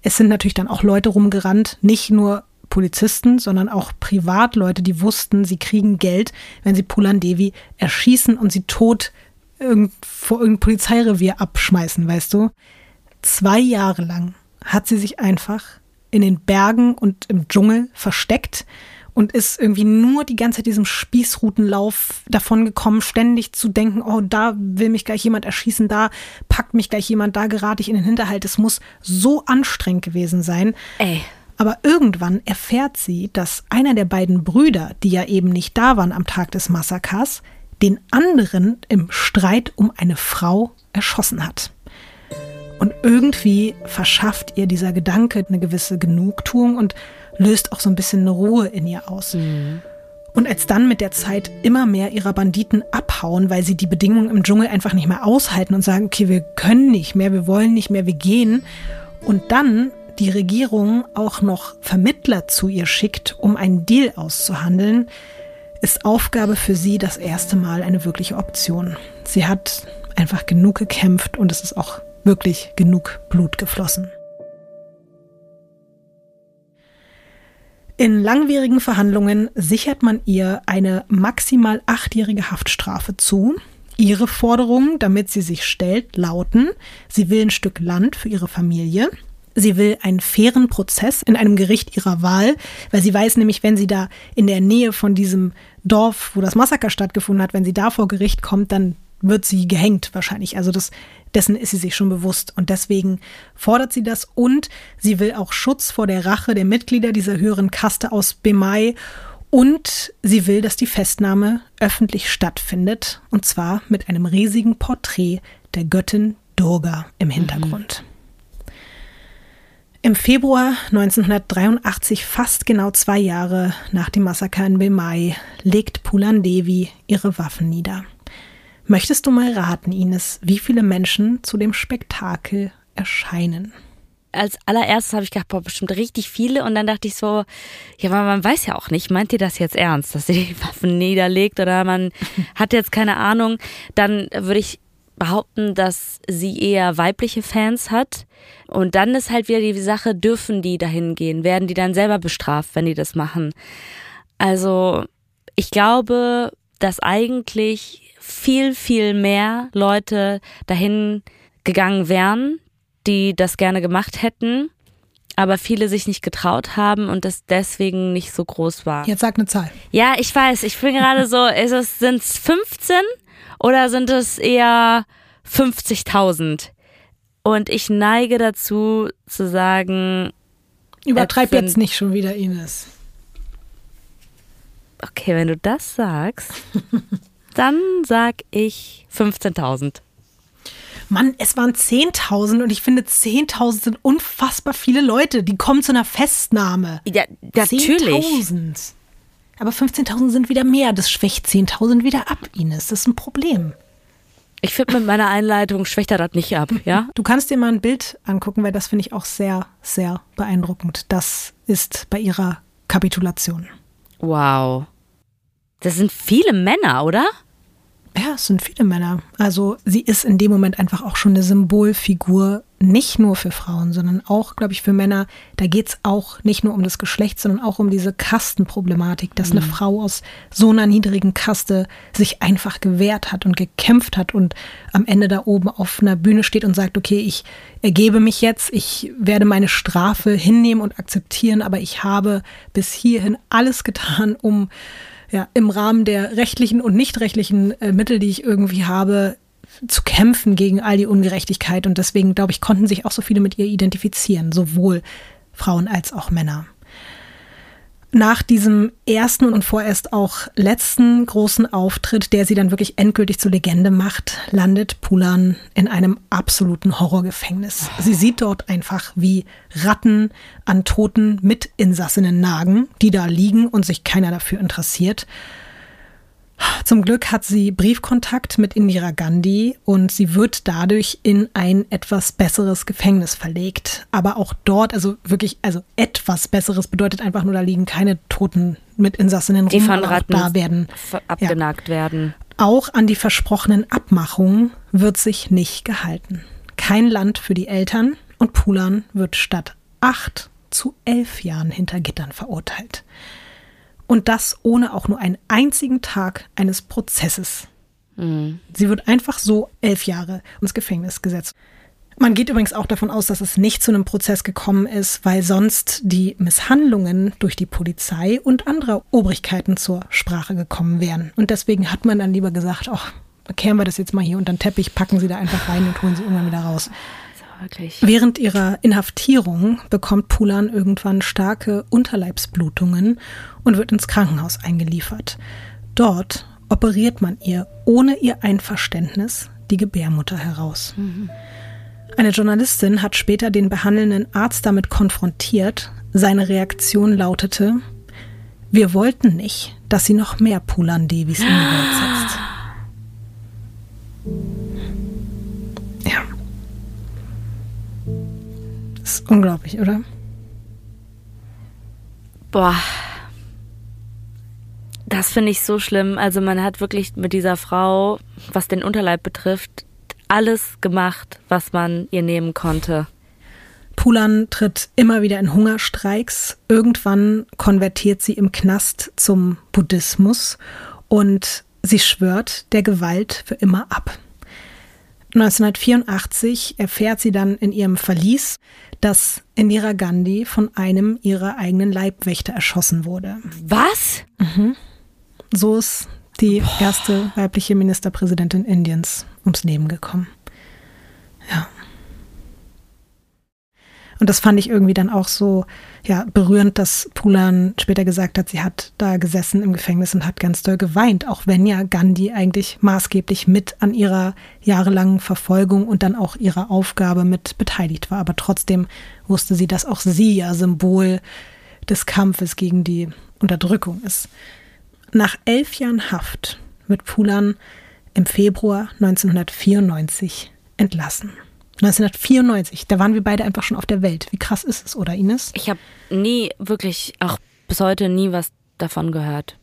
es sind natürlich dann auch Leute rumgerannt, nicht nur Polizisten, sondern auch Privatleute, die wussten, sie kriegen Geld, wenn sie Pulan Devi erschießen und sie tot irgend, vor irgendein Polizeirevier abschmeißen, weißt du? Zwei Jahre lang hat sie sich einfach in den Bergen und im Dschungel versteckt und ist irgendwie nur die ganze Zeit diesem Spießrutenlauf davon gekommen, ständig zu denken, oh, da will mich gleich jemand erschießen, da packt mich gleich jemand, da gerate ich in den Hinterhalt. Es muss so anstrengend gewesen sein. Ey. Aber irgendwann erfährt sie, dass einer der beiden Brüder, die ja eben nicht da waren am Tag des Massakers, den anderen im Streit um eine Frau erschossen hat. Und irgendwie verschafft ihr dieser Gedanke eine gewisse Genugtuung und löst auch so ein bisschen eine Ruhe in ihr aus. Mhm. Und als dann mit der Zeit immer mehr ihrer Banditen abhauen, weil sie die Bedingungen im Dschungel einfach nicht mehr aushalten und sagen, okay, wir können nicht mehr, wir wollen nicht mehr, wir gehen. Und dann die Regierung auch noch Vermittler zu ihr schickt, um einen Deal auszuhandeln, ist Aufgabe für sie das erste Mal eine wirkliche Option. Sie hat einfach genug gekämpft und es ist auch wirklich genug Blut geflossen. In langwierigen Verhandlungen sichert man ihr eine maximal achtjährige Haftstrafe zu. Ihre Forderungen, damit sie sich stellt, lauten, sie will ein Stück Land für ihre Familie, sie will einen fairen Prozess in einem Gericht ihrer Wahl, weil sie weiß nämlich, wenn sie da in der Nähe von diesem Dorf, wo das Massaker stattgefunden hat, wenn sie da vor Gericht kommt, dann wird sie gehängt wahrscheinlich. Also das, dessen ist sie sich schon bewusst. Und deswegen fordert sie das und sie will auch Schutz vor der Rache der Mitglieder dieser höheren Kaste aus Bemai. Und sie will, dass die Festnahme öffentlich stattfindet. Und zwar mit einem riesigen Porträt der Göttin Durga im. Hintergrund. Mhm. Im Februar 1983, fast genau zwei Jahre nach dem Massaker in Bemai, legt Pulan Devi ihre Waffen nieder. Möchtest du mal raten, Ines, wie viele Menschen zu dem Spektakel erscheinen? Als allererstes habe ich gedacht, boah, bestimmt richtig viele. Und dann dachte ich so, ja, aber man weiß ja auch nicht, meint ihr das jetzt ernst, dass sie die Waffen niederlegt oder man hat jetzt keine Ahnung. Dann würde ich behaupten, dass sie eher weibliche Fans hat. Und dann ist halt wieder die Sache, dürfen die dahin gehen? Werden die dann selber bestraft, wenn die das machen? Also, ich glaube, dass eigentlich viel, viel mehr Leute dahin gegangen wären, die das gerne gemacht hätten, aber viele sich nicht getraut haben und das deswegen nicht so groß war. Jetzt sag eine Zahl. Ja, ich weiß, ich bin gerade so, ist es, sind es 15 oder sind es eher 50.000? Und ich neige dazu zu sagen. Übertreib jetzt nicht schon wieder, Ines. Okay, wenn du das sagst. Dann sag ich 15.000. Mann, es waren 10.000 und ich finde 10.000 sind unfassbar viele Leute, die kommen zu einer Festnahme. Ja, natürlich. 10.000. Aber 15.000 sind wieder mehr. Das schwächt 10.000 wieder ab, Ines. Das ist ein Problem. Ich finde, mit meiner Einleitung schwächt er das nicht ab, ja? Du kannst dir mal ein Bild angucken, weil das finde ich auch sehr, sehr beeindruckend. Das ist bei ihrer Kapitulation. Wow. Das sind viele Männer, oder? Ja, es sind viele Männer. Also sie ist in dem Moment einfach auch schon eine Symbolfigur, nicht nur für Frauen, sondern auch, glaube ich, für Männer. Da geht es auch nicht nur um das Geschlecht, sondern auch um diese Kastenproblematik, dass mhm. eine Frau aus so einer niedrigen Kaste sich einfach gewehrt hat und gekämpft hat und am Ende da oben auf einer Bühne steht und sagt, okay, ich ergebe mich jetzt, ich werde meine Strafe hinnehmen und akzeptieren, aber ich habe bis hierhin alles getan, um ja, im Rahmen der rechtlichen und nicht rechtlichen äh, Mittel, die ich irgendwie habe, zu kämpfen gegen all die Ungerechtigkeit. Und deswegen, glaube ich, konnten sich auch so viele mit ihr identifizieren, sowohl Frauen als auch Männer. Nach diesem ersten und vorerst auch letzten großen Auftritt, der sie dann wirklich endgültig zur Legende macht, landet Pulan in einem absoluten Horrorgefängnis. Sie sieht dort einfach, wie Ratten an toten Mitinsassinnen nagen, die da liegen und sich keiner dafür interessiert. Zum Glück hat sie Briefkontakt mit Indira Gandhi und sie wird dadurch in ein etwas besseres Gefängnis verlegt. Aber auch dort, also wirklich, also etwas besseres bedeutet einfach nur, da liegen keine toten Mitinsassinnen die rum, von Ratten da werden abgenagt ja. werden. Auch an die versprochenen Abmachungen wird sich nicht gehalten. Kein Land für die Eltern und Pulan wird statt acht zu elf Jahren hinter Gittern verurteilt. Und das ohne auch nur einen einzigen Tag eines Prozesses. Mhm. Sie wird einfach so elf Jahre ins Gefängnis gesetzt. Man geht übrigens auch davon aus, dass es nicht zu einem Prozess gekommen ist, weil sonst die Misshandlungen durch die Polizei und andere Obrigkeiten zur Sprache gekommen wären. Und deswegen hat man dann lieber gesagt, ach, kehren wir das jetzt mal hier unter den Teppich, packen Sie da einfach rein und holen Sie irgendwann wieder raus wirklich. Während ihrer Inhaftierung bekommt Pulan irgendwann starke Unterleibsblutungen und wird ins Krankenhaus eingeliefert. Dort operiert man ihr ohne ihr Einverständnis die Gebärmutter heraus. Mhm. Eine Journalistin hat später den behandelnden Arzt damit konfrontiert. Seine Reaktion lautete, wir wollten nicht, dass sie noch mehr Pulan Devis in die Welt setzt. ist unglaublich, oder? Boah. Das finde ich so schlimm. Also man hat wirklich mit dieser Frau, was den Unterleib betrifft, alles gemacht, was man ihr nehmen konnte. Pulan tritt immer wieder in Hungerstreiks. Irgendwann konvertiert sie im Knast zum Buddhismus und sie schwört der Gewalt für immer ab. 1984 erfährt sie dann in ihrem Verlies, dass Indira Gandhi von einem ihrer eigenen Leibwächter erschossen wurde. Was? Mhm. So ist die Boah. erste weibliche Ministerpräsidentin Indiens ums Leben gekommen. Ja. Und das fand ich irgendwie dann auch so ja, berührend, dass Pulan später gesagt hat, sie hat da gesessen im Gefängnis und hat ganz doll geweint, auch wenn ja Gandhi eigentlich maßgeblich mit an ihrer jahrelangen Verfolgung und dann auch ihrer Aufgabe mit beteiligt war. Aber trotzdem wusste sie, dass auch sie ja Symbol des Kampfes gegen die Unterdrückung ist. Nach elf Jahren Haft wird Pulan im Februar 1994 entlassen. 1994, da waren wir beide einfach schon auf der Welt. Wie krass ist es, oder Ines? Ich habe nie wirklich, auch bis heute nie was davon gehört.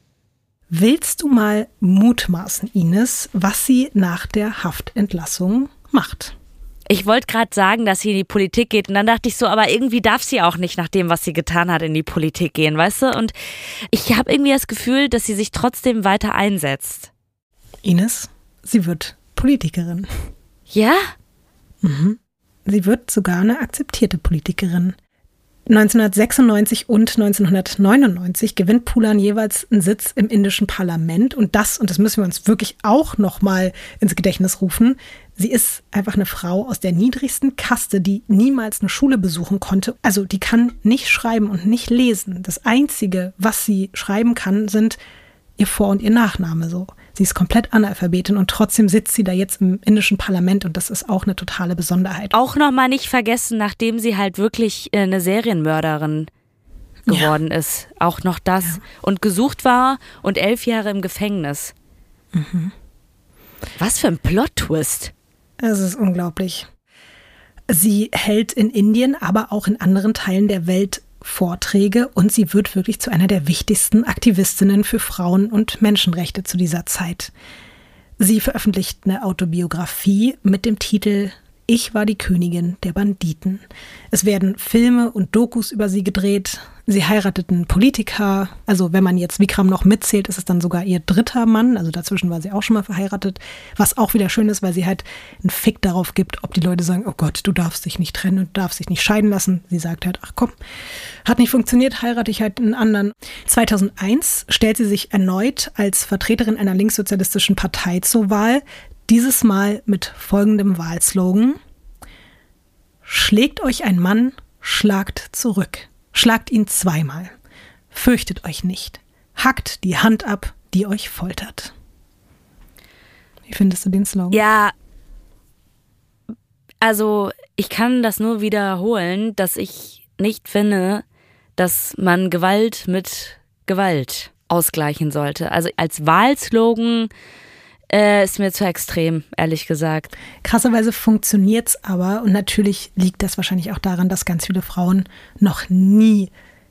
Willst du mal mutmaßen, Ines, was sie nach der Haftentlassung macht? Ich wollte gerade sagen, dass sie in die Politik geht und dann dachte ich so, aber irgendwie darf sie auch nicht nach dem, was sie getan hat, in die Politik gehen, weißt du? Und ich habe irgendwie das Gefühl, dass sie sich trotzdem weiter einsetzt. Ines, sie wird Politikerin. Ja? Mhm. Sie wird sogar eine akzeptierte Politikerin. 1996 und 1999 gewinnt Pulan jeweils einen Sitz im indischen Parlament und das, und das müssen wir uns wirklich auch nochmal ins Gedächtnis rufen, sie ist einfach eine Frau aus der niedrigsten Kaste, die niemals eine Schule besuchen konnte. Also die kann nicht schreiben und nicht lesen. Das Einzige, was sie schreiben kann, sind ihr Vor- und ihr Nachname so. Sie ist komplett Analphabetin und trotzdem sitzt sie da jetzt im indischen Parlament und das ist auch eine totale Besonderheit. Auch nochmal nicht vergessen, nachdem sie halt wirklich äh, eine Serienmörderin geworden ja. ist. Auch noch das. Ja. Und gesucht war und elf Jahre im Gefängnis. Mhm. Was für ein Plot-Twist. Es ist unglaublich. Sie hält in Indien, aber auch in anderen Teilen der Welt Vorträge und sie wird wirklich zu einer der wichtigsten Aktivistinnen für Frauen und Menschenrechte zu dieser Zeit. Sie veröffentlicht eine Autobiografie mit dem Titel ich war die Königin der Banditen. Es werden Filme und Dokus über sie gedreht. Sie heirateten Politiker. Also wenn man jetzt Vikram noch mitzählt, ist es dann sogar ihr dritter Mann. Also dazwischen war sie auch schon mal verheiratet. Was auch wieder schön ist, weil sie halt einen Fick darauf gibt, ob die Leute sagen, oh Gott, du darfst dich nicht trennen und darfst dich nicht scheiden lassen. Sie sagt halt, ach komm, hat nicht funktioniert, heirate ich halt einen anderen. 2001 stellt sie sich erneut als Vertreterin einer linkssozialistischen Partei zur Wahl. Dieses Mal mit folgendem Wahlslogan. Schlägt euch ein Mann, schlagt zurück. Schlagt ihn zweimal. Fürchtet euch nicht. Hackt die Hand ab, die euch foltert. Wie findest du den Slogan? Ja, also ich kann das nur wiederholen, dass ich nicht finde, dass man Gewalt mit Gewalt ausgleichen sollte. Also als Wahlslogan äh, ist mir zu extrem, ehrlich gesagt. Krasserweise funktioniert es aber und natürlich liegt das wahrscheinlich auch daran, dass ganz viele Frauen noch nie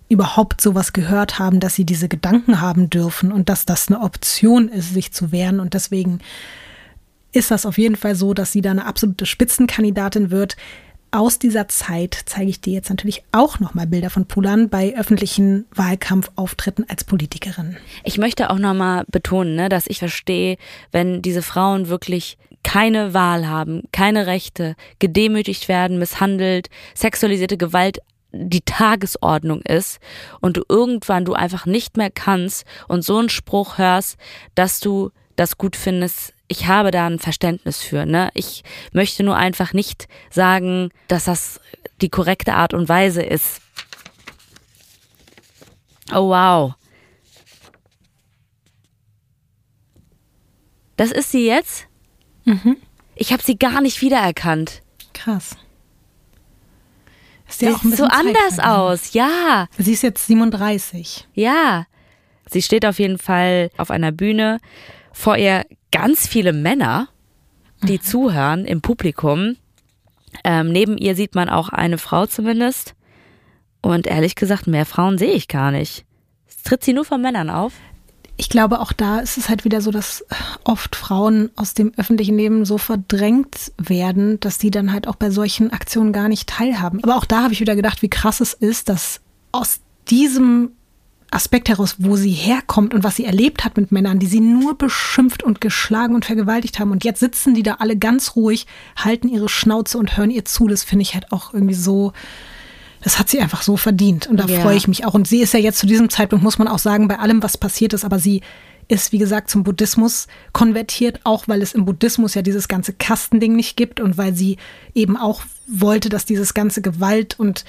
überhaupt sowas gehört haben, dass sie diese Gedanken haben dürfen und dass das eine Option ist, sich zu wehren. Und deswegen ist das auf jeden Fall so, dass sie da eine absolute Spitzenkandidatin wird aus dieser Zeit zeige ich dir jetzt natürlich auch nochmal Bilder von Pulan bei öffentlichen Wahlkampfauftritten als Politikerin. Ich möchte auch nochmal betonen, ne, dass ich verstehe, wenn diese Frauen wirklich keine Wahl haben, keine Rechte, gedemütigt werden, misshandelt, sexualisierte Gewalt die Tagesordnung ist und du irgendwann du einfach nicht mehr kannst und so einen Spruch hörst, dass du das gut findest, ich habe da ein Verständnis für. Ne? Ich möchte nur einfach nicht sagen, dass das die korrekte Art und Weise ist. Oh wow. Das ist sie jetzt? Mhm. Ich habe sie gar nicht wiedererkannt. Krass. Ist auch ein so anders aus, ja. Sie ist jetzt 37. Ja. Sie steht auf jeden Fall auf einer Bühne vor ihr ganz viele Männer, die mhm. zuhören im Publikum. Ähm, neben ihr sieht man auch eine Frau zumindest. Und ehrlich gesagt, mehr Frauen sehe ich gar nicht. Tritt sie nur von Männern auf? Ich glaube, auch da ist es halt wieder so, dass oft Frauen aus dem öffentlichen Leben so verdrängt werden, dass die dann halt auch bei solchen Aktionen gar nicht teilhaben. Aber auch da habe ich wieder gedacht, wie krass es ist, dass aus diesem Aspekt heraus, wo sie herkommt und was sie erlebt hat mit Männern, die sie nur beschimpft und geschlagen und vergewaltigt haben. Und jetzt sitzen die da alle ganz ruhig, halten ihre Schnauze und hören ihr zu. Das finde ich halt auch irgendwie so, das hat sie einfach so verdient. Und da ja. freue ich mich auch. Und sie ist ja jetzt zu diesem Zeitpunkt, muss man auch sagen, bei allem, was passiert ist, aber sie ist, wie gesagt, zum Buddhismus konvertiert, auch weil es im Buddhismus ja dieses ganze Kastending nicht gibt und weil sie eben auch wollte, dass dieses ganze Gewalt und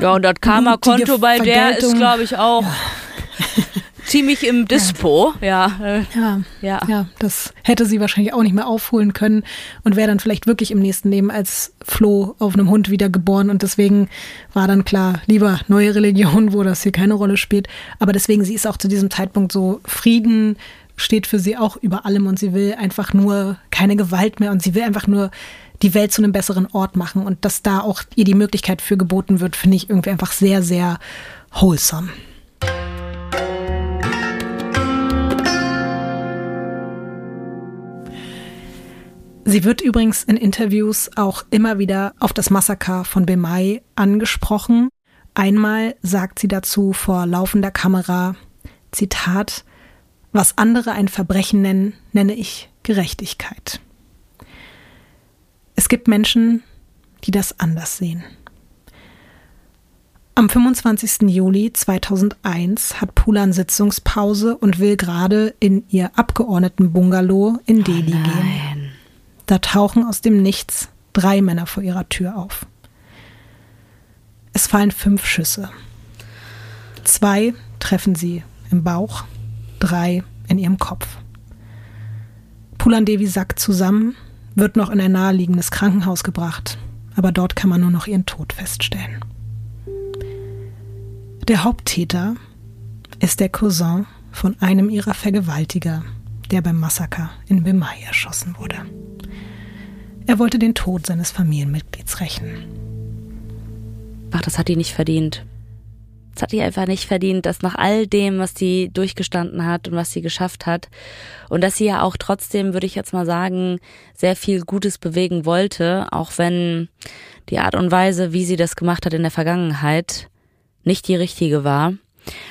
ja, und das Karma-Konto bei der ist, glaube ich, auch ja. ziemlich im Dispo. Ja. Ja. ja. ja, das hätte sie wahrscheinlich auch nicht mehr aufholen können und wäre dann vielleicht wirklich im nächsten Leben als Floh auf einem Hund wieder geboren. Und deswegen war dann klar, lieber neue Religion, wo das hier keine Rolle spielt. Aber deswegen, sie ist auch zu diesem Zeitpunkt so Frieden steht für sie auch über allem und sie will einfach nur keine Gewalt mehr und sie will einfach nur die Welt zu einem besseren Ort machen und dass da auch ihr die Möglichkeit für geboten wird, finde ich irgendwie einfach sehr, sehr wholesome. Sie wird übrigens in Interviews auch immer wieder auf das Massaker von Bemai angesprochen. Einmal sagt sie dazu vor laufender Kamera, Zitat, was andere ein Verbrechen nennen, nenne ich Gerechtigkeit. Es gibt Menschen, die das anders sehen. Am 25. Juli 2001 hat Pulan Sitzungspause und will gerade in ihr Abgeordnetenbungalow in oh Delhi oh gehen. Da tauchen aus dem Nichts drei Männer vor ihrer Tür auf. Es fallen fünf Schüsse. Zwei treffen sie im Bauch, drei in ihrem Kopf. Pulan Devi sackt zusammen wird noch in ein naheliegendes Krankenhaus gebracht, aber dort kann man nur noch ihren Tod feststellen. Der Haupttäter ist der Cousin von einem ihrer Vergewaltiger, der beim Massaker in Bimai erschossen wurde. Er wollte den Tod seines Familienmitglieds rächen. Ach, das hat die nicht verdient. Das hat die einfach nicht verdient, dass nach all dem, was sie durchgestanden hat und was sie geschafft hat und dass sie ja auch trotzdem, würde ich jetzt mal sagen, sehr viel Gutes bewegen wollte, auch wenn die Art und Weise, wie sie das gemacht hat in der Vergangenheit, nicht die richtige war.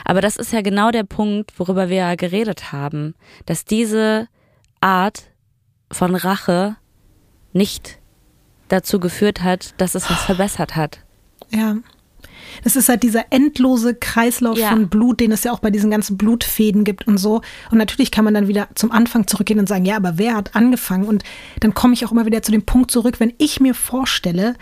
Aber das ist ja genau der Punkt, worüber wir ja geredet haben, dass diese Art von Rache nicht dazu geführt hat, dass es was verbessert hat. Ja. Es ist halt dieser endlose Kreislauf ja. von Blut, den es ja auch bei diesen ganzen Blutfäden gibt und so. Und natürlich kann man dann wieder zum Anfang zurückgehen und sagen, ja, aber wer hat angefangen? Und dann komme ich auch immer wieder zu dem Punkt zurück, wenn ich mir vorstelle,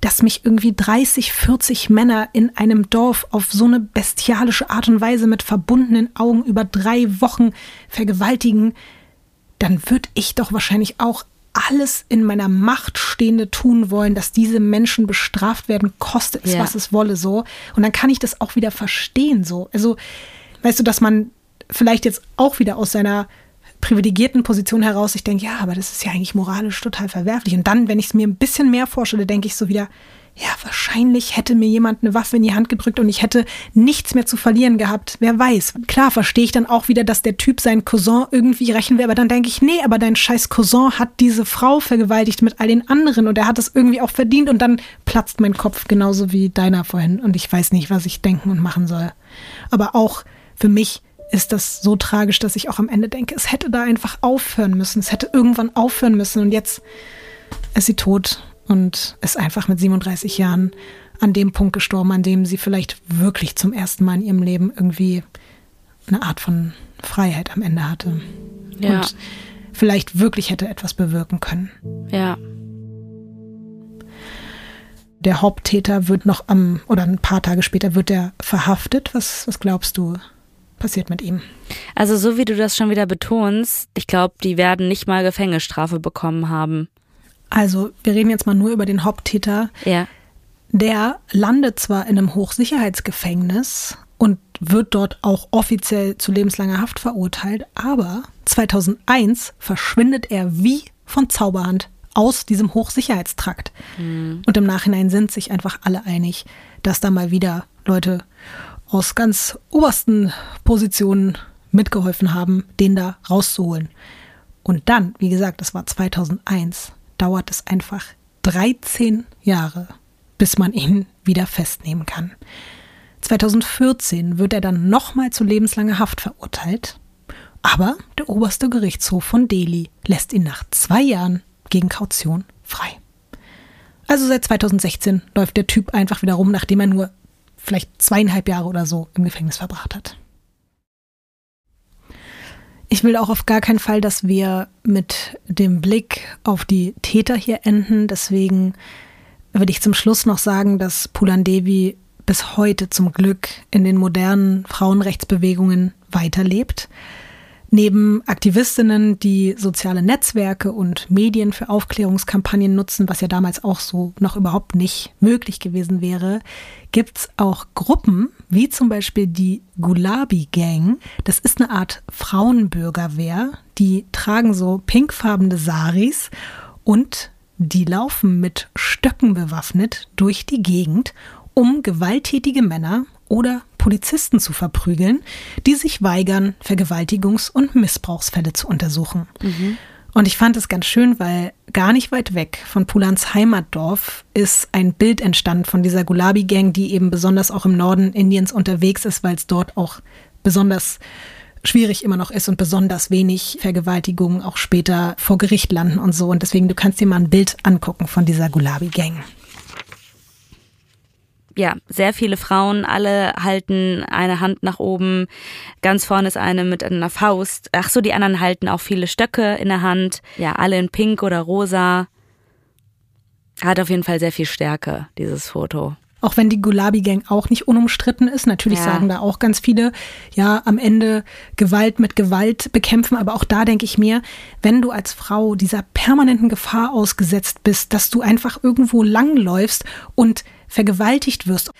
dass mich irgendwie 30, 40 Männer in einem Dorf auf so eine bestialische Art und Weise mit verbundenen Augen über drei Wochen vergewaltigen, dann würde ich doch wahrscheinlich auch alles in meiner Macht Stehende tun wollen, dass diese Menschen bestraft werden, kostet es, ja. was es wolle, so. Und dann kann ich das auch wieder verstehen, so. Also, weißt du, dass man vielleicht jetzt auch wieder aus seiner privilegierten Position heraus, ich denke, ja, aber das ist ja eigentlich moralisch total verwerflich. Und dann, wenn ich es mir ein bisschen mehr vorstelle, denke ich so wieder, ja, wahrscheinlich hätte mir jemand eine Waffe in die Hand gedrückt und ich hätte nichts mehr zu verlieren gehabt. Wer weiß. Klar verstehe ich dann auch wieder, dass der Typ seinen Cousin irgendwie rächen will, aber dann denke ich, nee, aber dein scheiß Cousin hat diese Frau vergewaltigt mit all den anderen und er hat es irgendwie auch verdient und dann platzt mein Kopf genauso wie deiner vorhin und ich weiß nicht, was ich denken und machen soll. Aber auch für mich ist das so tragisch, dass ich auch am Ende denke, es hätte da einfach aufhören müssen. Es hätte irgendwann aufhören müssen und jetzt ist sie tot und ist einfach mit 37 Jahren an dem Punkt gestorben, an dem sie vielleicht wirklich zum ersten Mal in ihrem Leben irgendwie eine Art von Freiheit am Ende hatte. Ja. Und vielleicht wirklich hätte etwas bewirken können. Ja. Der Haupttäter wird noch am, oder ein paar Tage später wird er verhaftet. Was, was glaubst du, passiert mit ihm? Also, so wie du das schon wieder betonst, ich glaube, die werden nicht mal Gefängnisstrafe bekommen haben. Also, wir reden jetzt mal nur über den Haupttäter. Ja. Der landet zwar in einem Hochsicherheitsgefängnis und wird dort auch offiziell zu lebenslanger Haft verurteilt, aber 2001 verschwindet er wie von Zauberhand aus diesem Hochsicherheitstrakt. Mhm. Und im Nachhinein sind sich einfach alle einig, dass da mal wieder Leute aus ganz obersten Positionen mitgeholfen haben, den da rauszuholen. Und dann, wie gesagt, das war 2001, dauert es einfach 13 Jahre, bis man ihn wieder festnehmen kann. 2014 wird er dann nochmal zu lebenslanger Haft verurteilt, aber der oberste Gerichtshof von Delhi lässt ihn nach zwei Jahren gegen Kaution frei. Also seit 2016 läuft der Typ einfach wieder rum, nachdem er nur vielleicht zweieinhalb Jahre oder so im Gefängnis verbracht hat. Ich will auch auf gar keinen Fall, dass wir mit dem Blick auf die Täter hier enden. Deswegen würde ich zum Schluss noch sagen, dass Pulan Devi bis heute zum Glück in den modernen Frauenrechtsbewegungen weiterlebt. Neben Aktivistinnen, die soziale Netzwerke und Medien für Aufklärungskampagnen nutzen, was ja damals auch so noch überhaupt nicht möglich gewesen wäre, gibt es auch Gruppen, wie zum Beispiel die Gulabi Gang. Das ist eine Art Frauenbürgerwehr. Die tragen so pinkfarbene Saris und die laufen mit Stöcken bewaffnet durch die Gegend, um gewalttätige Männer oder Polizisten zu verprügeln, die sich weigern, Vergewaltigungs- und Missbrauchsfälle zu untersuchen. Mhm. Und ich fand es ganz schön, weil gar nicht weit weg von Pulans Heimatdorf ist ein Bild entstanden von dieser Gulabi-Gang, die eben besonders auch im Norden Indiens unterwegs ist, weil es dort auch besonders schwierig immer noch ist und besonders wenig Vergewaltigungen auch später vor Gericht landen und so. Und deswegen, du kannst dir mal ein Bild angucken von dieser Gulabi-Gang ja, sehr viele Frauen, alle halten eine Hand nach oben. Ganz vorne ist eine mit einer Faust. Ach so, die anderen halten auch viele Stöcke in der Hand. Ja, alle in pink oder rosa. Hat auf jeden Fall sehr viel Stärke, dieses Foto. Auch wenn die Gulabi-Gang auch nicht unumstritten ist. Natürlich ja. sagen da auch ganz viele, ja, am Ende Gewalt mit Gewalt bekämpfen. Aber auch da denke ich mir, wenn du als Frau dieser permanenten Gefahr ausgesetzt bist, dass du einfach irgendwo langläufst und vergewaltigt wirst,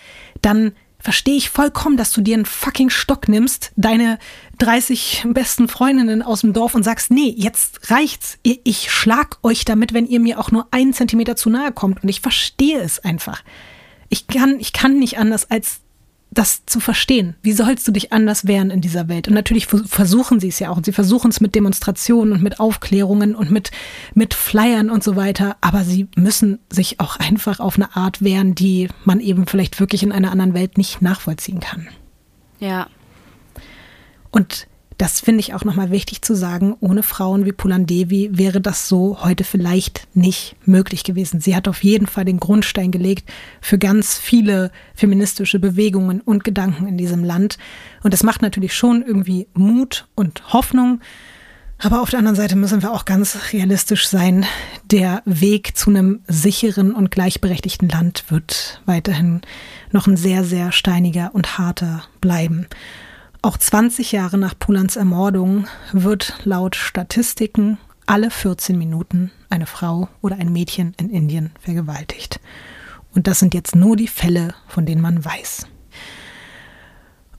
dann verstehe ich vollkommen, dass du dir einen fucking Stock nimmst, deine 30 besten Freundinnen aus dem Dorf und sagst, nee, jetzt reicht's. Ich schlag euch damit, wenn ihr mir auch nur einen Zentimeter zu nahe kommt. Und ich verstehe es einfach. Ich kann, ich kann nicht anders als das zu verstehen. Wie sollst du dich anders wehren in dieser Welt? Und natürlich versuchen sie es ja auch. Und sie versuchen es mit Demonstrationen und mit Aufklärungen und mit, mit Flyern und so weiter. Aber sie müssen sich auch einfach auf eine Art wehren, die man eben vielleicht wirklich in einer anderen Welt nicht nachvollziehen kann. Ja. Und das finde ich auch nochmal wichtig zu sagen. Ohne Frauen wie Pulan Devi wäre das so heute vielleicht nicht möglich gewesen. Sie hat auf jeden Fall den Grundstein gelegt für ganz viele feministische Bewegungen und Gedanken in diesem Land. Und das macht natürlich schon irgendwie Mut und Hoffnung. Aber auf der anderen Seite müssen wir auch ganz realistisch sein. Der Weg zu einem sicheren und gleichberechtigten Land wird weiterhin noch ein sehr, sehr steiniger und harter bleiben. Auch 20 Jahre nach Pulans Ermordung wird laut Statistiken alle 14 Minuten eine Frau oder ein Mädchen in Indien vergewaltigt. Und das sind jetzt nur die Fälle, von denen man weiß.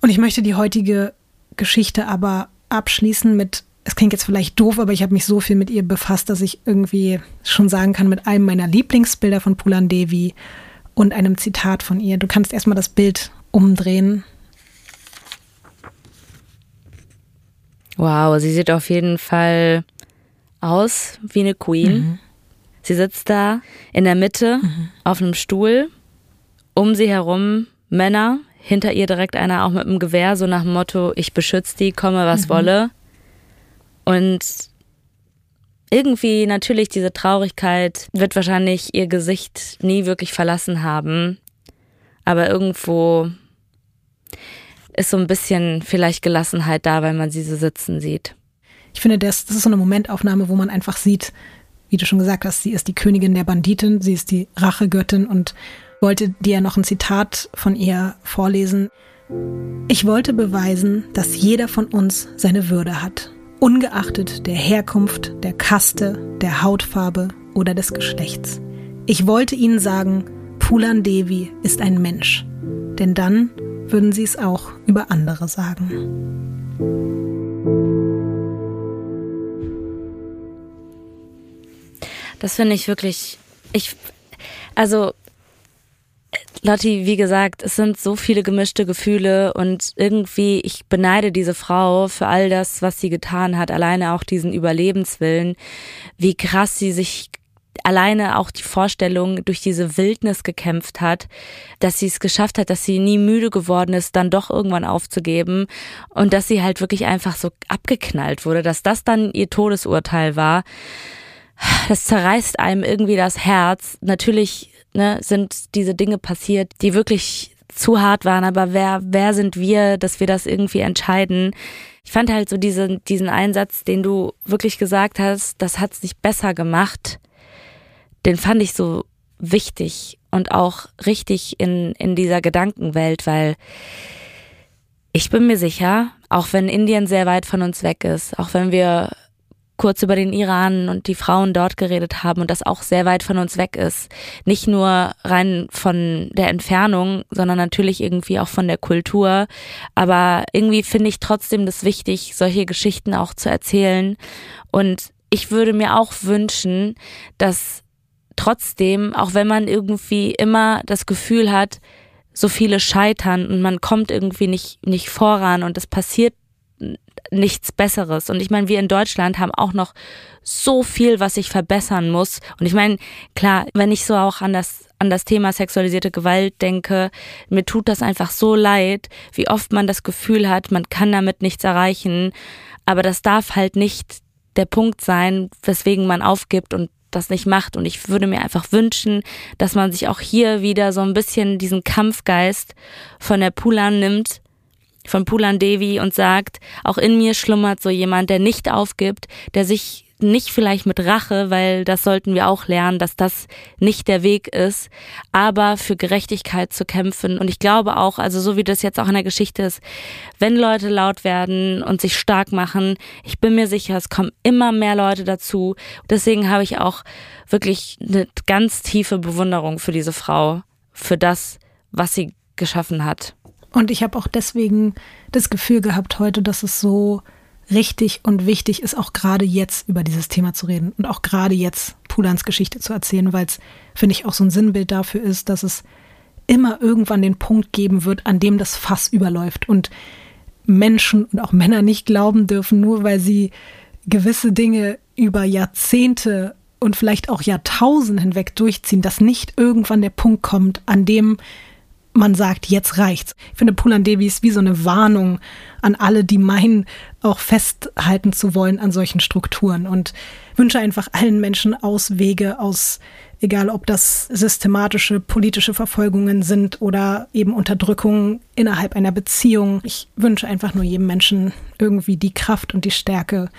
Und ich möchte die heutige Geschichte aber abschließen mit, es klingt jetzt vielleicht doof, aber ich habe mich so viel mit ihr befasst, dass ich irgendwie schon sagen kann, mit einem meiner Lieblingsbilder von Pulan Devi und einem Zitat von ihr. Du kannst erstmal das Bild umdrehen Wow, sie sieht auf jeden Fall aus wie eine Queen. Mhm. Sie sitzt da in der Mitte mhm. auf einem Stuhl. Um sie herum Männer, hinter ihr direkt einer auch mit einem Gewehr, so nach dem Motto, ich beschütze die, komme was mhm. wolle. Und irgendwie natürlich diese Traurigkeit wird wahrscheinlich ihr Gesicht nie wirklich verlassen haben. Aber irgendwo ist so ein bisschen vielleicht Gelassenheit da, weil man sie so sitzen sieht. Ich finde, das, das ist so eine Momentaufnahme, wo man einfach sieht, wie du schon gesagt hast, sie ist die Königin der Banditen, sie ist die Rachegöttin und wollte dir noch ein Zitat von ihr vorlesen. Ich wollte beweisen, dass jeder von uns seine Würde hat, ungeachtet der Herkunft, der Kaste, der Hautfarbe oder des Geschlechts. Ich wollte ihnen sagen, Pulan Devi ist ein Mensch, denn dann würden sie es auch über andere sagen. Das finde ich wirklich, ich, also, Lotti, wie gesagt, es sind so viele gemischte Gefühle und irgendwie, ich beneide diese Frau für all das, was sie getan hat, alleine auch diesen Überlebenswillen, wie krass sie sich alleine auch die Vorstellung durch diese Wildnis gekämpft hat, dass sie es geschafft hat, dass sie nie müde geworden ist, dann doch irgendwann aufzugeben und dass sie halt wirklich einfach so abgeknallt wurde, dass das dann ihr Todesurteil war. Das zerreißt einem irgendwie das Herz. Natürlich ne, sind diese Dinge passiert, die wirklich zu hart waren, aber wer, wer sind wir, dass wir das irgendwie entscheiden? Ich fand halt so diesen, diesen Einsatz, den du wirklich gesagt hast, das hat es nicht besser gemacht den fand ich so wichtig und auch richtig in, in dieser Gedankenwelt, weil ich bin mir sicher, auch wenn Indien sehr weit von uns weg ist, auch wenn wir kurz über den Iran und die Frauen dort geredet haben und das auch sehr weit von uns weg ist. Nicht nur rein von der Entfernung, sondern natürlich irgendwie auch von der Kultur. Aber irgendwie finde ich trotzdem das wichtig, solche Geschichten auch zu erzählen. Und ich würde mir auch wünschen, dass trotzdem, auch wenn man irgendwie immer das Gefühl hat, so viele scheitern und man kommt irgendwie nicht, nicht voran und es passiert nichts Besseres. Und ich meine, wir in Deutschland haben auch noch so viel, was sich verbessern muss. Und ich meine, klar, wenn ich so auch an das, an das Thema sexualisierte Gewalt denke, mir tut das einfach so leid, wie oft man das Gefühl hat, man kann damit nichts erreichen. Aber das darf halt nicht der Punkt sein, weswegen man aufgibt und das nicht macht. Und ich würde mir einfach wünschen, dass man sich auch hier wieder so ein bisschen diesen Kampfgeist von der Pulan nimmt, von Pulan Devi und sagt, auch in mir schlummert so jemand, der nicht aufgibt, der sich nicht vielleicht mit Rache, weil das sollten wir auch lernen, dass das nicht der Weg ist, aber für Gerechtigkeit zu kämpfen. Und ich glaube auch, also so wie das jetzt auch in der Geschichte ist, wenn Leute laut werden und sich stark machen, ich bin mir sicher, es kommen immer mehr Leute dazu. Deswegen habe ich auch wirklich eine ganz tiefe Bewunderung für diese Frau, für das, was sie geschaffen hat. Und ich habe auch deswegen das Gefühl gehabt heute, dass es so richtig und wichtig ist, auch gerade jetzt über dieses Thema zu reden und auch gerade jetzt Pulans Geschichte zu erzählen, weil es, finde ich, auch so ein Sinnbild dafür ist, dass es immer irgendwann den Punkt geben wird, an dem das Fass überläuft und Menschen und auch Männer nicht glauben dürfen, nur weil sie gewisse Dinge über Jahrzehnte und vielleicht auch Jahrtausende hinweg durchziehen, dass nicht irgendwann der Punkt kommt, an dem man sagt, jetzt reicht's. Ich finde, Pulan Devi ist wie so eine Warnung an alle, die meinen, auch festhalten zu wollen an solchen Strukturen und wünsche einfach allen Menschen Auswege aus, egal ob das systematische politische Verfolgungen sind oder eben Unterdrückung innerhalb einer Beziehung. Ich wünsche einfach nur jedem Menschen irgendwie die Kraft und die Stärke,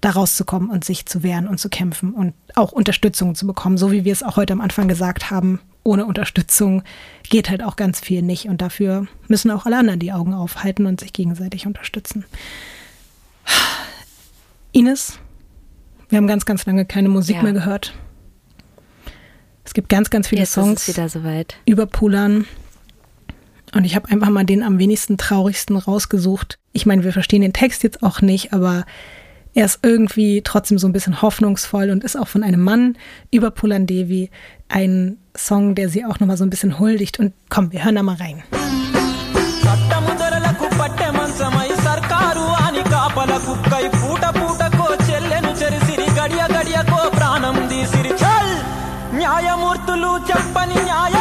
da rauszukommen und sich zu wehren und zu kämpfen und auch Unterstützung zu bekommen, so wie wir es auch heute am Anfang gesagt haben. Ohne Unterstützung geht halt auch ganz viel nicht und dafür müssen auch alle anderen die Augen aufhalten und sich gegenseitig unterstützen. Ines, wir haben ganz, ganz lange keine Musik ja. mehr gehört. Es gibt ganz, ganz viele Jetzt Songs über Pulan. Und ich habe einfach mal den am wenigsten traurigsten rausgesucht. Ich meine, wir verstehen den Text jetzt auch nicht, aber er ist irgendwie trotzdem so ein bisschen hoffnungsvoll und ist auch von einem Mann über Pulan Devi ein Song, der sie auch nochmal so ein bisschen huldigt. Und komm, wir hören da mal rein. న్యాయమూర్తులు చెప్పని న్యాయం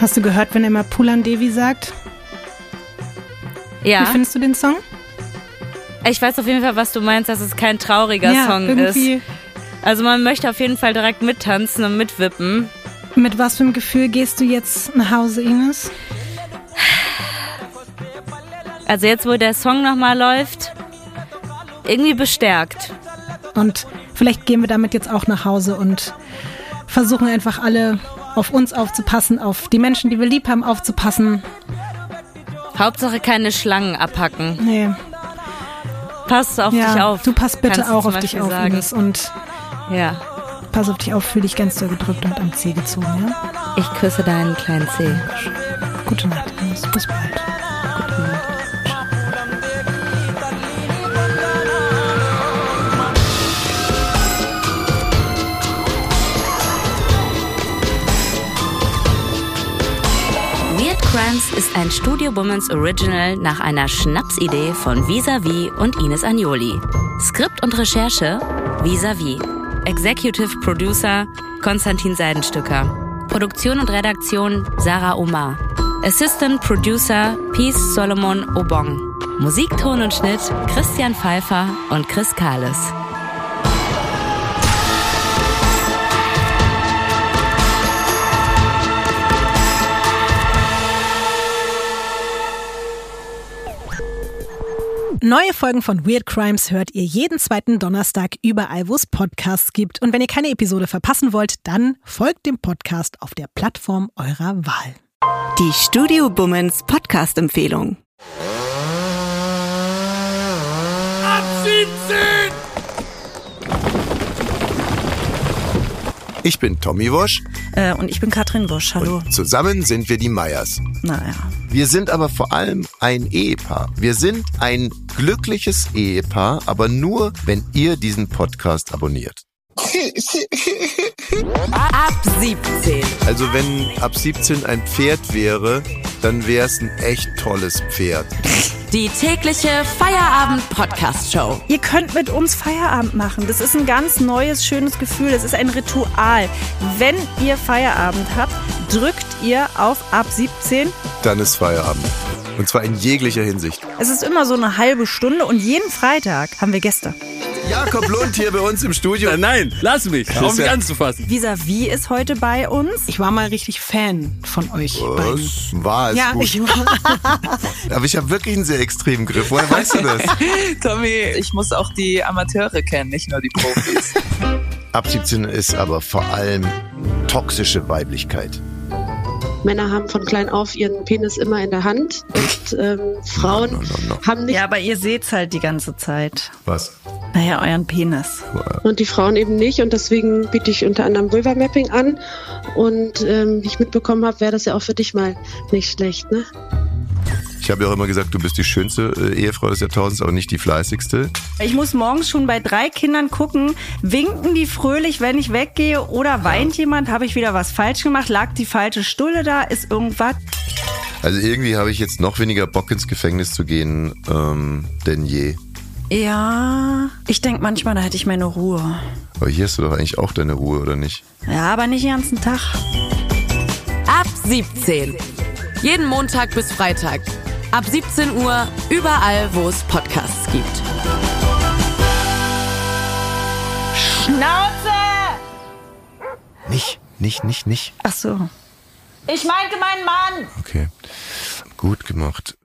Hast du gehört, wenn er mal Pulan Devi sagt? Ja. Wie findest du den Song? Ich weiß auf jeden Fall, was du meinst, dass es kein trauriger ja, Song irgendwie ist. Also man möchte auf jeden Fall direkt mittanzen und mitwippen. Mit was für einem Gefühl gehst du jetzt nach Hause, Ines? Also jetzt, wo der Song nochmal läuft, irgendwie bestärkt. Und vielleicht gehen wir damit jetzt auch nach Hause und versuchen einfach alle auf uns aufzupassen, auf die Menschen, die wir lieb haben, aufzupassen. Hauptsache keine Schlangen abhacken. Nee. Pass auf ja, dich auf. Du passt bitte auch auf dich auf, Ines. Und ja. pass auf dich auf, fühle dich ganz doll gedrückt und am Zeh gezogen, ja? Ich küsse deinen kleinen Zeh. Gute Nacht, Ines. Bis bald. Ist ein Studio Womans Original nach einer Schnapsidee von Visavi und Ines Agnoli. Skript und Recherche Visavi. Executive Producer Konstantin Seidenstücker. Produktion und Redaktion Sarah Omar. Assistant Producer Peace Solomon Obong. Musikton und Schnitt Christian Pfeiffer und Chris Kahles. Neue Folgen von Weird Crimes hört ihr jeden zweiten Donnerstag überall, wo es Podcasts gibt. Und wenn ihr keine Episode verpassen wollt, dann folgt dem Podcast auf der Plattform eurer Wahl. Die Studio Bummens Podcast-Empfehlung. Ab Ich bin Tommy Wosch. Äh, und ich bin Katrin Wosch. Hallo. Und zusammen sind wir die Meyers. Naja. Wir sind aber vor allem ein Ehepaar. Wir sind ein glückliches Ehepaar, aber nur, wenn ihr diesen Podcast abonniert. Ab 17. Also wenn ab 17 ein Pferd wäre, dann wäre es ein echt tolles Pferd. Die tägliche Feierabend-Podcast-Show. Ihr könnt mit uns Feierabend machen. Das ist ein ganz neues, schönes Gefühl. Das ist ein Ritual. Wenn ihr Feierabend habt, drückt ihr auf ab 17. Dann ist Feierabend. Und zwar in jeglicher Hinsicht. Es ist immer so eine halbe Stunde und jeden Freitag haben wir Gäste. Jakob Lund hier bei uns im Studio. Nein, lass mich, auf mich anzufassen. Vis-à-vis ist heute bei uns. Ich war mal richtig Fan von euch Was? War es ja, gut. Ich war. Aber ich habe wirklich einen sehr extremen Griff. Woher weißt du das? Tommy, ich muss auch die Amateure kennen, nicht nur die Profis. Ab 17 ist aber vor allem toxische Weiblichkeit. Männer haben von klein auf ihren Penis immer in der Hand und ähm, Frauen No, no, no, haben nicht. Ja, aber ihr seht's halt die ganze Zeit. Was? Naja, euren Penis. Und die Frauen eben nicht. Und deswegen biete ich unter anderem Vulva Mapping an. Und ähm, wie ich mitbekommen habe, wäre das ja auch für dich mal nicht schlecht, ne? Ich habe ja auch immer gesagt, du bist die schönste äh, Ehefrau des Jahrtausends, aber nicht die fleißigste. Ich muss morgens schon bei drei Kindern gucken, winken die fröhlich, wenn ich weggehe oder weint jemand, habe ich wieder was falsch gemacht, lag die falsche Stulle da, ist irgendwas. Also irgendwie habe ich jetzt noch weniger Bock ins Gefängnis zu gehen ähm, denn je. Ja, ich denke manchmal, da hätte ich meine Ruhe. Aber hier hast du doch eigentlich auch deine Ruhe, oder nicht? Ja, aber nicht den ganzen Tag. Ab 17. Jeden Montag bis Freitag. Ab 17 Uhr überall, wo es Podcasts gibt. Schnauze! Nicht, nicht, nicht, nicht. Ach so. Ich meinte meinen Mann. Okay. Gut gemacht.